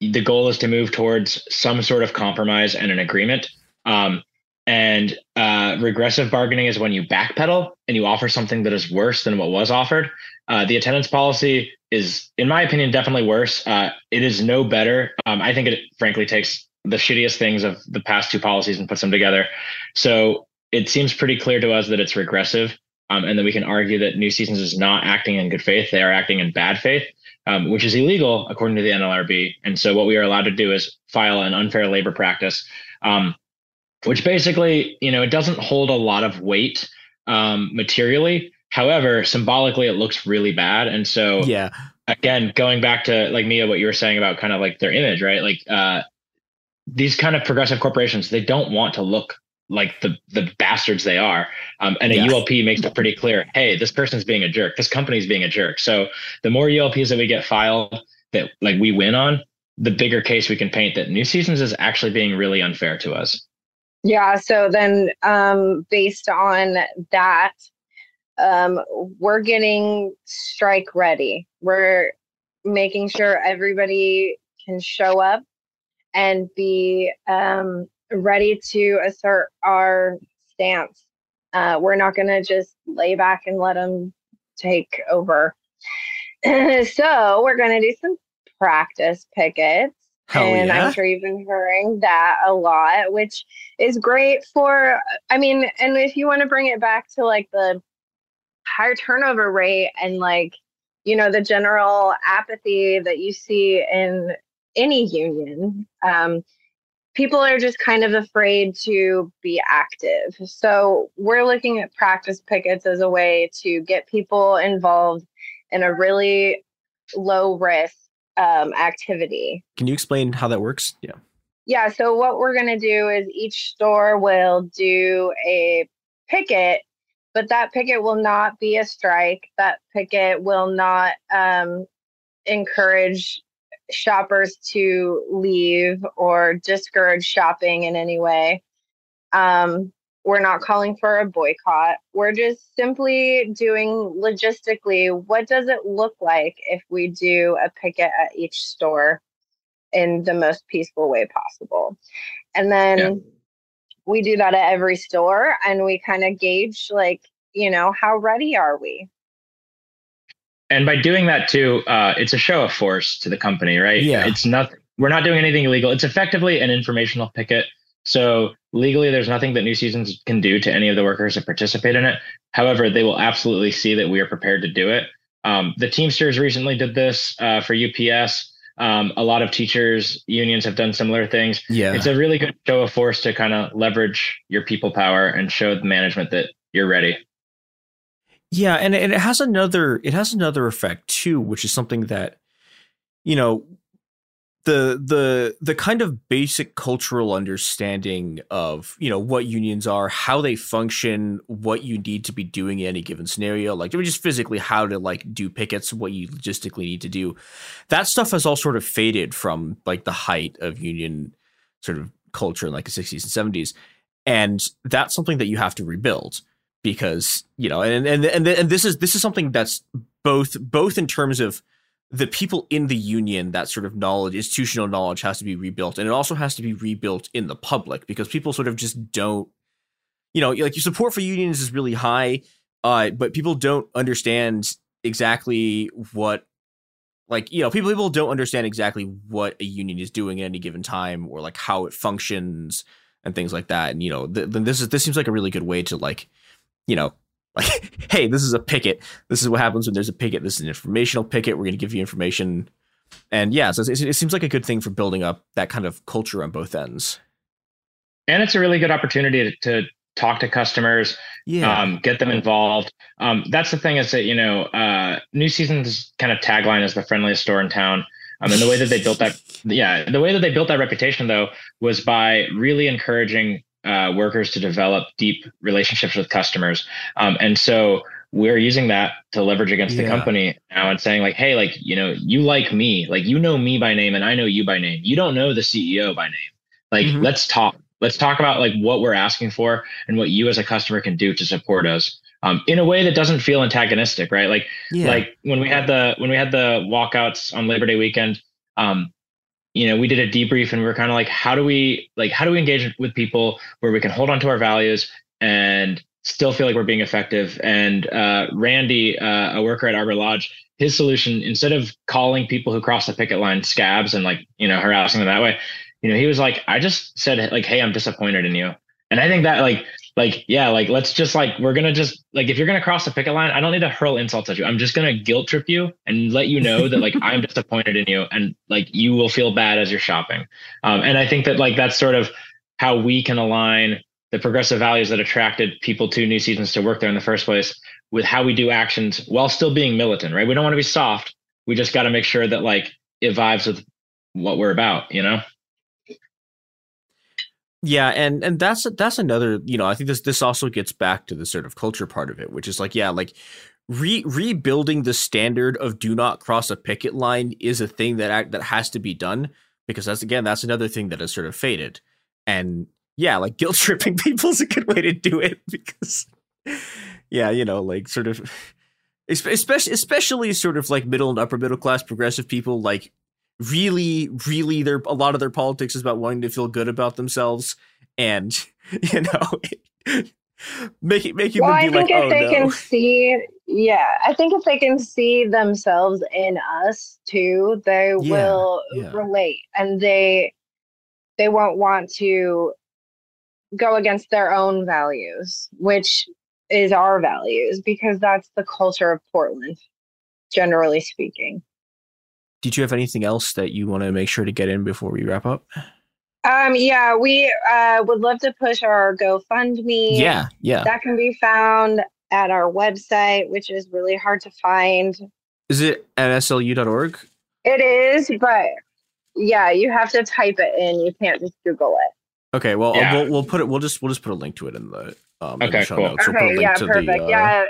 the goal is to move towards some sort of compromise and an agreement. Um, and uh, regressive bargaining is when you backpedal and you offer something that is worse than what was offered. Uh, the attendance policy is, in my opinion, definitely worse. Uh, it is no better. Um, I think it frankly takes the shittiest things of the past two policies and puts them together. So it seems pretty clear to us that it's regressive. Um, and that we can argue that New Seasons is not acting in good faith; they are acting in bad faith um, which is illegal according to the NLRB. And so what we are allowed to do is file an unfair labor practice, um, which basically, you know, it doesn't hold a lot of weight um, materially. However, symbolically, it looks really bad. And so, yeah, again, going back to like Mia, what you were saying about kind of like their image, right? Like uh, these kind of progressive corporations, they don't want to look like the the bastards they are. Um, and a yeah. ULP makes it pretty clear, hey, this person's being a jerk. This company's being a jerk. So the more ULPs that we get filed that like we win on, the bigger case we can paint that New Seasons is actually being really unfair to us. Yeah. So then, um, based on that, um, we're getting strike ready. We're making sure everybody can show up and be um, ready to assert our stance. Uh, we're not going to just lay back and let them take over. *laughs* so we're going to do some practice pickets. Hell and yeah. I'm sure you've been hearing that a lot, which is great for, I mean, and if you want to bring it back to like the higher turnover rate and like, you know, the general apathy that you see in any union, um, people are just kind of afraid to be active. So we're looking at practice pickets as a way to get people involved in a really low risk um, activity. Can you explain how that works? Yeah. Yeah. So what we're going to do is each store will do a picket, but that picket will not be a strike. That picket will not um, encourage shoppers to leave or discourage shopping in any way. Um, we're not calling for a boycott. We're just simply doing logistically what does it look like if we do a picket at each store in the most peaceful way possible. And then yeah. we do that at every store and we kind of gauge like, you know, how ready are we? And by doing that too, uh, it's a show of force to the company, right? Yeah. It's nothing. We're not doing anything illegal. It's effectively an informational picket. So legally, there's nothing that New Seasons can do to any of the workers that participate in it. However, they will absolutely see that we are prepared to do it. Um, the Teamsters recently did this uh, for UPS. Um, a lot of teachers unions have done similar things. Yeah, it's a really good show of force to kind of leverage your people power and show the management that you're ready. Yeah, and, and it has another it has another effect too, which is something that you know the the the kind of basic cultural understanding of you know what unions are how they function what you need to be doing in any given scenario like just physically how to like do pickets what you logistically need to do that stuff has all sort of faded from like the height of union sort of culture in like the 60s and 70s and that's something that you have to rebuild because you know and and and, and this is this is something that's both both in terms of the people in the union, that sort of knowledge, institutional knowledge has to be rebuilt. And it also has to be rebuilt in the public because people sort of just don't, you know, like your support for unions is really high, uh, but people don't understand exactly what like you know people people don't understand exactly what a union is doing at any given time or like how it functions and things like that and you know then this is this seems like a really good way to like you know like, *laughs* hey, this is a picket. This is what happens when there's a picket. This is an informational picket. We're going to give you information. And yeah, so it, it seems like a good thing for building up that kind of culture on both ends. And it's a really good opportunity to, to talk to customers, yeah. Um, get them involved. Um, that's the thing is that, you know, uh, New Season's kind of tagline is the friendliest store in town. Um, and the way that they built that, *laughs* yeah, the way that they built that reputation though was by really encouraging uh, workers to develop deep relationships with customers. Um, and so we're using that to leverage against yeah. the company now and saying like, hey, like, you know, you like me, like you know me by name and I know you by name. You don't know the CEO by name. Like, mm-hmm. let's talk. Let's talk about like what we're asking for and what you as a customer can do to support us. Um, in a way that doesn't feel antagonistic, right? Like, yeah. like when we had the when we had the walkouts on Labor Day weekend, um, you know, we did a debrief and we are kind of like, how do we like how do we engage with people where we can hold on to our values and still feel like we're being effective? And uh, Randy, uh, a worker at Arbor Lodge, his solution instead of calling people who cross the picket line scabs and like you know harassing them that way, you know, he was like, I just said like, hey, I'm disappointed in you. And I think that like like yeah like let's just like we're gonna just like if you're gonna cross the picket line i don't need to hurl insults at you. I'm just gonna guilt trip you and let you know that like *laughs* i'm disappointed in you and like you will feel bad as you're shopping. Um, and i think that like that's sort of how we can align the progressive values that attracted people to new seasons to work there in the first place with how we do actions while still being militant right? We don't want to be soft. We just got to make sure that like it vibes with what we're about you know yeah, and and that's that's another, you know, I think this this also gets back to the sort of culture part of it, which is like, yeah, like re- rebuilding the standard of do not cross a picket line is a thing that that has to be done because that's again that's another thing that has sort of faded. And yeah, like guilt *laughs* tripping people is a good way to do it because yeah, you know, like sort of *laughs* especially especially sort of like middle and upper middle class progressive people like really, really, their a lot of their politics is about wanting to feel good about themselves, and *laughs* you know, *laughs* making making well, them be I think like, if oh, they no. can *laughs* see, yeah, I think if they can see themselves in us too, they Yeah, will yeah. relate, and they they won't want to go against their own values, which is our values, because that's the culture of Portland, generally speaking. Did you have anything else that you want to make sure to get in before we wrap up? Um, yeah, we uh, would love to push our GoFundMe. Yeah, yeah. That can be found at our website, which is really hard to find. Is it at slu.org? It is, but yeah, you have to type it in. You can't just Google it. Okay, well, Yeah. we'll we'll put it. We'll just we'll just put a link to it in the um in the Okay, show cool. notes. We'll put a Okay, link yeah, to perfect. the uh, yeah.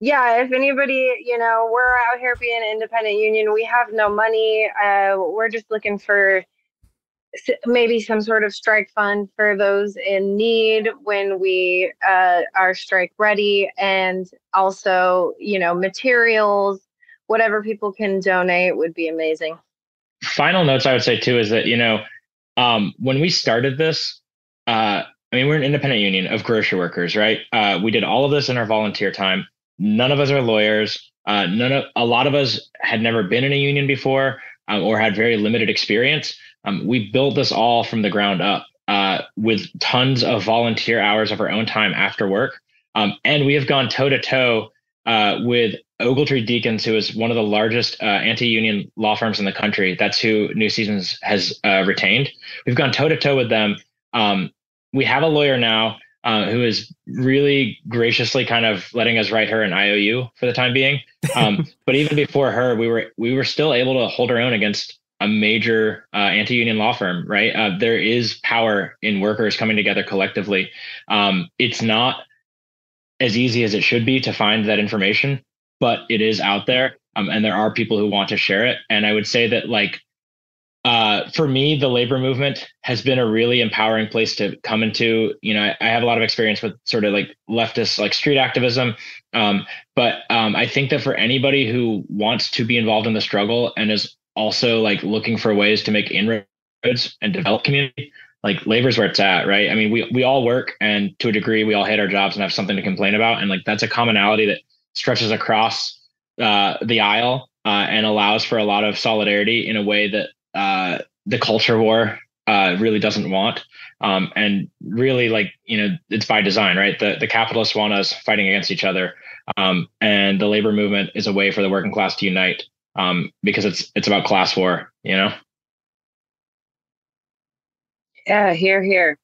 Yeah, if anybody, you know, we're out here being an independent union. We have no money. Uh, we're just looking for maybe some sort of strike fund for those in need when we uh, are strike ready, and also, you know, materials, whatever people can donate would be amazing. final notes I would say too is that you know um, when we started this, uh, I mean we're an independent union of grocery workers, right? Uh, we did all of this in our volunteer time. None of us are lawyers. Uh, none of a lot of us had never been in a union before um, or had very limited experience. Um, we built this all from the ground up uh, with tons of volunteer hours of our own time after work, um, and we have gone toe to toe with Ogletree Deakins, who is one of the largest uh, anti-union law firms in the country. That's who New Seasons has uh, retained. We've gone toe to toe with them. Um, we have a lawyer now. Uh, who is really graciously kind of letting us write her an IOU for the time being. Um, *laughs* but even before her, we were we were still able to hold our own against a major uh, anti-union law firm. Right, uh, there is power in workers coming together collectively. Um, it's not as easy as it should be to find that information, but it is out there, um, and there are people who want to share it. And I would say that like uh, for me, the labor movement has been a really empowering place to come into. You know, I, I have a lot of experience with sort of like leftist, like street activism. Um, but um, I think that for anybody who wants to be involved in the struggle and is also like looking for ways to make inroads and develop community, like labor's where it's at, right? I mean, we we all work, and to a degree, we all hate our jobs and have something to complain about, and like that's a commonality that stretches across uh, the aisle uh, and allows for a lot of solidarity in a way that uh, the culture war uh, really doesn't want. Um, and really, like you know, it's by design, right? The the capitalists want us fighting against each other, um, and the labor movement is a way for the working class to unite um, because it's it's about class war, you know. Yeah, here, here.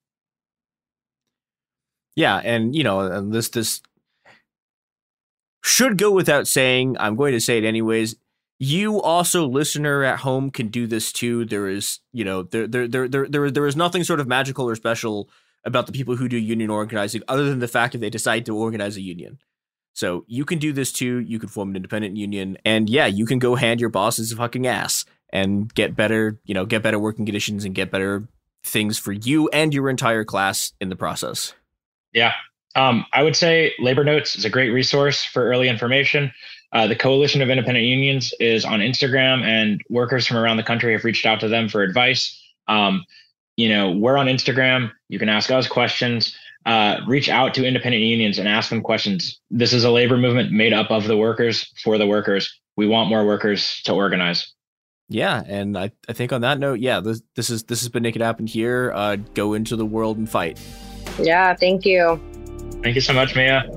Yeah, and you know, this this should go without saying. I'm going to say it anyways you also listener at home can do this too. There is you know there there there there there, is nothing sort of magical or special about the people who do union organizing other than the fact that they decide to organize a union. So you can do this too. You can form an independent union. And yeah you can go hand your bosses a fucking ass and get better you know get better working conditions and get better things for you and your entire class in the process. Yeah. Um, i would say labor notes is a great resource for early information uh, the Coalition of Independent Unions is on Instagram, and workers from around the country have reached out to them for advice. Um, you know, we're on Instagram. You can ask us questions. Uh, reach out to independent unions and ask them questions. This is a labor movement made up of the workers for the workers. We want more workers to organize. Yeah, and I, I think on that note, yeah, this this is this has been It Could Happen Here. Uh, go into the world and fight. Yeah, thank you. Thank you so much, Mia.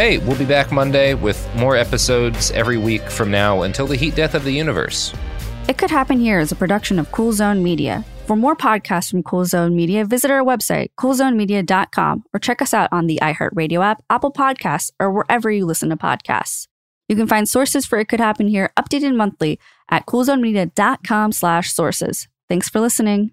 Hey, we'll be back Monday with more episodes every week from now until the heat death of the universe. It Could Happen Here is a production of Cool Zone Media. For more podcasts from Cool Zone Media, visit our website, coolzonemedia.com, or check us out on the iHeartRadio app, Apple Podcasts, or wherever you listen to podcasts. You can find sources for It Could Happen Here updated monthly at coolzonemedia.com slash sources. Thanks for listening.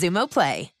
Xumo Play.